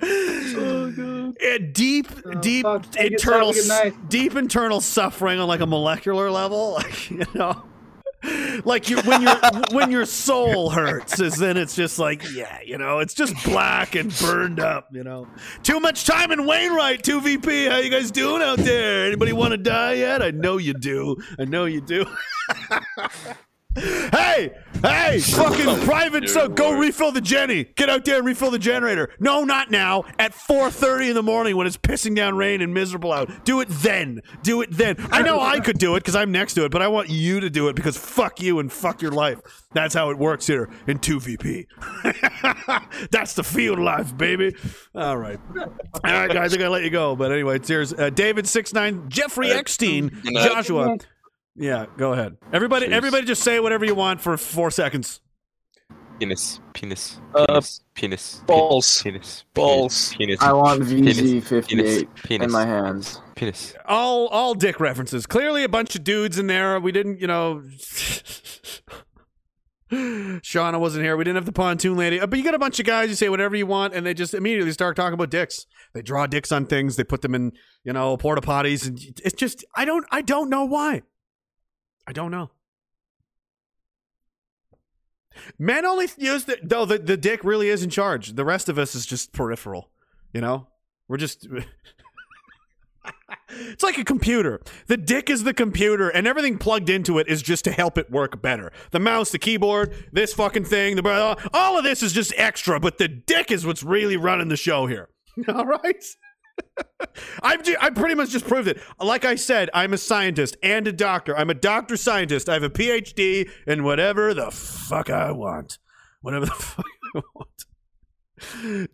Oh, yeah, deep, oh, deep Take it, internal, have a good night. deep internal suffering on like a molecular level. Like, you know, like you when your when your soul hurts, is then it's just like yeah, you know, it's just black and burned up. You know, too much time in Wainwright. Two VP, how you guys doing out there? Anybody want to die yet? I know you do. I know you do. Hey, hey, fucking private so go refill the Jenny. Get out there and refill the generator. No, not now. At 4:30 in the morning when it's pissing down rain and miserable out. Do it then. Do it then. I know I could do it because I'm next to it, but I want you to do it because fuck you and fuck your life. That's how it works here in 2VP. That's the field life, baby. All right. All right, guys, I gotta let you go. But anyway, cheers. Uh, David six nine, Jeffrey Eckstein, Good night. Joshua. Yeah, go ahead. Everybody, Cheers. everybody, just say whatever you want for four seconds. Penis. Penis. Uh, Penis. penis. balls. Penis. Balls. Penis. I want penis, VZ58 penis, penis, in my hands. Penis. All, all dick references. Clearly, a bunch of dudes in there. We didn't, you know. Shauna wasn't here. We didn't have the pontoon lady. Uh, But you got a bunch of guys. You say whatever you want, and they just immediately start talking about dicks. They draw dicks on things. They put them in, you know, porta potties, and it's just. I don't. I don't know why. I don't know. Men only use the though the, the dick really is in charge. The rest of us is just peripheral. You know? We're just It's like a computer. The dick is the computer and everything plugged into it is just to help it work better. The mouse, the keyboard, this fucking thing, the all of this is just extra, but the dick is what's really running the show here. All right? Ju- I pretty much just proved it. Like I said, I'm a scientist and a doctor. I'm a doctor scientist. I have a PhD in whatever the fuck I want. Whatever the fuck I want.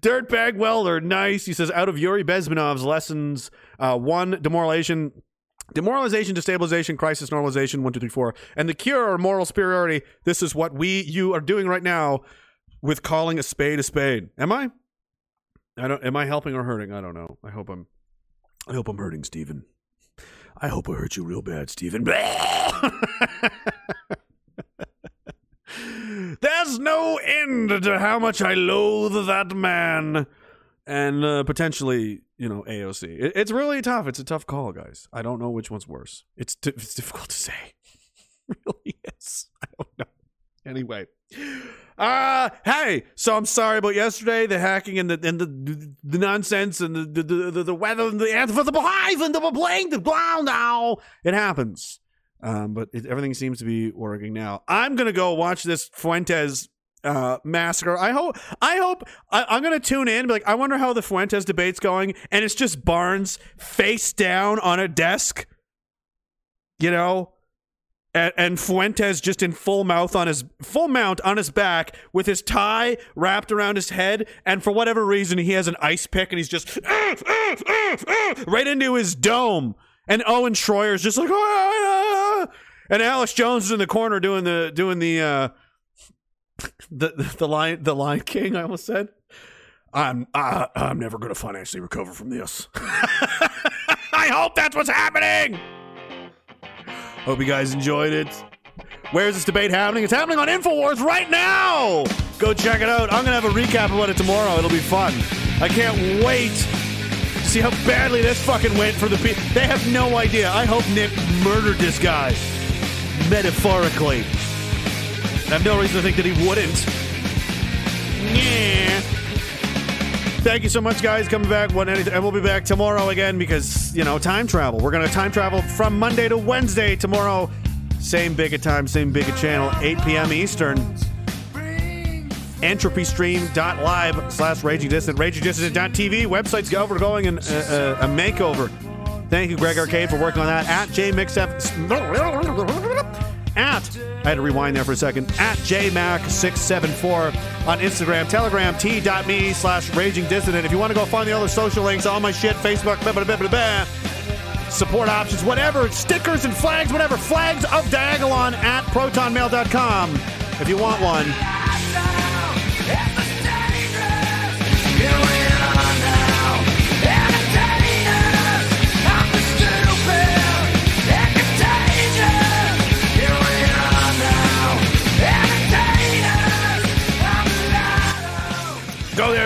Dirtbag welder, nice. He says, out of Yuri Bezmenov's lessons, uh, one, demoralization, demoralization, destabilization, crisis, normalization, one, two, three, four, and the cure or moral superiority. This is what we, you are doing right now with calling a spade a spade. Am I? I don't. Am I helping or hurting? I don't know. I hope I'm. I hope I'm hurting, Stephen. I hope I hurt you real bad, Stephen. There's no end to how much I loathe that man, and uh, potentially, you know, AOC. It, it's really tough. It's a tough call, guys. I don't know which one's worse. It's di- it's difficult to say. Really is. I don't know. Anyway, uh hey, so I'm sorry about yesterday, the hacking and the and the the nonsense and the the the, the weather and the answer for the behind and the blank the blah now. It happens. Um, but it, everything seems to be working now. I'm gonna go watch this Fuentes uh, massacre. I hope. I hope. I, I'm gonna tune in. Be like, I wonder how the Fuentes debate's going, and it's just Barnes face down on a desk. You know, and, and Fuentes just in full mouth on his full mount on his back with his tie wrapped around his head, and for whatever reason he has an ice pick and he's just right into his dome. And Owen Schroyer's just like, "Ah, ah, ah," and Alex Jones is in the corner doing the doing the uh, the the, lion the Lion King. I almost said. I'm I, I'm never going to financially recover from this. I hope that's what's happening. Hope you guys enjoyed it. Where's this debate happening? It's happening on InfoWars right now. Go check it out. I'm going to have a recap about it tomorrow. It'll be fun. I can't wait to see how badly this fucking went for the people. They have no idea. I hope Nick murdered this guy. Metaphorically. I have no reason to think that he wouldn't. Yeah. Thank you so much, guys. Coming back anything, and we'll be back tomorrow again because you know time travel. We're gonna time travel from Monday to Wednesday tomorrow. Same bigot time, same bigot channel, 8 p.m. Eastern. EntropyStream.live slash Raging Dissident, RagingDissident.tv. Website's overgoing and uh, uh, a makeover. Thank you, Greg Arcade, for working on that. At JMixF. At, I had to rewind there for a second, at JMac674 on Instagram, Telegram, t.me slash Raging Dissident. If you want to go find the other social links, all my shit, Facebook, blah, blah, blah, blah, blah. support options, whatever, stickers and flags, whatever, flags of Diagolon at protonmail.com if you want one.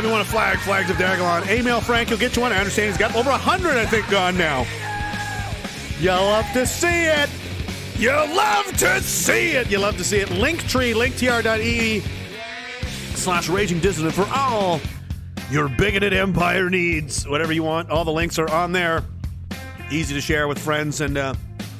Want a flag, flags of Diagolon. Email Frank, you'll get you one. I understand he's got over 100, I think, gone now. You'll love to see it. You'll love to see it. You'll love to see it. Linktree, linktr.ee slash raging dissident for all your bigoted empire needs. Whatever you want, all the links are on there. Easy to share with friends and uh,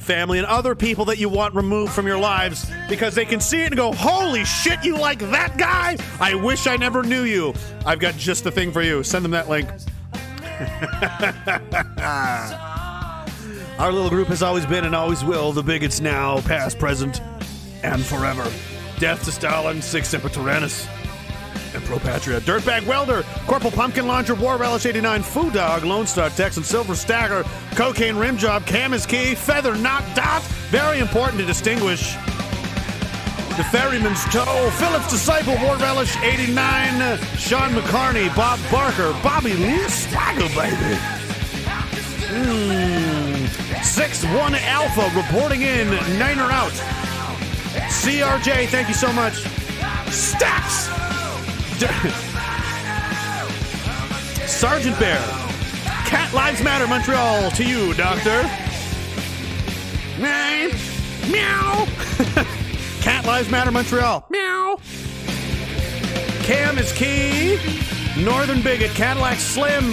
family and other people that you want removed from your lives because they can see it and go, Holy shit, you like that guy? I wish I never knew you. I've got just the thing for you. Send them that link. Our little group has always been and always will the bigots now, past, present, and forever. Death to Stalin, Sic Semper Tyrannis, and Pro Patria. Dirtbag Welder, Corporal Pumpkin Launcher, War Relish 89, Foo Dog, Lone Star, Texan Silver Stagger, Cocaine Rim Job, Cam is Key, Feather Not Dot. Very important to distinguish. The Ferryman's Toe, Phillips Disciple, War Relish 89, Sean McCarney, Bob Barker, Bobby Lee Swagger, baby. Mm. 6 1 Alpha reporting in, Niner out. CRJ, thank you so much. Stacks! Sergeant Bear. Cat Lives Matter Montreal to you, Doctor. Meow. Cat Lives Matter Montreal. Meow. Cam is key. Northern Bigot, Cadillac Slim.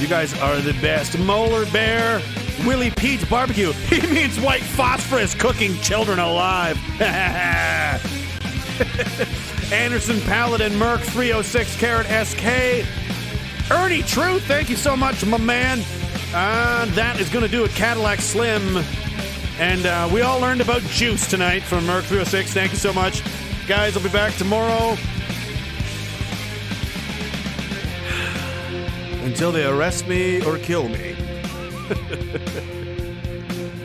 You guys are the best. Molar Bear, Willie Pete's Barbecue. He means white phosphorus cooking children alive. Anderson Paladin, Merc 306, Carrot SK. Ernie Truth, thank you so much, my man. Uh, that is going to do it. Cadillac Slim. And uh, we all learned about juice tonight from Merc 306. Thank you so much. Guys, I'll be back tomorrow. Until they arrest me or kill me.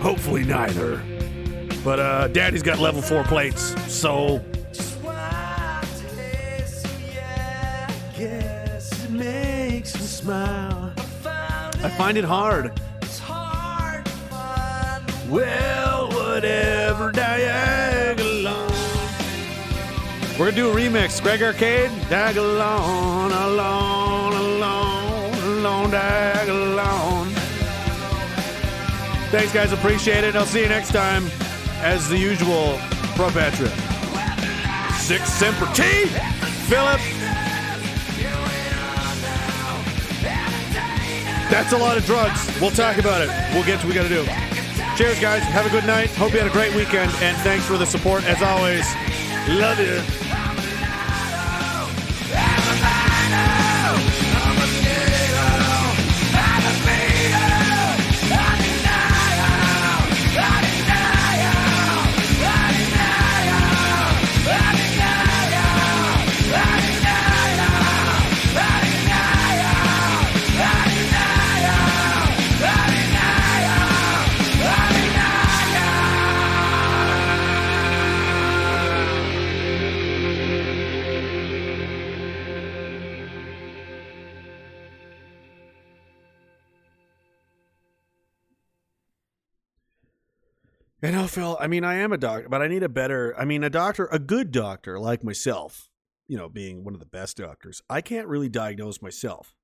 Hopefully, neither. But uh, Daddy's got level four plates, so. Makes me smile. I find it hard. it's hard Well, whatever, Diagolon. We're gonna do a remix. Greg Arcade, Diagolon, alone, alone, alone, Diagolon. Thanks, guys. Appreciate it. I'll see you next time. As the usual, Pro Patria. Six Semper T. Philip. That's a lot of drugs. We'll talk about it. We'll get to what we got to do. Cheers, guys. Have a good night. Hope you had a great weekend. And thanks for the support as always. Love you. You know, Phil, I mean, I am a doctor, but I need a better, I mean, a doctor, a good doctor like myself, you know, being one of the best doctors, I can't really diagnose myself,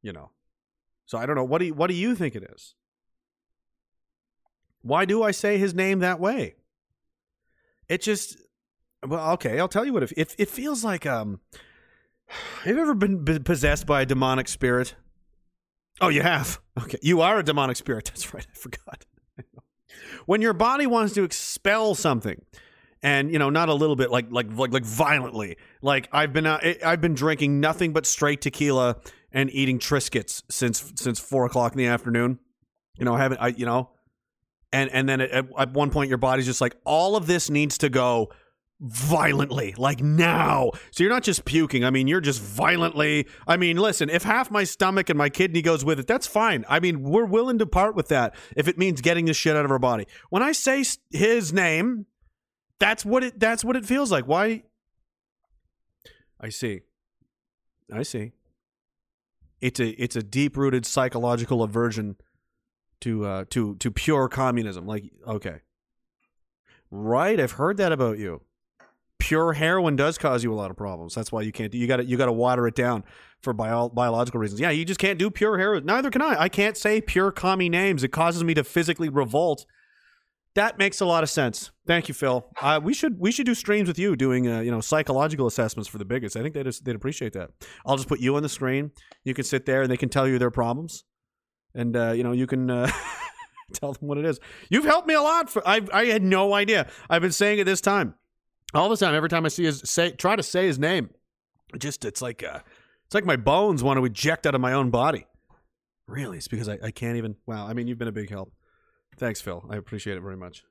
you know. So I don't know. What do you, what do you think it is? Why do I say his name that way? It just, well, okay, I'll tell you what, If it, it feels like, um, have you ever been, been possessed by a demonic spirit? Oh, you have? Okay. You are a demonic spirit. That's right. I forgot when your body wants to expel something and you know not a little bit like like like like violently like i've been uh, i've been drinking nothing but straight tequila and eating triscuits since since four o'clock in the afternoon. You know i haven't i you know and and then at, at one point your body's just like all of this needs to go violently like now. So you're not just puking. I mean you're just violently i mean listen if half my stomach and my kidney goes with it that's fine. I mean we're willing to part with that if it means getting this shit out of our body. When i say his name that's what it that's what it feels like. Why? I see. I see. It's a it's a deep rooted psychological aversion to uh to to pure communism. Like okay. Right i've heard that about you pure heroin does cause you a lot of problems. That's why you can't do. You got to you got to water it down for bio, biological reasons. Yeah, you just can't do pure heroin. Neither can I. I can't say pure commie names. It causes me to physically revolt. That makes a lot of sense. Thank you, Phil. Uh, we should we should do streams with you doing uh, you know psychological assessments for the bigots. I think they'd they'd appreciate that. I'll just put you on the screen. You can sit there and they can tell you their problems, and uh, you know you can. Uh, tell them what it is. You've helped me a lot. For I I had no idea. I've been saying it this time. All the time, every time I see his say, try to say his name, it just it's like uh, it's like my bones want to eject out of my own body. Really, it's because I, I can't even. Wow, I mean, you've been a big help. Thanks, Phil. I appreciate it very much.